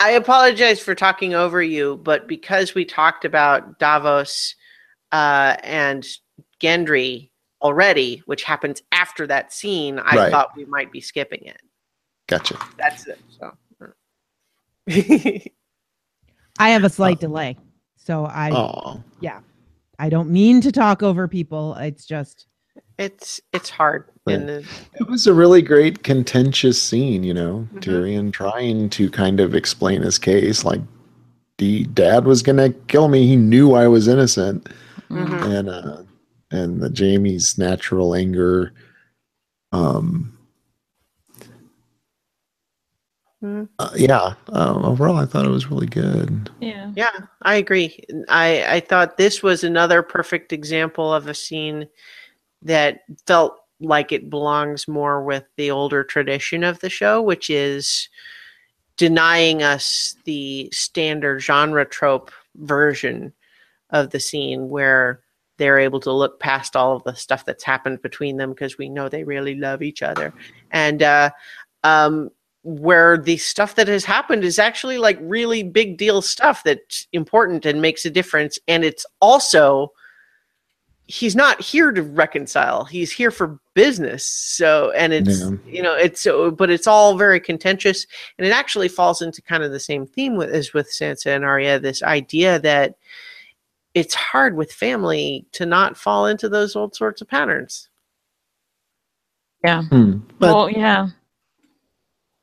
D: I apologize for talking over you, but because we talked about Davos uh, and Gendry already, which happens after that scene, I
A: Right.
D: thought we might be skipping it.
A: Gotcha.
D: That's it. So.
B: I have a slight
A: Oh.
B: delay. So I
A: Oh,
B: I don't mean to talk over people. It's just
D: it's it's hard in the
A: it was a really great contentious scene. You know,
D: Mhm.
A: Tyrion trying to kind of explain his case, like the dad was gonna kill me. He knew I was innocent,
C: Mm-hmm.
D: Mhm.
A: and uh, and the Jaime's natural anger. Um.
D: Mhm.
A: uh, yeah. Um, overall, I thought it was really good.
C: Yeah.
D: Yeah, I agree. I I thought this was another perfect example of a scene that felt like it belongs more with the older tradition of the show, which is denying us the standard genre trope version of the scene where they're able to look past all of the stuff that's happened between them because we know they really love each other. And uh um where the stuff that has happened is actually like really big deal stuff that's important and makes a difference. And it's also he's not here to reconcile he's here for business so and it's
A: Yeah.
D: you know it's so but it's all very contentious and it actually falls into kind of the same theme with as with Sansa and Arya this idea that it's hard with family to not fall into those old sorts of patterns
A: Hmm. But
C: well, yeah.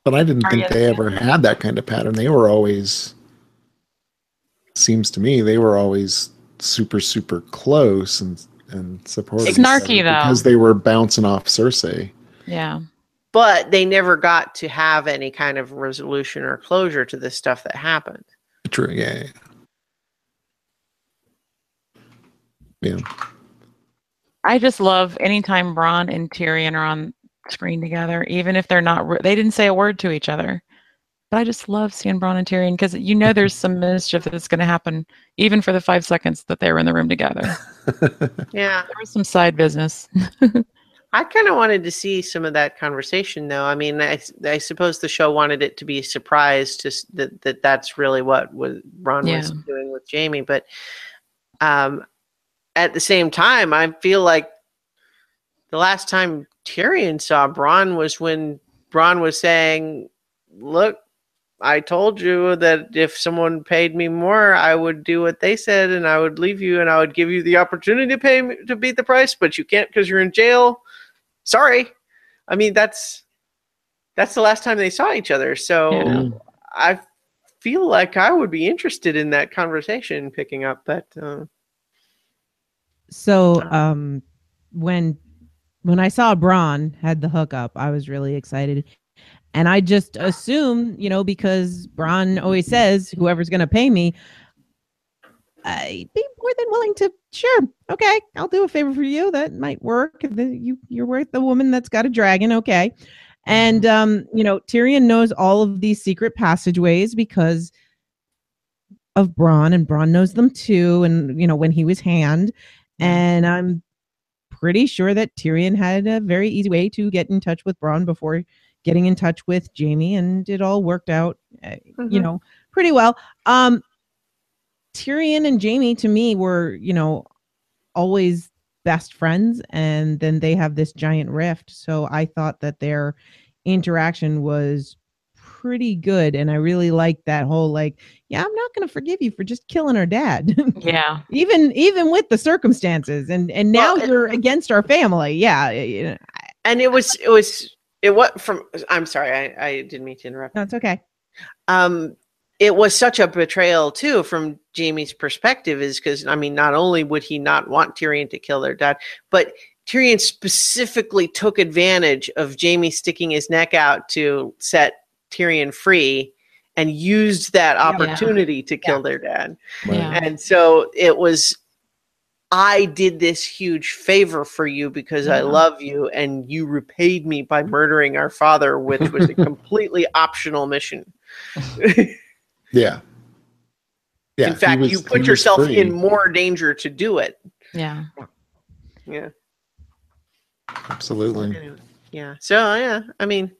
A: but I didn't think
C: Arya's
A: they ever had that kind of pattern. They were always seems to me they were always super super close and and supportive.
C: It's snarky, though.
A: because they were bouncing off Cersei.
C: Yeah.
D: but they never got to have any kind of resolution or closure to this stuff that happened
A: True. Yeah. Yeah.
C: I just love anytime Bronn and Tyrion are on screen together, even if they're not, re- they didn't say a word to each other. But I just love seeing Bronn and Tyrion because you know there's some mischief that's going to happen, even for the five seconds that they were in the room together.
D: yeah
C: There was some side business.
D: I kind of wanted to see some of that conversation, though. I mean, I, I suppose the show wanted it to be a surprise to that, that that's really what was Ron was doing with Jaime. But um, at the same time, I feel like the last time Tyrion saw Bronn was when Bronn was saying, "Look, I told you that if someone paid me more, I would do what they said, and I would leave you, and I would give you the opportunity to pay me to beat the price, but you can't because you're in jail." sorry i mean that's that's the last time they saw each other so
C: Yeah.
D: i feel like i would be interested in that conversation picking up but uh,
B: so um when when I saw Bronn had the hookup, I was really excited. And I just assume, you know, because Bronn always says, whoever's going to pay me, I'd be more than willing to, sure, okay, I'll do a favor for you. That might work. You, you're worth the woman that's got a dragon, okay. And, um, you know, Tyrion knows all of these secret passageways because of Bronn, and Bronn knows them too. And, you know, when he was hand, and I'm pretty sure that Tyrion had a very easy way to get in touch with Bronn before getting in touch with Jaime, and it all worked out. Uh, You
D: Mhm.
B: know, pretty well. Um, Tyrion and Jaime to me were, you know, always best friends, and then they have this giant rift. So I thought that their interaction was pretty good, and I really liked that whole like, yeah, I'm not going to forgive you for just killing our dad,
C: Yeah.
B: even even with the circumstances, and and now
D: Well,
B: you're against our family. Yeah,
D: And it was it was it what from I'm sorry, I, I didn't mean to interrupt.
B: no, it's okay.
D: um it was such a betrayal too from Jaime's perspective is because I mean not only would he not want Tyrion to kill their dad, but Tyrion specifically took advantage of Jaime sticking his neck out to set Tyrion free and used that
B: Yeah.
D: opportunity to kill their dad.
C: Yeah.
D: And so it was I did this huge favor for you because I love you and you repaid me by mm-hmm. murdering our father which was a completely optional mission.
A: Yeah. Yeah.
D: in fact,
A: was-
D: you put yourself
A: free.
D: in more danger to do it.
C: Yeah.
D: Yeah.
A: Absolutely.
D: Anyway, yeah. So yeah, I mean,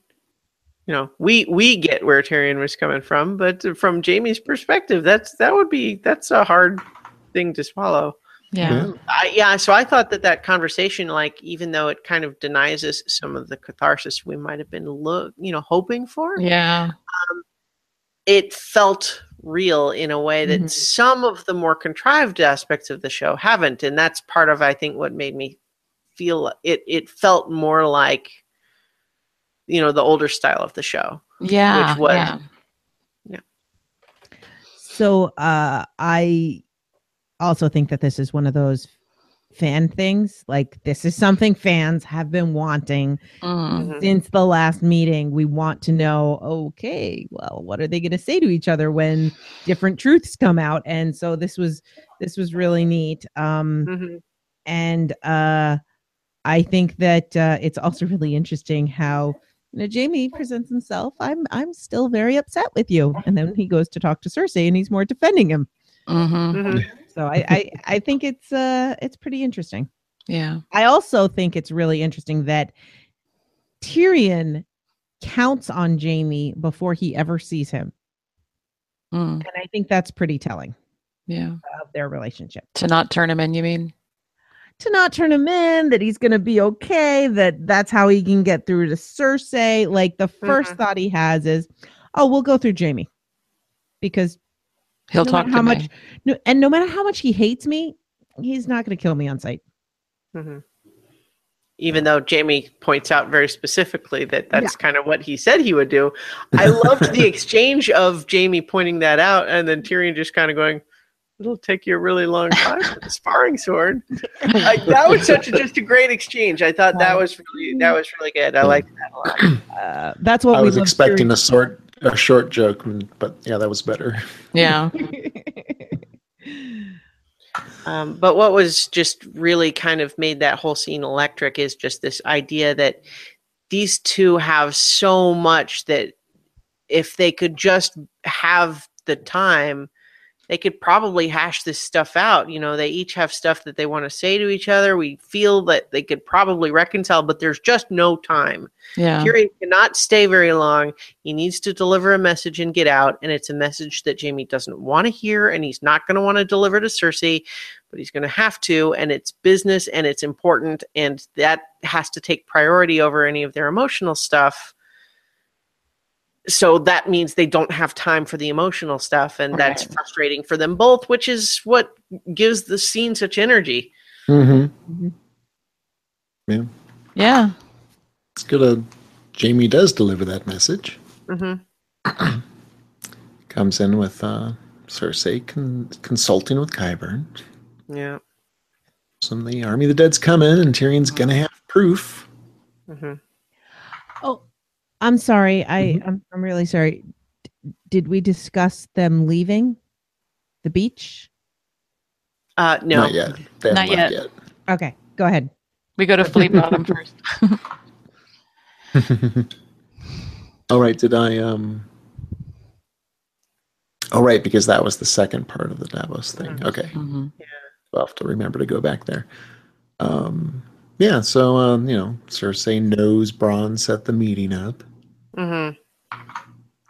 D: you know, we we get where Tyrion was coming from, but from Jaime's perspective, that's that would be that's a hard thing to swallow.
C: Yeah.
D: I, yeah. So I thought that that conversation, like, even though it kind of denies us some of the catharsis we might have been, look, you know, hoping for,
C: Yeah.
D: it felt real in a way that
C: Mhm.
D: some of the more contrived aspects of the show haven't and that's part of i think what made me feel it it felt more like you know the older style of the show
C: Yeah.
D: Which was-
C: yeah.
B: So uh I also think that this is one of those fan things. Like this is something fans have been wanting
C: Mm.
D: Mhm.
B: since the last meeting. We want to know, okay, well, what are they going to say to each other when different truths come out? And so this was this was really neat. Um
D: Mhm.
B: and uh I think that uh it's also really interesting how you know, Jaime presents himself. I'm I'm still very upset with you, and then he goes to talk to Cersei, and he's more defending him.
C: hmm
D: Mhm.
B: So I, I I think it's uh it's pretty interesting.
C: Yeah.
B: I also think it's really interesting that Tyrion counts on Jaime before he ever sees him,
C: Mm.
B: and I think that's pretty telling
C: Yeah.
B: of their relationship.
C: To not turn him in, you mean?
B: To not turn him in, that he's going to be okay, that that's how he can get through to Cersei. Like the 1st
D: Mhm.
B: thought he has is, "Oh, we'll go through Jaime," because
C: He'll
B: No
C: talk to
B: how
C: me.
B: much- no, and no matter how much he hates me, he's not going to kill me on sight.
D: Mhm. even though jaime points out very specifically that that's kind of what he said he would do. I loved the exchange of jaime pointing that out and then tyrion just kind of going it'll take you a really long time with a sparring sword. Like that was such a, just a great exchange. I thought that was really that was really good. I liked that a lot.
B: Uh, that's what
A: I
B: we
A: was expecting
B: Tyrion-
A: a short a short joke, but yeah, that was better.
C: Yeah.
D: Um, but what was just really kind of made that whole scene electric is just this idea that these two have so much that if they could just have the time, they could probably hash this stuff out. You know, they each have stuff that they want to say to each other. We feel that they could probably reconcile, but there's just no time.
C: Yeah.
D: Tyrion cannot stay very long. He needs to deliver a message and get out, and it's a message that Jaime doesn't want to hear, and he's not going to want to deliver to Cersei, but he's going to have to, and it's business and it's important, and that has to take priority over any of their emotional stuff. So that means they don't have time for the emotional stuff, and that's frustrating for them both, which is what gives the scene such energy.
A: Mm-hmm.
C: Yeah.
A: It's good. Uh, Jaime does deliver that message.
D: hmm
A: Comes in with uh, Cersei con- consulting with Qyburn.
D: Yeah.
A: Some the army of the dead's coming, and Tyrion's gonna have proof.
D: hmm
B: Oh, I'm sorry. I
A: Mhm.
B: I'm, I'm really sorry. D- did we discuss them leaving the beach?
D: Uh, no.
A: Not yet. They haven't
C: Not
A: left
C: yet.
B: Okay, go ahead.
C: We go to Flea Bottom first.
A: All right. Did I um? Oh right, because that was the second part of the Davos thing.
D: Mhm.
A: Okay.
C: hmm
A: I'll have to remember to go back there. Um, yeah, so um, you know, Cersei knows Bronn set the meeting up,
D: hmm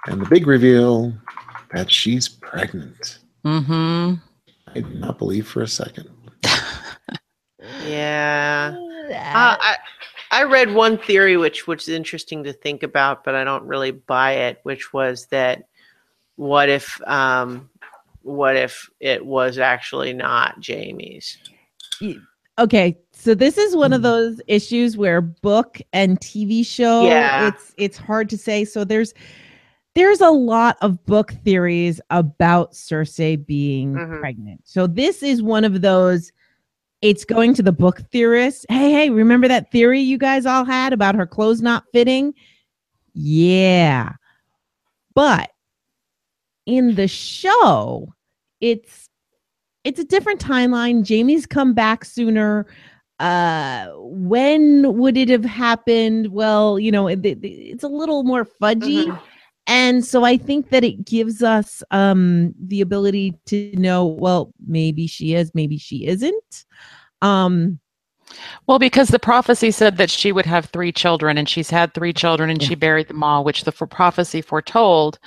A: and the big reveal: that she's pregnant.
C: Mm-hmm.
A: I did not believe for a second.
D: Yeah. Uh, I I read one theory which which is interesting to think about, but I don't really buy it, which was that what if um what if it was actually not Jaime's?
B: okay so this is one of those issues where book and tv show
D: Yeah.
B: it's it's hard to say so there's there's a lot of book theories about cersei being
D: Mhm.
B: pregnant so this is one of those it's going to the book theorists hey hey remember that theory you guys all had about her clothes not fitting yeah but in the show it's it's a different timeline. Jaime's come back sooner. Uh, when would it have happened? Well, you know, it, it- it's a little more fudgy.
D: Mhm.
B: And so I think that it gives us um the ability to know, well, maybe she is, maybe she isn't. Um,
C: Well, because the prophecy said that she would have three children, and she's had three children, and
B: Yeah.
C: she buried them all, which the for prophecy foretold.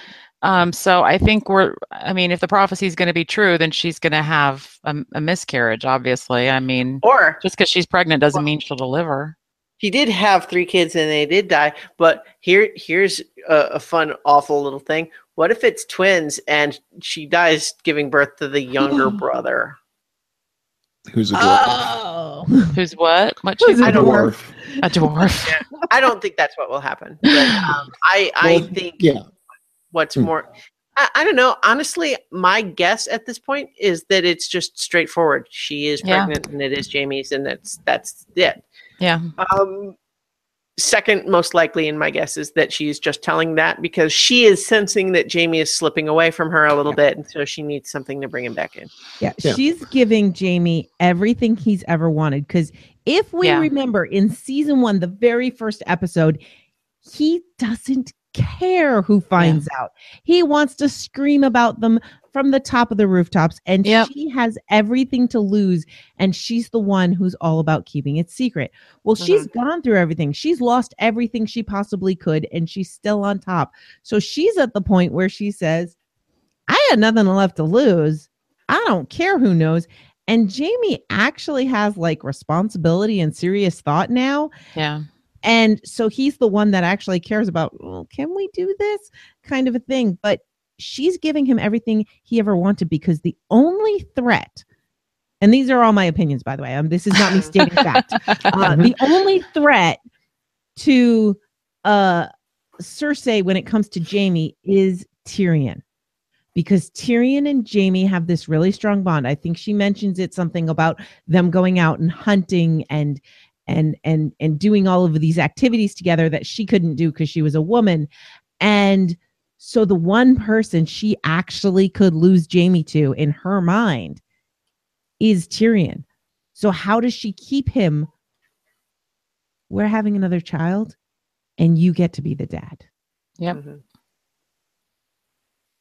C: Um, so I think we're. I mean, if the prophecy is going to be true, then she's going to have a, a miscarriage. Obviously, I mean,
D: Or
C: just because she's pregnant doesn't mean she'll deliver.
D: he did have three kids and they did die. But here here's a, a fun, awful little thing. What if it's twins and she dies giving birth to the younger brother?
A: Who's a dwarf?
B: oh,
C: Who's what? What?
B: Who's
C: she's
B: a
D: I don't
B: dwarf?
C: a dwarf.
D: I don't think that's what will happen. But um, I I
A: Well,
D: think
A: yeah.
D: What's
A: Hmm.
D: more I, I don't know honestly my guess at this point is that it's just straightforward she is
C: Yeah.
D: pregnant and it is jaime's and that's that's it
C: Yeah.
D: um second most likely in my guess is that she's just telling that because she is sensing that jaime is slipping away from her a little bit and so she needs something to bring him back in
B: Yeah,
A: Yeah.
B: she's giving Jaime everything he's ever wanted. Because if we
C: Yeah.
B: remember in season one, the very first episode, he doesn't care who finds out. He wants to scream about them from the top of the rooftops. And
C: Yep.
B: she has everything to lose. And she's the one who's all about keeping it secret. Well, she's mm-hmm. gone through everything. She's lost everything she possibly could. And she's still on top. So she's at the point where she says, I had nothing left to lose. I don't care who knows. And Jaime actually has like responsibility and serious thought now.
C: Yeah.
B: And so he's the one that actually cares about, well, can we do this kind of a thing? But she's giving him everything he ever wanted because the only threat, and these are all my opinions, by the way, um, this is not me stating fact. Uh, the only threat to uh, Cersei when it comes to Jaime is Tyrion. Because Tyrion and Jaime have this really strong bond. I think she mentions it something about them going out and hunting and and and and doing all of these activities together that she couldn't do because she was a woman. And so the one person she actually could lose Jaime to in her mind is Tyrion. So how does she keep him? We're having another child and you get to be the dad.
C: Yep.
D: Mhm.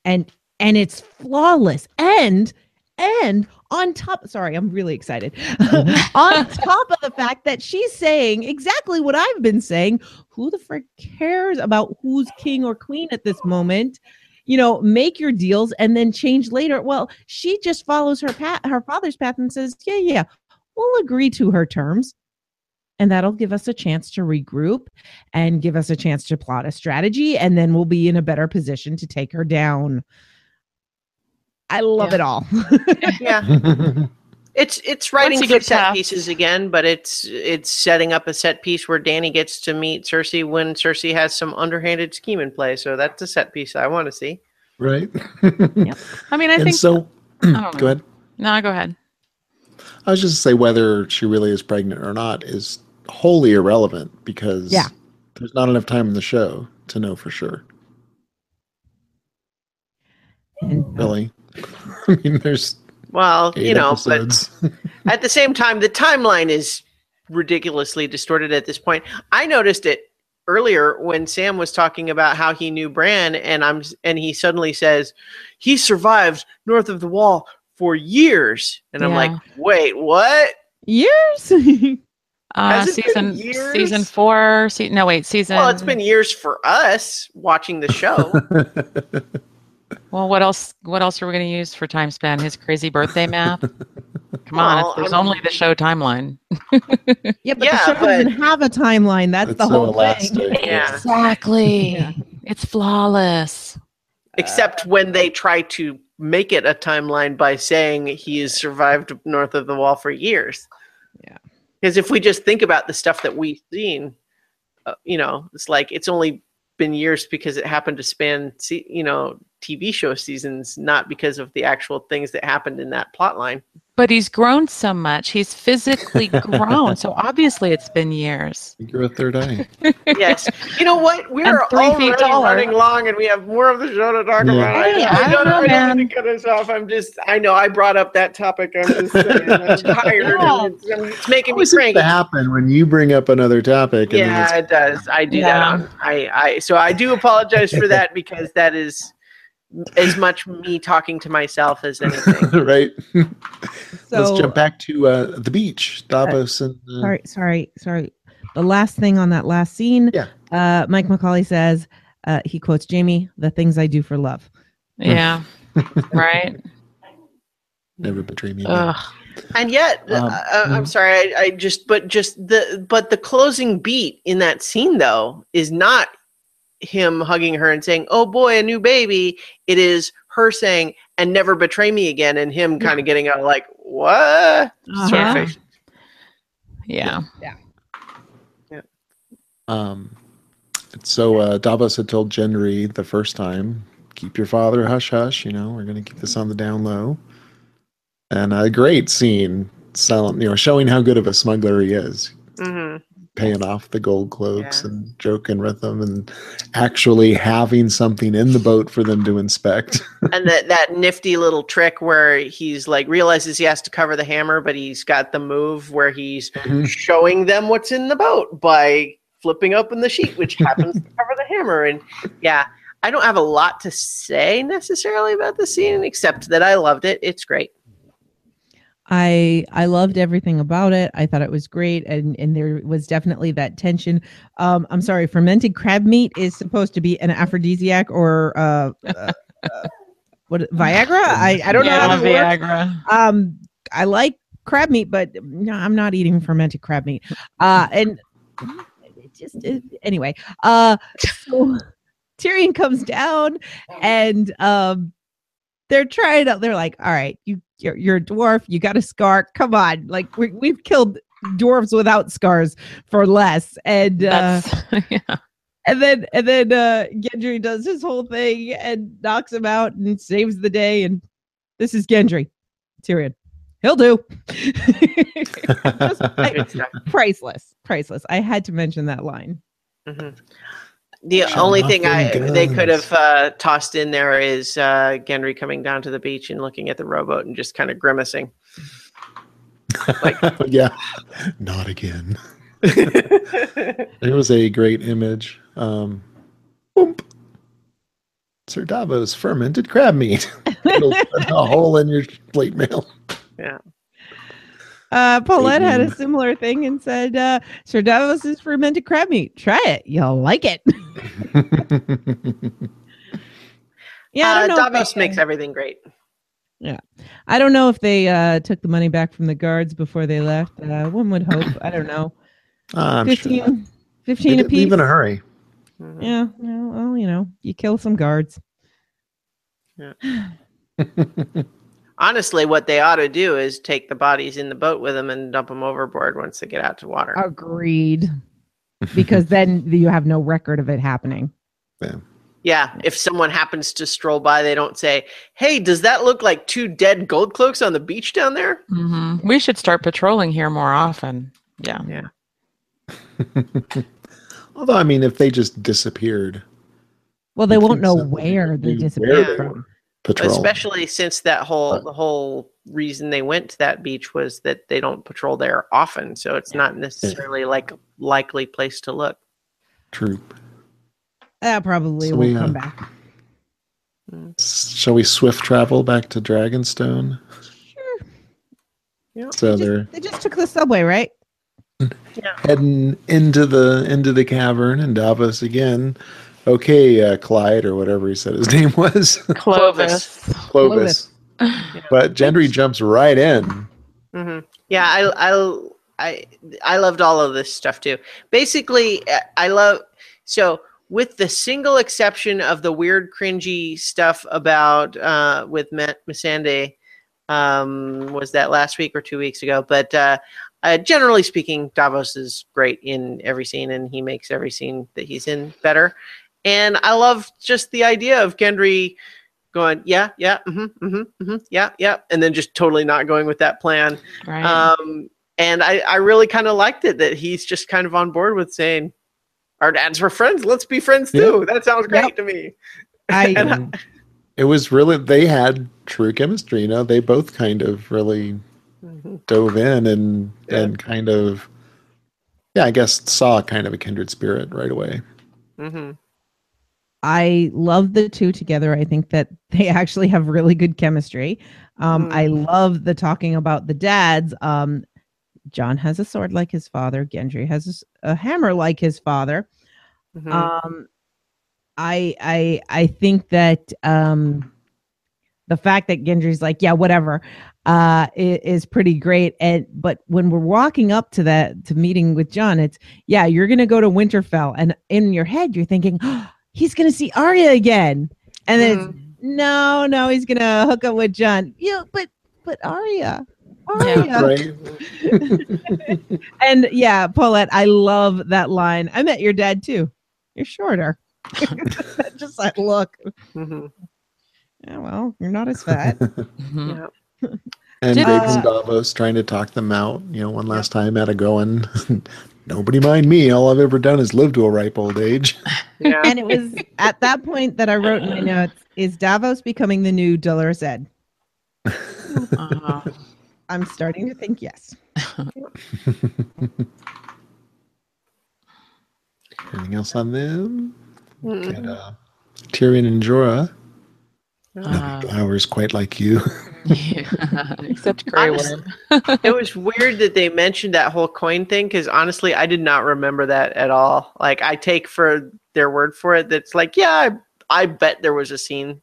B: And and it's flawless. And and on top, sorry, I'm really excited. Mm-hmm. on top of the fact that she's saying exactly what I've been saying, who the frick cares about who's king or queen at this moment? You know, make your deals and then change later. Well, she just follows her path, her father's path, and says, "Yeah, yeah, we'll agree to her terms." And that'll give us a chance to regroup and give us a chance to plot a strategy, and then we'll be in a better position to take her down. I love
C: Yeah.
B: it all.
D: yeah it's it's writing
C: you
D: for set
C: past-
D: pieces again but it's it's setting up a set piece where dany gets to meet cersei when cersei has some underhanded scheme in play so that's a set piece i want to see
A: right?
C: I mean, I
A: and
C: think.
A: so, go ahead.
C: no, go ahead.
A: I was just to say whether she really is pregnant or not is wholly irrelevant because
B: Yeah.
A: there's not enough time in the show to know for sure.
B: And
A: Really, I mean, there's
D: well
A: eight
D: you know
A: episodes.
D: but at the same time the timeline is ridiculously distorted at this point i noticed it earlier when sam was talking about how he knew bran and i'm and he suddenly says he survived north of the wall for years and i'm like wait what
B: years.
C: Uh,
D: Has it been
C: season
D: years?
C: season four. Se- no, wait, season.
D: well it's been years for us watching the show
C: Well, what else? What else are we going to use for time span? His crazy birthday math. Come on,
D: Well,
C: it's, there's
D: I'm-
C: only the show timeline.
B: Yeah, but
D: Yeah,
B: the show
D: but-
B: doesn't have a timeline. That's
A: It's
B: the
A: so
B: whole thing.
D: Yeah.
C: Exactly.
B: Yeah.
C: It's flawless.
D: Except when they try to make it a timeline by saying he has survived north of the wall for years.
B: Yeah.
D: Because if we just think about the stuff that we've seen, uh, you know, it's like it's only been years because it happened to span, se- you know, TV show seasons, not because of the actual things that happened in that plot line.
C: But he's grown so much. He's physically grown. So obviously, it's been years.
A: You're a third eye.
D: Yes. you know what? We're
C: And three
D: already running long and we have more of the show to talk
A: Yeah.
D: about.
C: Hey,
D: I,
C: I
D: I,
C: don't
D: don't,
C: know,
D: I
C: man.
D: mean to cut us off. I'm just, I know I brought up that topic. I'm just saying, I'm tired.
C: Yeah.
D: it's, um, it's making
A: How
D: me
A: is it
D: cranky.
A: to happen when you bring up another topic? And
D: Yeah, it does. I do
C: Yeah.
D: that. On, I, I, so I do apologize for that because that is as much me talking to myself as anything.
A: right.
B: So,
A: Let's jump back to uh, the beach, Davos and uh,
B: sorry, sorry, sorry. The last thing on that last scene,
A: Yeah.
B: uh, Mike Macaulay says, uh, he quotes Jaime, the things I do for love.
C: Yeah. right.
A: never betray me.
D: And yet,
A: Um,
D: uh, I'm
A: mhm.
D: sorry. I, I just, but just the, but the closing beat in that scene though is not him hugging her and saying, "Oh boy, a new baby." It is her saying, "And never betray me again," and him kind of getting out like, "What?" Sort
B: Uh-huh.
D: of face.
C: Yeah.
A: Um, so uh, Davos had told Gendry the first time, "Keep your father hush hush." You know, we're going to keep this on the down low. And a great scene, selling, you know, showing how good of a smuggler he is,
D: hmm
A: paying off the gold cloaks
D: Yeah.
A: and joking with them, and actually having something in the boat for them to inspect.
D: and that that nifty little trick where he's like realizes he has to cover the hammer, but he's got the move where he's
A: Mhm.
D: showing them what's in the boat by flipping open the sheet, which happens to cover the hammer. And yeah, I don't have a lot to say necessarily about the scene, except that I loved it. It's great.
B: I I loved everything about it. I thought it was great, and and there was definitely that tension. Um, I'm sorry, fermented crab meat is supposed to be an aphrodisiac or uh, uh, uh what Viagra? I I don't know how works.
C: Viagra.
B: Um, I like crab meat, but no, I'm not eating fermented crab meat. Uh, and it just it, anyway. Uh, so Tyrion comes down, and um, they're trying to. They're like, "All right, you you're, you're a dwarf. You got a scar. Come on, like we, we've killed." dwarves without scars for less and uh
C: yeah.
B: and then and then uh Gendry does his whole thing and knocks him out and saves the day and this is Gendry Tyrion he'll do Just, I- priceless priceless I had to mention that line
D: Mhm. The only thing I
A: them
D: they could have uh, tossed in there is uh, Gendry coming down to the beach and looking at the rowboat and just kind of grimacing.
A: yeah, not again. It was a great image. Um, boom. Sir Davos fermented crab meat. It'll put a hole in your plate mail.
B: Uh Paulette had a similar thing and said uh Sir Davos is fermented crab meat try it you'll like it yeah I
D: uh,
B: don't know if
D: Davos
B: they-
D: makes everything great. Yeah.
B: I don't know if they uh took the money back from the guards before they left uh one would hope I don't know
A: I'm
B: 15
A: sure.
B: 15
A: They
B: a
A: leave in a hurry.
D: Mhm.
B: Yeah, yeah, well, you know, you kill some guards.
D: Honestly, what they ought to do is take the bodies in the boat with them and dump them overboard once they get out to water.
B: Agreed. Because then you have no record of it happening.
D: Yeah, Yeah. if someone happens to stroll by, they don't say, "Hey, does that look like two dead gold cloaks on the beach down there?"
C: hmm We should start patrolling here more often. Yeah. Yeah.
A: Although, I mean, if they just disappeared,
B: Well, they won't
A: think
B: know
A: something
B: where they disappeared
A: where they
B: from.
A: were Patrol.
D: Especially since that whole
A: But-
D: the whole reason they went to that beach was that they don't patrol there often, so it's not necessarily like a likely place to look.
A: Troop.
B: That probably
A: So
B: will
A: we,
B: come
A: uh,
B: back.
A: Shall we swift travel back to Dragonstone?
B: Sure.
D: Yeah.
A: So
B: They
A: they're
B: just, they just took the subway, right?
D: Yeah.
A: heading into the into the cavern, and Davos again okay, uh, Clyde or whatever he said his name was,
C: Clovis.
A: Clovis. But Gendry jumps right in.
D: hmm Yeah, I, I, I, I loved all of this stuff too. Basically, uh, I love so with the single exception of the weird, cringy stuff about uh, with Matt Missandei, um, was that last week or two weeks ago? But uh, uh, generally speaking, Davos is great in every scene, and he makes every scene that he's in better. And I love just the idea of Gendry going, yeah, yeah, mm-hmm, hmm hmm yeah, yeah, and then just totally not going with that plan.
C: Right.
D: Um, and I, I really kind of liked it that he's just kind of on board with saying, our dads were friends. Let's be friends too. That sounds great
B: Yep.
D: to me.
B: I
D: I-
A: it was really they had true chemistry. You know, they both kind of really dove in and
D: Yeah.
A: and kind of yeah, I guess saw kind of a kindred spirit right away.
B: I love the two together. I think that they actually have really good chemistry. Um,
D: Mm.
B: I love the talking about the dads. Um, Jon has a sword like his father. Gendry has a hammer like his father.
D: hmm
B: Um, I I I think that um, the fact that Gendry's like, yeah, whatever, uh, is pretty great. And but when we're walking up to that to meeting with Jon, it's yeah, you're gonna go to Winterfell, and in your head you're thinking, oh, he's gonna see Arya again, and then it's, no, no, he's gonna hook up with Jon. Yeah, but but Arya. Arya.
A: Right?
B: And yeah, Paulette, I love that line. I met your dad too. You're shorter. Just that look.
D: hmm
B: Yeah, well, you're not as fat.
C: Mhm.
D: Yeah.
A: and
C: Did-
A: Biggs
B: Uh,
A: and Davos trying to talk them out, you know, one last time at a going. Nobody mind me. All I've ever done is live to a ripe old age.
D: Yeah.
B: and it was at that point that I wrote in my notes: Is Davos becoming the new Dolorous Edd?
C: Uh-huh.
B: I'm starting to think yes.
A: Anything else on them?
D: Mhm.
A: And, uh, Tyrion and Jorah.
C: Uh,
A: Flowers quite like you.
C: yeah. Except Grey
D: Honestly-
C: Worm.
D: it was weird that they mentioned that whole coin thing because honestly, I did not remember that at all. Like, I take for their word for it that's like, yeah, I, I bet there was a scene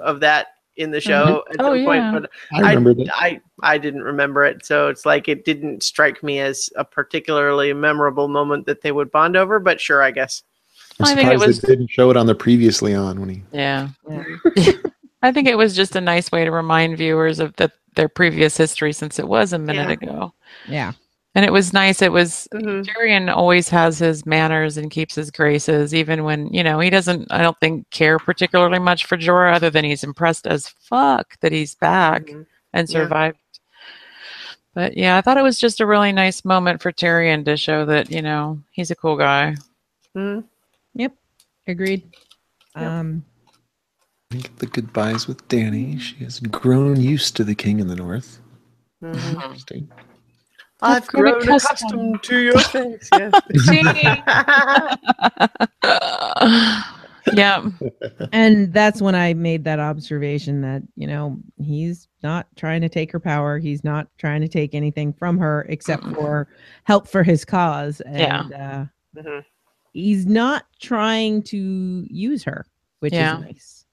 D: of that in the show at
C: Oh,
D: some point, but
A: I remember that.
D: I, I didn't remember it. So it's like it didn't strike me as a particularly memorable moment that they would bond over, but sure, I guess.
A: I'm
C: I think it
A: surprised
C: was-
A: they didn't show it on the previously on when he.
C: Yeah. I think it was just a nice way to remind viewers of the, their previous history since it was a minute
D: Yeah.
C: ago.
B: Yeah.
C: And it was nice. It was
D: Mhm.
C: Tyrion always has his manners and keeps his graces, even when, you know, he doesn't, I don't think, care particularly much for Jorah, other than he's impressed as fuck that he's back
D: Mhm.
C: and
D: Yeah.
C: survived. But yeah, I thought it was just a really nice moment for Tyrion to show that, you know, he's a cool guy.
D: Mhm.
B: Agreed.
D: Yep.
B: Um,
A: Make the goodbyes with Dany. She has grown used to the king in the north.
D: Mhm.
A: Interesting.
D: I've
C: grown
D: grown
C: accustomed.
D: accustomed to your face. Yeah.
C: yeah.
B: and that's when I made that observation that, you know, he's not trying to take her power. He's not trying to take anything from her except for help for his cause. And
C: Yeah.
B: uh,
D: Mhm.
B: He's not trying to use her, which
C: Yeah.
B: is nice.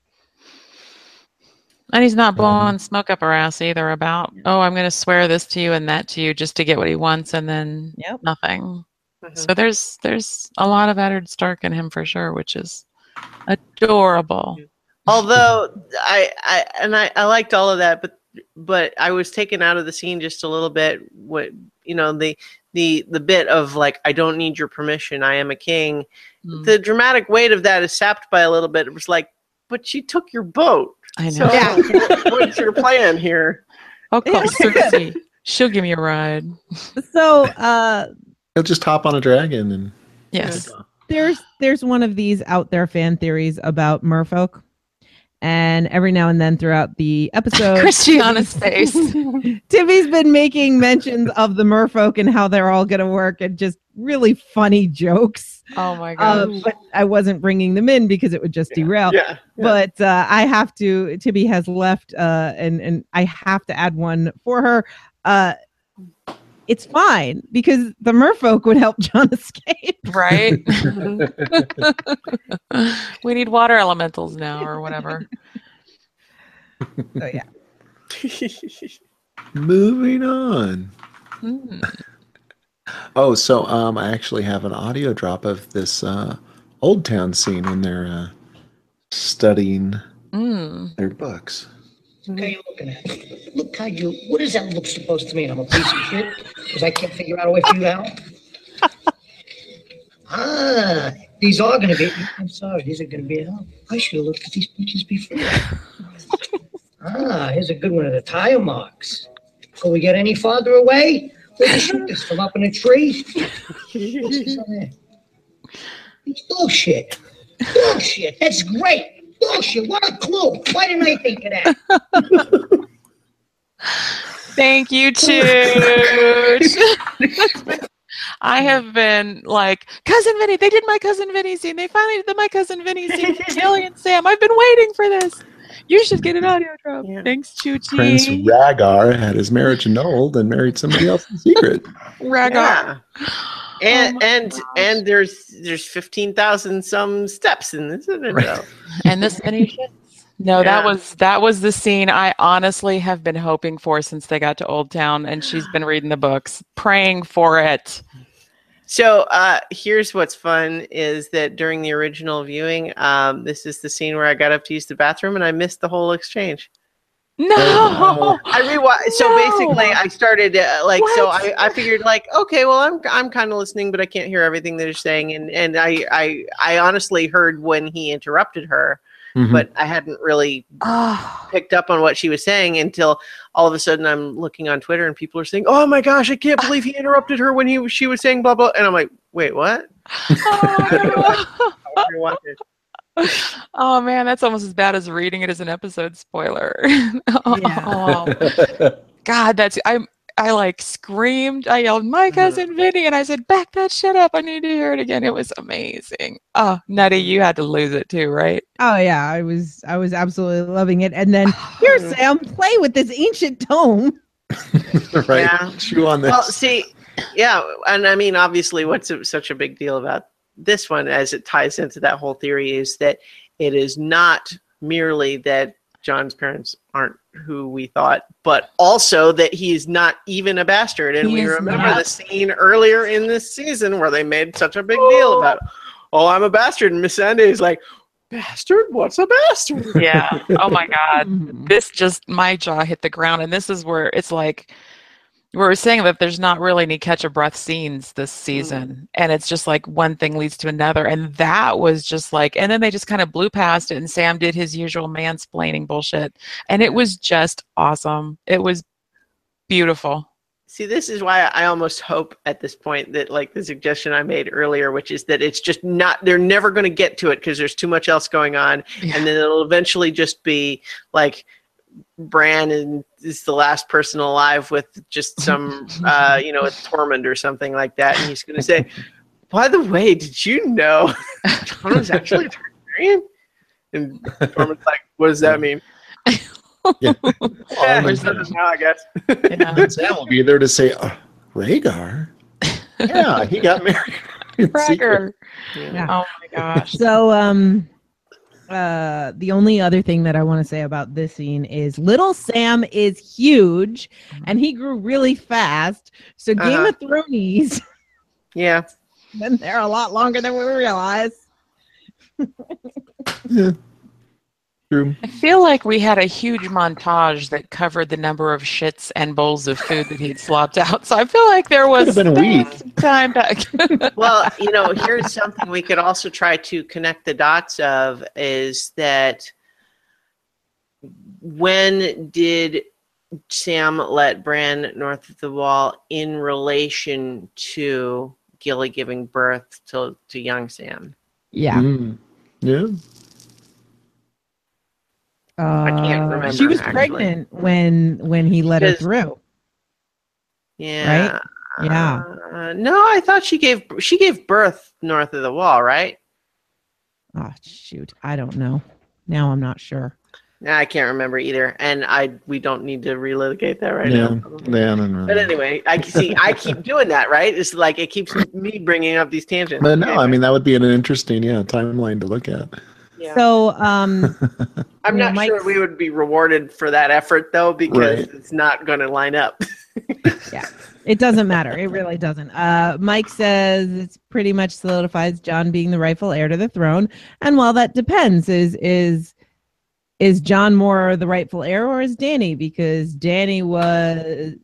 C: And he's not
A: Um,
C: blowing smoke up her ass either about, oh, I'm going to swear this to you and that to you just to get what he wants, and then
B: Yep.
C: nothing.
D: Mhm.
C: So there's there's a lot of Eddard Stark in him for sure, which is adorable.
D: Although I, I and I, I liked all of that, but but I was taken out of the scene just a little bit. What you know the the the bit of like I don't need your permission. I am a king.
C: Mm,
D: The dramatic weight of that is sapped by a little bit. It was like, but she took your boat.
C: I
D: So
C: know.
B: Yeah.
D: what's your plan here?
C: I'll call Cersei. She'll give me a ride.
B: So uh
A: He'll just hop on a dragon and
C: Yes.
B: there's there's one of these out there fan theories about merfolk. And every now and then throughout the episode
C: Christiana's face.
B: Timmy's been making mentions of the merfolk and how they're all going to work and just really funny jokes.
C: Oh my
B: Uh,
C: god.
B: but I wasn't bringing them in because it would just derail.
D: Yeah.
B: But uh, I have to. Tibby has left, uh, and and I have to add one for her. It's fine because the merfolk would help Jon escape.
C: Right? we need water elementals now or whatever.
B: So yeah.
A: Moving on.
C: Hmm.
A: Oh, so um, I actually have an audio drop of this uh, Oldtown scene when they're uh, studying
C: Mm.
A: their books.
E: What are you looking at? Look how you. What does that look supposed to mean? I'm a piece of shit because I can't figure out a way for you to help. Ah, these are going to be. I'm sorry, these are going to be help. I should have looked at these pictures before. Ah, here's a good one of the tire marks. Before we get any farther away, we'll just shoot this from up in a tree. What's this on there? It's bullshit. Bullshit. That's great. Oh, Bullshit. What a clue. Why didn't I think of that?
C: Thank you, Toot. I have been like, Cousin Vinny, they did my Cousin Vinny scene. They finally did the my Cousin Vinny scene. with Gilly and Sam. I've been waiting for this. You should get an audio drop.
D: Yeah.
C: Thanks,
A: Prince
C: Chuchi.
A: Rhaegar had his marriage annulled and married somebody else in secret.
C: Rhaegar.
D: Yeah. And
C: Oh
D: and
C: gosh.
D: and there's there's fifteen thousand some steps in this, isn't it?
A: Right.
C: and this many shits. No, that was that was the scene I honestly have been hoping for since they got to Oldtown, and she's been reading the books, praying for it.
D: So uh, here's what's fun is that during the original viewing, um, this is the scene where I got up to use the bathroom and I missed the whole exchange.
C: No,
D: I rewatched. So
C: No.
D: basically, I started uh, like so. I, I figured like okay, well, I'm I'm kind of listening, but I can't hear everything that they're saying, and and I I I honestly heard when he interrupted her,
A: Mhm.
D: but I hadn't really
C: oh,
D: picked up on what she was saying until all of a sudden I'm looking on Twitter and people are saying, "Oh my gosh, I can't believe he interrupted her when he she was saying blah blah," and I'm like, "Wait, what?"
C: oh,
D: I'll rewatch it.
C: Oh, man, that's almost as bad as reading it as an episode spoiler. Oh, God, that's I. I like screamed. I yelled, "My mm-hmm. cousin Vinny!" and I said, "Back that shit up! I need to hear it again." It was amazing. Oh, Nutty, you had to lose it too, right?
B: Oh yeah, I was I was absolutely loving it. And then here, Sam, play with this ancient tome.
A: right.
D: Yeah.
A: Chew on this.
D: Well, see, yeah, and I mean, obviously, what's such a big deal about this one, as it ties into that whole theory, is that it is not merely that Jon's parents aren't who we thought, but also that he's not even a bastard. And
C: He
D: we remember
C: not.
D: the scene earlier in this season where they made such a big deal about, oh, I'm a bastard, and Missandei is like, bastard, what's a bastard?
C: Yeah. Oh my God. This just my jaw hit the ground and this is where it's like we were saying that there's not really any catch a breath scenes this mm. season and it's just like one thing leads to another and that was just like and then they just kind of blew past it and sam did his usual mansplaining bullshit and it was just awesome it was beautiful
D: See, this is why I almost hope at this point that, like the suggestion I made earlier, which is that it's just not, they're never going to get to it because there's too much else going on.
C: Yeah.
D: And then it'll eventually just be like Bran and is the last person alive with just some, uh, you know, a torment or something like that. And he's going to say, by the way, did you know Jon was actually a Targaryen? And Tormund's like, what does that mean?
A: Yeah.
D: Yeah,
C: Where's
D: he
C: the-
D: I guess.
C: yeah.
A: Sam will be there to say, oh, Rhaegar? Yeah, he got married. in secret."
B: Yeah.
C: oh my gosh
B: So um uh the only other thing that I want to say about this scene is little Sam is huge and he grew really fast. So Game
D: Uh-huh.
B: of Thrones
D: Yeah.
B: been there a lot longer than we realize.
A: Yeah. True.
C: I feel like we had a huge montage that covered the number of shits and bowls of food that he'd slopped out. So I feel like there was
A: been a week.
C: time to.
D: well, you know, here's something we could also try to connect the dots of is that when did Sam let Bran north of the wall in relation to Gilly giving birth to, to young Sam?
B: Yeah.
A: Mm. Yeah.
B: Uh,
D: can't remember,
B: She was
D: actually.
B: pregnant when when he let her through.
D: Yeah.
B: Yeah.
D: Uh, no, I thought she gave she gave birth north of the wall, right?
B: Oh shoot, I don't know. Now I'm not sure.
D: Nah, I can't remember either, and I we don't need to relitigate that right
A: yeah,
D: now.
A: yeah, no, no.
D: But anyway, I see. I keep doing that, right? It's like it keeps me bringing up these tangents.
A: But no,
D: Anyway,
A: I mean that would be an interesting, yeah, timeline to look at.
D: Yeah.
B: So, um,
D: I'm
B: you know,
D: not
B: Mike's-
D: sure we would be rewarded for that effort though, because
A: Right.
D: it's not going to line up.
B: Yeah, it doesn't matter. It really doesn't. Uh, Mike says it's pretty much solidifies Jon being the rightful heir to the throne. And while that depends, is is is Jon more the rightful heir or is Dany? Because Dany was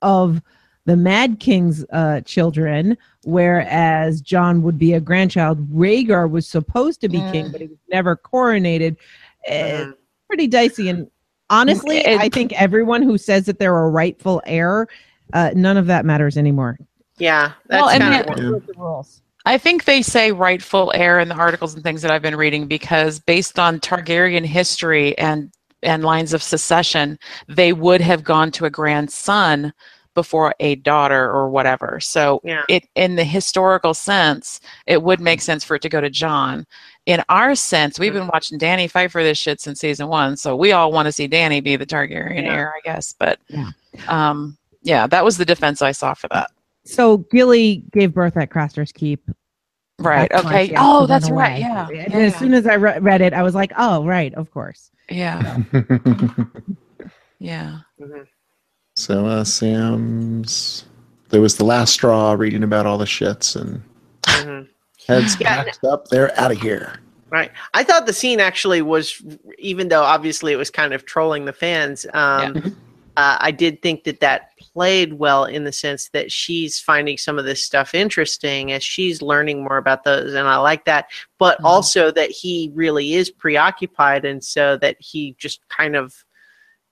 B: of the Mad King's uh, children, whereas Jon would be a grandchild. Rhaegar was supposed to be king,
C: Mm.
B: but he was never coronated.
D: Mhm.
B: pretty dicey. And honestly,
C: It-
B: I think everyone who says that they're a rightful heir, uh, none of that matters anymore.
D: Yeah, that's
C: Well, and
D: kind of
A: Yeah.
B: the rules.
C: I think they say rightful heir in the articles and things that I've been reading because based on Targaryen history and and lines of succession, they would have gone to a grandson before a daughter or whatever. So
D: yeah.
C: it in the historical sense, it would make sense for it to go to Jon. In our sense, we've been watching Dany fight for this shit since season one, so we all want to see Dany be the Targaryen
D: Yeah.
C: heir, I guess. But
B: Yeah.
C: um, yeah, that was the defense I saw for that.
B: So Gilly gave birth at Craster's Keep.
C: Right.
B: That's
C: Okay.
B: she has to
C: Oh, that's
B: away.
C: right. Yeah.
B: And
C: Yeah.
B: As soon as I re- read it, I was like, "Oh, right, of course."
C: Yeah. Yeah.
A: So uh, Sam's there was the last straw reading about all the shits and
D: Mhm.
A: heads
D: Yeah.
A: packed up, they're out of here.
D: Right. I thought the scene actually was, even though obviously it was kind of trolling the fans. Um, uh, I did think that that played well in the sense that she's finding some of this stuff interesting as she's learning more about those, and I like that. But
C: Mhm.
D: also that he really is preoccupied, and so that he just kind of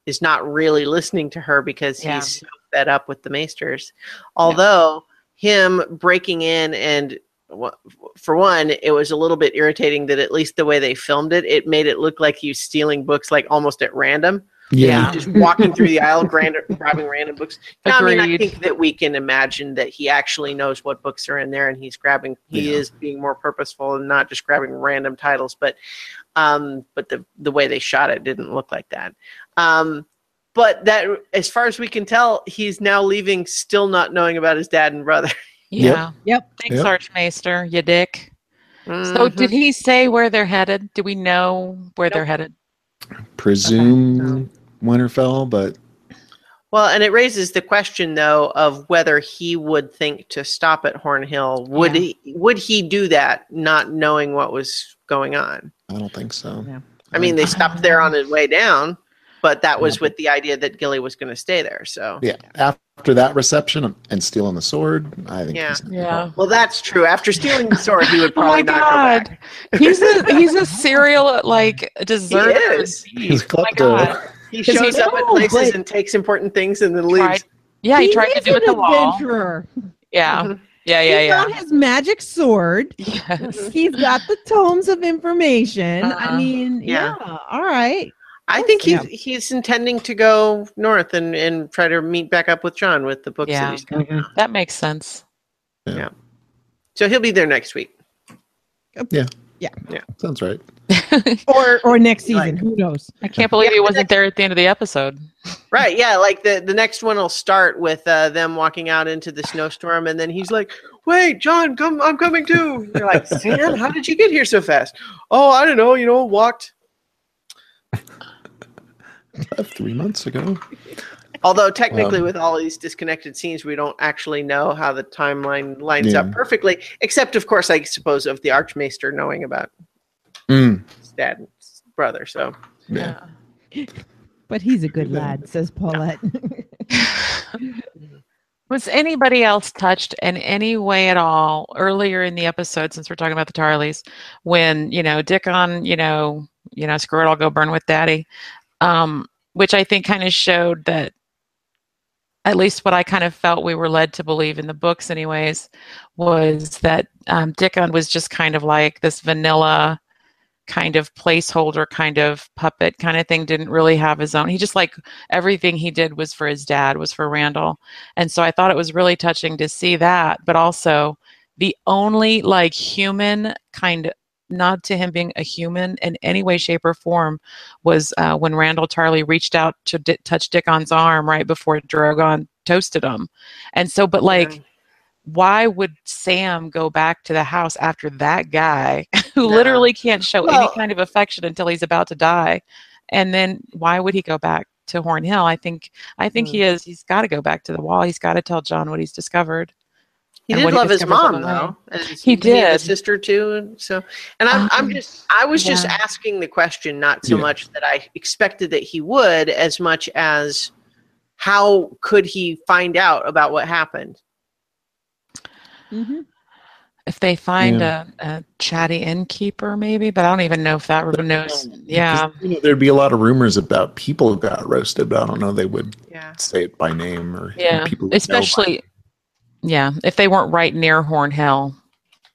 D: is not really listening to her because
C: Yeah.
D: he's so fed up with the Maesters. Although him breaking in and for one, it was a little bit irritating that at least the way they filmed it, it made it look like he was stealing books like almost at random,
C: Yeah.
D: just walking through the aisle, grand, grabbing random books. Now, I mean, I think that we can imagine that he actually knows what books are in there, and he's grabbing. He
A: Yeah.
D: is being more purposeful and not just grabbing random titles. But, um, but the the way they shot it didn't look like that. Um, but that, as far as we can tell, he's now leaving, still not knowing about his dad and brother.
C: Yeah.
B: Yep.
C: Thanks,
A: Yep.
C: Archmaester, you dick. So
D: Mhm.
C: did he say where they're headed? Do we know where they're headed?
A: Presume Winterfell, but
D: Well, and it raises the question though of whether he would think to stop at Horn Hill. Would
C: Yeah.
D: he would he do that not knowing what was going on?
A: I don't think so.
B: Yeah.
D: I mean, they stopped there on his way down, but that was with the idea that Gilly was going to stay there. So,
A: Yeah, after that reception and stealing the sword, I think.
D: Yeah.
C: Yeah.
D: well, that's true. After stealing the sword, he would probably
C: Oh
D: probably
C: my
D: not go
C: god.
D: back.
C: He's a he's a serial like deserter.
D: is.
A: He's
C: Oh my
A: klepto.
C: god.
D: He
C: 'Cause he-
D: shows up at
B: No,
D: places
B: but-
D: and takes important things and then leaves.
C: Tried, yeah, he, tried to
B: is
C: do it
B: an
C: the wall.
B: adventurer.
C: Yeah.
D: Mhm.
C: Yeah, yeah,
B: He's
C: yeah.
B: got his magic sword.
C: Yes.
B: He's got the tomes of information. I
C: Uh-uh.
B: mean,
D: Yeah.
B: yeah. All right.
D: I think he's
B: Yeah.
D: he's intending to go north and, and try to meet back up with Jon with the books
C: Yeah.
D: that he's got.
A: Mhm.
C: That makes sense. Yeah.
D: So he'll be there next week. Yeah, yeah, yeah.
A: Sounds right.
B: Or or next season.
D: Like-
B: Who knows?
C: I can't believe
D: Yeah,
C: he wasn't there at the end of the episode.
D: Right, yeah, like the the next one will start with uh, them walking out into the snowstorm, and then he's like, "Wait, Jon, come, I'm coming too." You're like, "Sam, how did you get here so fast?" Oh, I don't know, you know, walked.
A: Uh, Three months ago.
D: Although technically,
A: Wow.
D: with all these disconnected scenes, we don't actually know how the timeline lines up perfectly, except, of course, I suppose of the Archmaester knowing about
A: Mm,
D: his dad and his brother. So,
A: yeah.
B: But he's a good lad, says Paulette.
C: Was anybody else touched in any way at all earlier in the episode, since we're talking about the Tarlys, when you know Dickon, you know, you know, screw it, I'll go burn with Daddy, um, which I think kind of showed that, at least what I kind of felt we were led to believe in the books, anyways, was that um, Dickon was just kind of like this vanilla kind of placeholder kind of puppet kind of thing didn't really have his own he just like everything he did was for his dad was for randyll. And so i thought it was really touching to see that but also the only like human kind nod to him being a human in any way, shape, or form was uh, when Randyll Tarly reached out to touch Dickon's arm right before Drogon toasted him. And so, but like,
D: Yeah.
C: why would Sam go back to the house after that guy who
D: No.
C: literally can't show any kind of affection until he's about to die? And then why would he go back to Horn Hill? I think I think
D: Hmm.
C: he is. He's got to go back to the wall. He's got to tell Jon what he's discovered.
D: He did
C: what he
D: love his mom though. And his-
C: He
D: didn't have a sister too, and so. And I'm, I'm
C: Um,
D: just, I was just asking the question, not so
A: Yeah.
D: much that I expected that he would, as much as how could he find out about what happened?
B: Mhm.
C: If they find a, a chatty innkeeper, maybe, but I don't even know if that would knows. Yeah,
A: you know, there'd be a lot of rumors about people who got roasted, but I don't know they would
D: Yeah.
A: say it by name or
C: yeah.
A: people would know
C: Especially, yeah, if they weren't right near Horn Hill,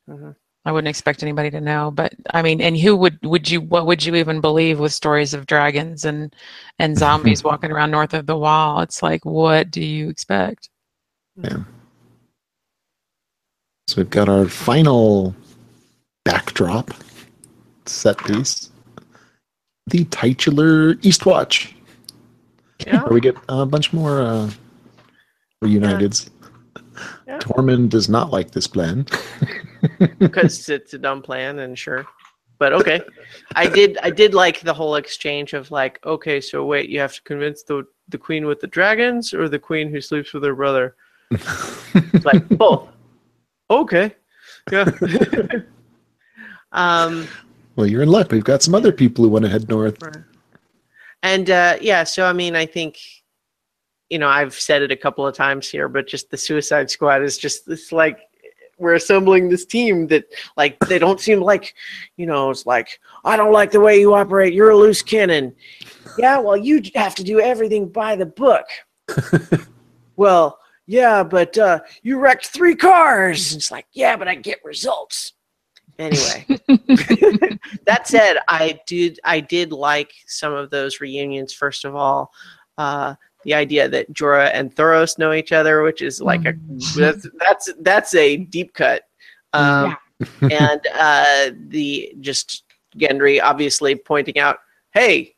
D: Mhm.
C: I wouldn't expect anybody to know. But I mean, and who would would you? What would you even believe with stories of dragons and and zombies walking around north of the wall? It's like, what do you expect? Yeah.
A: So we've got our final backdrop set piece. The titular Eastwatch.
D: Yeah.
A: Where we get a bunch more uh, reuniteds.
D: Yeah.
A: Tormund does not like this plan.
D: because it's a dumb plan and sure. But okay. I did i did like the whole exchange of like okay so wait you have to convince the the queen with the dragons or the queen who sleeps with her brother? Like both. Okay. Yeah. Um
A: well, you're in luck. We've got some other people who want to head north.
D: and uh yeah so i mean i think you know i've said it a couple of times here but just the suicide squad is just this like we're assembling this team that like they don't seem like you know it's like i don't like the way you operate. You're a loose cannon. Yeah well you have to do everything by the book. Well yeah but uh you wrecked three cars. It's like yeah but i get results. Anyway. That said i did i did like some of those reunions first of all. Uh the idea that Jorah and Thoros know each other, which is like a that's that's, that's a deep cut. Um, and uh, the just Gendry obviously pointing out, "Hey,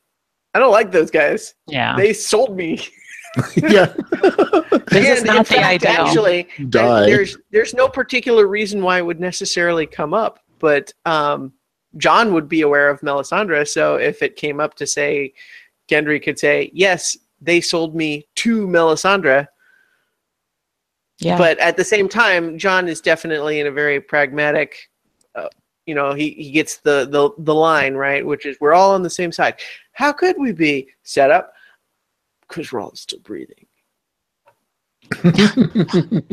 D: I don't like those guys.
C: Yeah,
D: They sold me."
A: yeah.
C: This is not the
D: fact,
C: ideal.
D: actually,
A: Die.
D: there's there's no particular reason why it would necessarily come up, but um, Jon would be aware of Melisandre. So if it came up to say, Gendry could say, "Yes, they sold me to Melisandre,"
C: yeah.
D: but at the same time, Jon is definitely in a very pragmatic. Uh, you know, he, he gets the, the the line right, which is we're all on the same side. How could we be set up? Because we're all still breathing.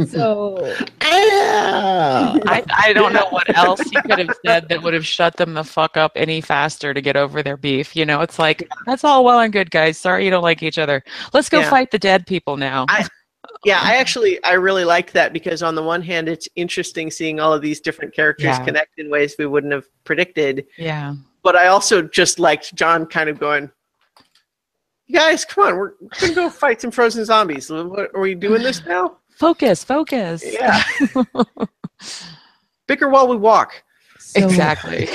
B: So
A: Ah!
C: I, I don't know what else he could have said that would have shut them the fuck up any faster to get over their beef. You know, it's like that's all well and good, guys. Sorry you don't like each other. Let's go
D: Yeah.
C: fight the dead people now.
D: I- Yeah, I actually I really liked that because on the one hand, it's interesting seeing all of these different characters
C: Yeah.
D: connect in ways we wouldn't have predicted.
C: yeah,
D: But I also just liked Jon kind of going, "You guys, come on, we're, we're gonna go fight some frozen zombies. What, are we doing this now?
C: focus, focus.
D: Yeah, bicker while we walk."
B: so
C: exactly.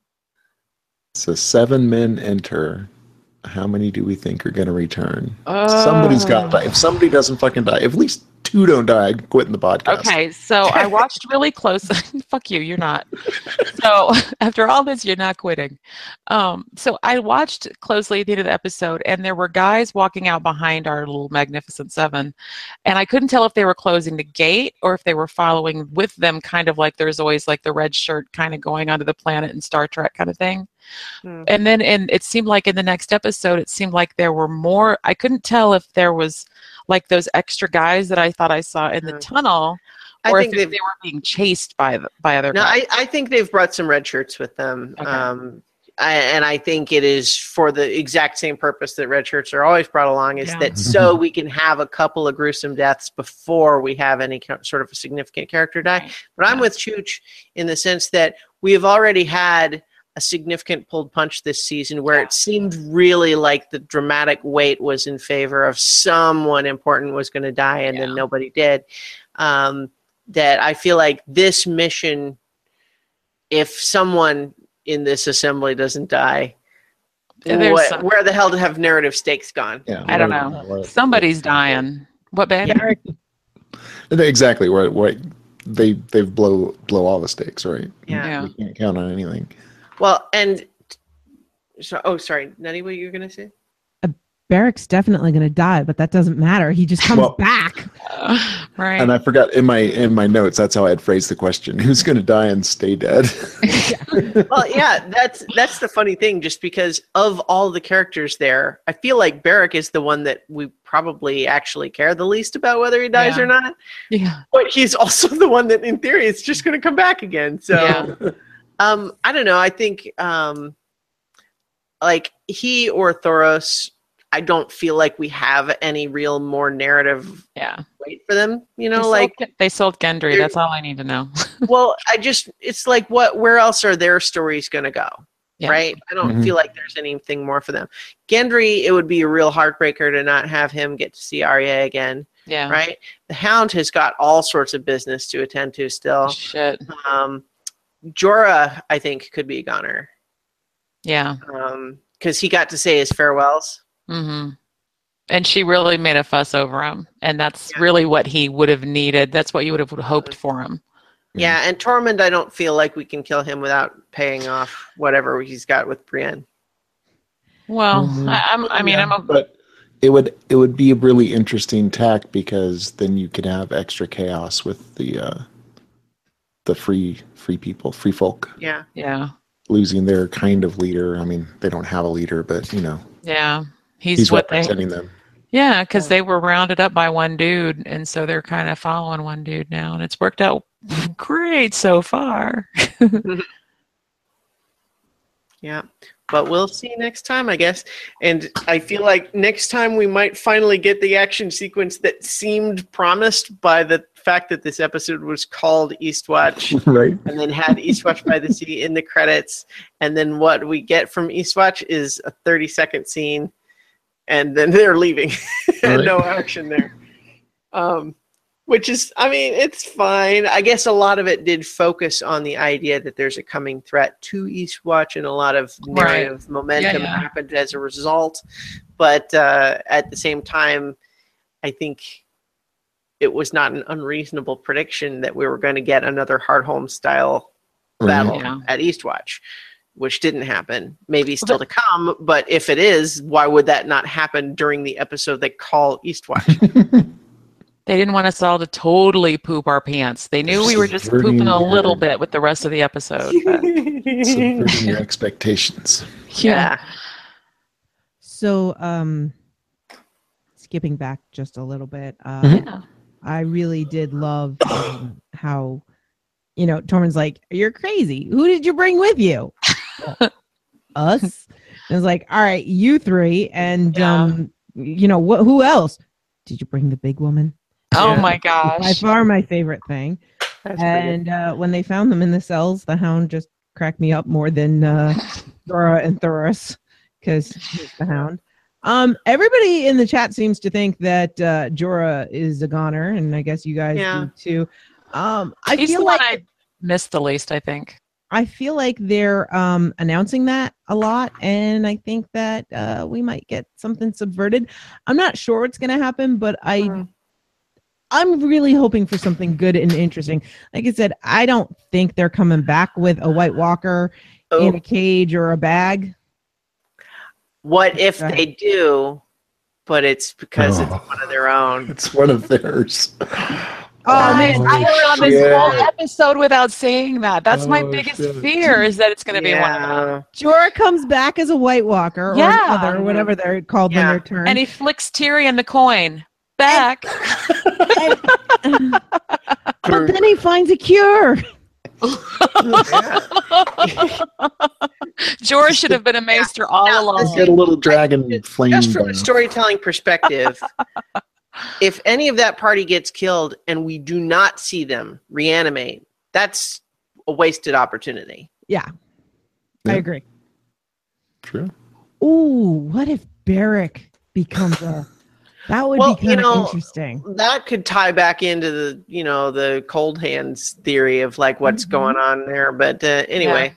A: so seven men enter. How many do we think are going to return?
C: Uh,
A: Somebody's got to die. If somebody doesn't fucking die, if at least two don't die, I'm quitting the podcast.
C: Okay, so I watched really close. Fuck you, you're not. So after all this, you're not quitting. Um, so I watched closely at the end of the episode, and there were guys walking out behind our little Magnificent Seven, and I couldn't tell if they were closing the gate or if they were following with them, kind of like there's always like the red shirt kind of going onto the planet in Star Trek kind of thing.
D: Hmm.
C: And then, and it seemed like in the next episode, it seemed like there were more. I couldn't tell if there was like those extra guys that I thought I saw in the
D: Hmm.
C: tunnel,
D: I
C: or
D: think
C: if
D: they've
C: were being chased by by other
D: No,
C: guys.
D: I, I think they've brought some red shirts with them.
C: Okay.
D: Um, I, and I think it is for the exact same purpose that red shirts are always brought along is
C: Yeah.
D: that so we can have a couple of gruesome deaths before we have any kind- sort of a significant character die. But I'm with Chooch in the sense that we have already had a significant pulled punch this season where
C: Yeah.
D: it seemed really like the dramatic weight was in favor of someone important was going to die and then nobody did. Um, that I feel like this mission if someone in this assembly doesn't die,
C: yeah,
D: what,
C: some-
D: where the hell have narrative stakes gone?
A: Yeah,
C: I don't know.
A: what-
C: Somebody's dying. What bad?
B: Derek,
A: Exactly. What? What? They they blow blow all the stakes, right?
D: Yeah.
C: Yeah.
A: We can't count on anything.
D: Well, and so, oh, sorry, Nutty, what you were gonna say?
B: Uh, Beric's definitely going to die, but that doesn't matter. He just comes
A: Well-
B: back.
C: right.
A: And I forgot in my in my notes. That's how I had phrased the question: Who's going to die and stay dead?
D: well, yeah, that's that's the funny thing. Just because of all the characters there, I feel like Beric is the one that we probably actually care the least about whether he dies
C: Yeah.
D: or not.
C: yeah.
D: But he's also the one that, in theory, is just going to come back again. So,
C: Yeah.
D: Um, I don't know. I think, um, like he or Thoros, I don't feel like we have any real more narrative
C: Yeah.
D: Wait for them. You know,
C: they
D: like
C: sold, they sold Gendry. That's all I need to know.
D: well, I just it's like what where else are their stories going to go?
C: Yeah.
D: Right? I don't
A: Mhm.
D: feel like there's anything more for them. Gendry, it would be a real heartbreaker to not have him get to see Arya again,
C: Yeah.
D: right? The Hound has got all sorts of business to attend to still.
C: Shit.
D: Um Jorah, I think, could be a goner.
C: Yeah.
D: Um because he got to say his farewells.
C: Mm-hmm. And she really made a fuss over him, and that's
D: Yeah.
C: really what he would have needed. That's what you would have hoped for him.
D: Yeah, and Tormund, I don't feel like we can kill him without paying off whatever he's got with Brienne.
C: Well,
A: Mhm.
C: I, I'm. I mean, I'm. A,
A: but it would it would be a really interesting tack because then you could have extra chaos with the uh, the free free people, free folk
D: Yeah.
C: yeah.
A: losing their kind of leader. I mean, they don't have a leader, but you know,
C: Yeah. He's,
A: he's
C: what they.
A: representing them.
C: Yeah, because they were rounded up by one dude, and so they're kind of following one dude now, and it's worked out great so far.
D: Yeah. But we'll see next time, I guess. And I feel like next time we might finally get the action sequence that seemed promised by the fact that this episode was called Eastwatch
A: right.
D: and then had Eastwatch by the Sea in the credits. And then what we get from Eastwatch is a 30 second scene and then they're leaving and
A: Right.
D: no action there. Um, which is, I mean, it's fine. I guess a lot of it did focus on the idea that there's a coming threat to Eastwatch, and a lot of
C: Right.
D: momentum
C: Yeah, yeah.
D: happened as a result. But uh, at the same time, I think it was not an unreasonable prediction that we were going to get another Hardhome style battle
C: Yeah.
D: at Eastwatch, which didn't happen. Maybe still to come, but if it is, why would that not happen during the episode they call Eastwatch?
C: They didn't want us all to totally poop our pants. They knew we were just pooping a
A: your-
C: little bit with the rest of the episode.
A: Subverting your expectations.
D: yeah.
B: So, um, skipping back just a little bit, uh.
C: Yeah.
B: I really did love um, how, you know, Tormund's like, "You're crazy. Who did you bring with you?" Us. And it's like, "All right, you three, and
C: Yeah.
B: um, you know what? Who else? Did you bring the big woman?"
C: Oh
D: Yeah.
C: my gosh!
B: By far, my favorite thing.
D: That's.
B: And uh, when they found them in the cells, the Hound just cracked me up more than uh, Jorah and Thoros because he's the Hound. Um, everybody in the chat seems to think that uh, Jorah is a goner, and I guess you guys
D: Yeah.
B: do too. Um, I
C: He's
B: feel
C: the
B: like
C: one I missed the least, I think.
B: I feel like they're um, announcing that a lot, and I think that uh, we might get something subverted. I'm not sure what's going to happen, but I
D: Mm.
B: I'm really hoping for something good and interesting. Like I said, I don't think they're coming back with a White Walker in
D: Oh,
B: a cage or a bag.
D: What if
B: Right.
D: they do, but it's because it's
A: Oh.
D: one of their own?
A: It's one of theirs.
B: Oh, oh
C: man, I went on this whole episode without saying that. That's my
A: Oh,
C: biggest
A: shit.
C: fear is that it's going to be one of them.
B: Jorah comes back as a White Walker or
C: Yeah.
B: another, whatever they're called
D: Yeah.
B: when they're turned.
C: And he flicks Tyrion the coin back.
B: but then he finds a cure.
D: Yeah.
C: George should have been a maester all
D: Now,
C: along.
D: this
A: Get a little dragon
D: Just
A: flame.
D: Just from
A: going.
D: a storytelling perspective, if any of that party gets killed and we do not see them reanimate, that's a wasted opportunity.
B: Yeah,
A: Yeah.
B: I agree.
A: True.
B: Ooh, what if Beric becomes a That would
D: Well,
B: be
D: you
B: kind of
D: know,
B: interesting.
D: that could tie back into the you know the cold hands theory of like what's
B: Mhm.
D: going on there. But uh, anyway,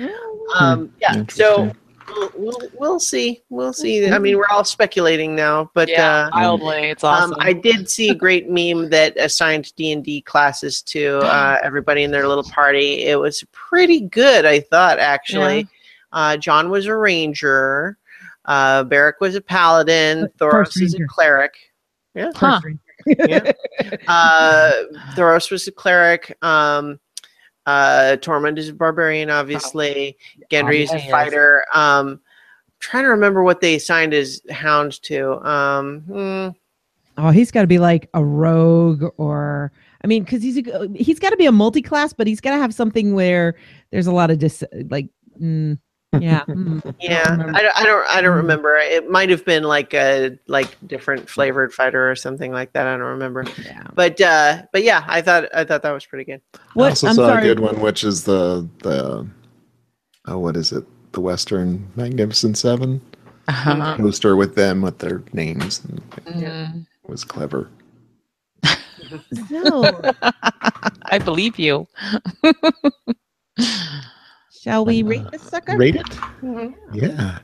B: Oh,
D: um, yeah. So we'll, we'll we'll see. We'll see. I mean, we're all speculating now, but
C: yeah,
D: uh,
C: wildly. It's
D: Um,
C: awesome.
D: I did see a great meme that assigned D and D classes to uh, everybody in their little party. It was pretty good, I thought. Actually, uh, Jon was a ranger. Uh, Beric was a paladin. Thoros is a cleric. Yeah.
C: Huh.
D: yeah. Uh, Thoros was a cleric. Um, uh, Tormund is a barbarian, obviously. Gendry is
C: Oh,
D: a
C: yeah, he is.
D: fighter. Um, trying to remember what they assigned his hound to. Um, hmm.
B: Oh, he's got to be like a rogue, or I mean, because he's a, he's got to be a multi-class, but he's got to have something where there's a lot of dis like, mm, yeah, mm,
D: Yeah,
B: remember.
D: I don't, I don't, I don't
B: Mhm.
D: remember. It might have been like a like different flavored fighter or something like that. I don't remember.
B: yeah.
D: But uh, but yeah, I thought I thought that was pretty good.
A: I
B: What?
A: also
B: I'm
A: saw
B: sorry.
A: a good one, which is the the oh, what is it? The Western Magnificent Seven
C: Uh-huh.
A: poster with them with their names.
C: Mhm.
A: It was clever.
B: So,
C: I believe you.
B: Shall we rate this sucker?
A: Rate it? Yeah.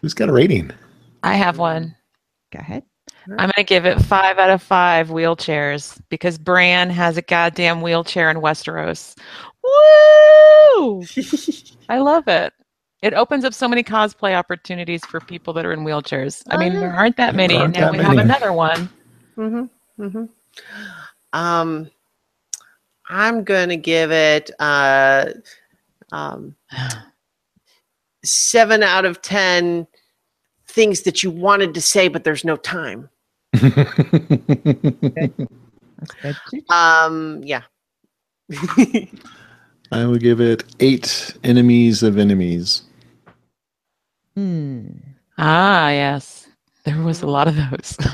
A: Who's got a rating?
C: I have one.
B: Go ahead.
C: I'm going to give it five out of five wheelchairs because Bran has a goddamn wheelchair in Westeros. Woo! I love it. It opens up so many cosplay opportunities for people that are in wheelchairs. I mean, there aren't that many, and
A: aren't
C: now
A: that
C: we have another one.
D: Mm-hmm. Mm-hmm. Um, I'm gonna give it uh, um, seven out of ten things that you wanted to say, but there's no time.
B: That's.
D: Um, yeah.
A: I would give it eight enemies of enemies.
B: Hmm.
C: Ah, yes. There was a lot of those.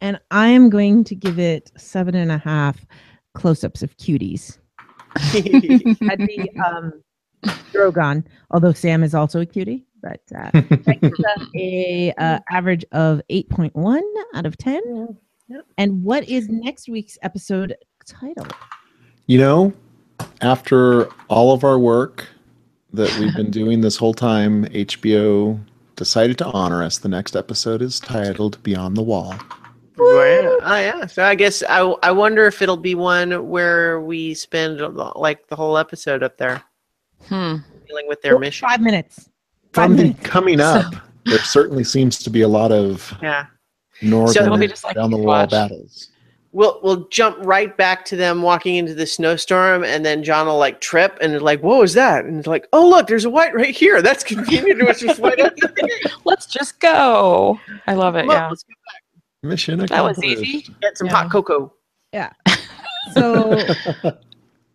B: And I am going to give it seven and a half close-ups of cuties. That'd be um, Drogon, although Sam is also a cutie, but uh, that gives us a uh, average of eight point one out of ten.
D: Yep.
B: And what is next week's episode title?
A: You know, after all of our work that we've been doing this whole time, HBO decided to honor us. The next episode is titled Beyond the Wall.
D: Oh yeah. oh yeah. So I guess I I wonder if it'll be one where we spend like the whole episode up there
C: hmm.
D: dealing with their mission.
B: Five minutes. Five
A: From the coming up, there certainly seems to be a lot of
D: Yeah.
A: northern
C: it'll be just like
A: down the wall battles.
D: We'll we'll jump right back to them walking into the snowstorm, and then Jon will like trip and like, "What was that?" And it's like, "Oh look, there's a wight right here. That's convenient. It was just white up.
C: Let's just go. I love it.
D: Come on,
C: Yeah.
D: let's go
A: Mission
C: That was easy.
D: get some
B: Yeah.
D: hot cocoa." Yeah.
B: So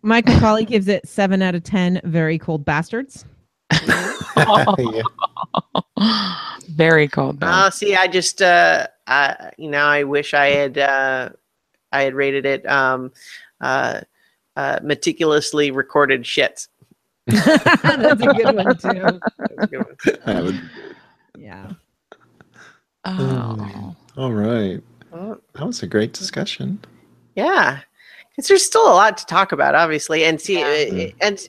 B: Michael Colley gives it seven out of ten. Very cold bastards.
A: Yeah.
C: Very cold. though.
D: Oh, see, I just uh, I you know, I wish I had uh, I had rated it um, uh, uh, meticulously recorded shits.
B: That's a good one too.
D: That's a good one.
A: I would-
B: Yeah.
C: oh.
A: All right.
D: Well,
A: That was a great discussion.
D: Yeah, because there's still a lot to talk about, obviously, and see,
C: Yeah.
D: uh, and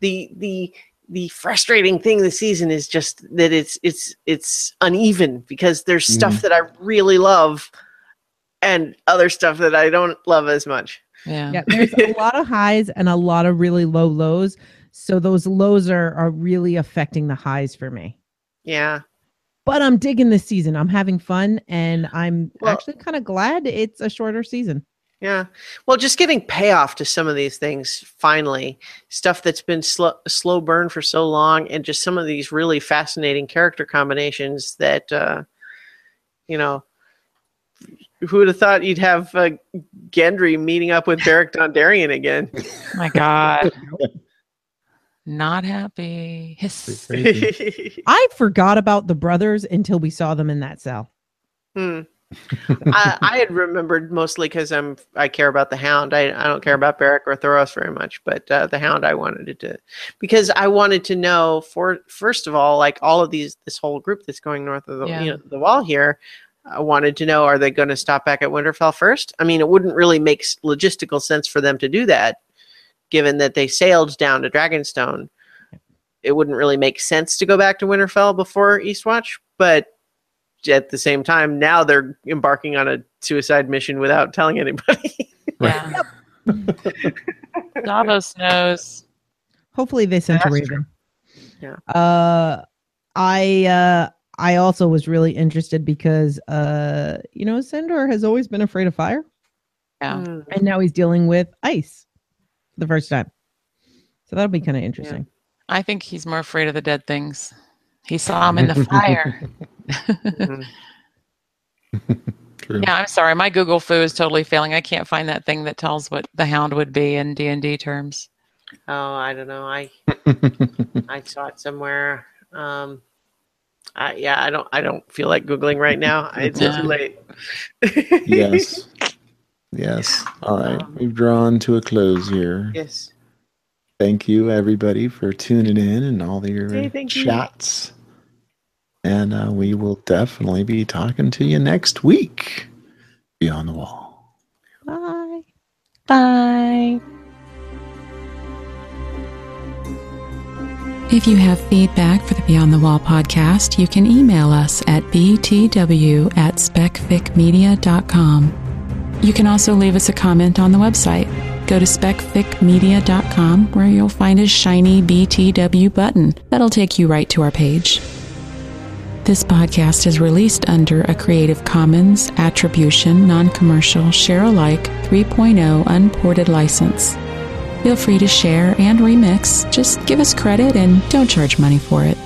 D: the the the frustrating thing this season is just that it's it's it's uneven because there's stuff that I really love, and other stuff that I don't love as much.
C: Yeah.
B: Yeah. There's a lot of highs and a lot of really low lows. So those lows are are really affecting the highs for me.
D: Yeah,
B: But I'm digging this season. I'm having fun and I'm
D: Well-
B: actually kind of glad it's a shorter season.
D: yeah. Well, just getting payoff to some of these things finally, stuff that's been slow slow burn for so long, and just some of these really fascinating character combinations that uh, you know. Who would have thought you'd have uh, Gendry meeting up with Beric Dondarrion again?
C: my God. Not happy. Hiss.
B: I forgot about the brothers until we saw them in that cell.
D: Hmm. I, I had remembered mostly because I'm I care about the Hound. I, I don't care about Beric or Thoros very much, but uh, the Hound I wanted to because I wanted to know for first of all like all of these this whole group that's going north of the
C: Yeah.
D: you know the wall here. I wanted to know: Are they going to stop back at Winterfell first? I mean, it wouldn't really make logistical sense for them to do that, given that they sailed down to Dragonstone. It wouldn't really make sense to go back to Winterfell before Eastwatch, but at the same time, now they're embarking on a suicide mission without telling anybody.
C: Yeah. Davos knows.
B: Hopefully they sent a
D: That's
B: raven.
D: Yeah.
B: Uh I uh I also was really interested because uh you know Sandor has always been afraid of fire
C: Yeah.
D: Mm.
B: and now he's dealing with ice for the first time. So that'll be kind of interesting.
C: I think he's more afraid of the dead things. He saw him in the fire.
D: Mhm.
A: True.
C: Yeah, I'm sorry. My Google foo is totally failing. I can't find that thing that tells what the hound would be in D and D terms.
D: Oh, I don't know. I I saw it somewhere. Um, I, yeah, I don't. I don't feel like googling right now. It's
C: Yeah.
D: too late.
A: yes. Yes. All right.
D: Um,
A: We've drawn to a close here.
D: yes.
A: Thank you, everybody, for tuning in and all your
D: Hey, thank you.
A: chats. And uh, we will definitely be talking to you next week. Beyond the Wall.
B: Bye.
C: Bye.
F: If you have feedback for the Beyond the Wall podcast, you can email us at btw at specficmedia.com. You can also leave us a comment on the website. Go to specficmedia.com where you'll find a shiny BTW button that'll take you right to our page. This podcast is released under a Creative Commons Attribution Non Commercial Share Alike 3.0 Unported license. Feel free to share and remix. Just give us credit and don't charge money for it.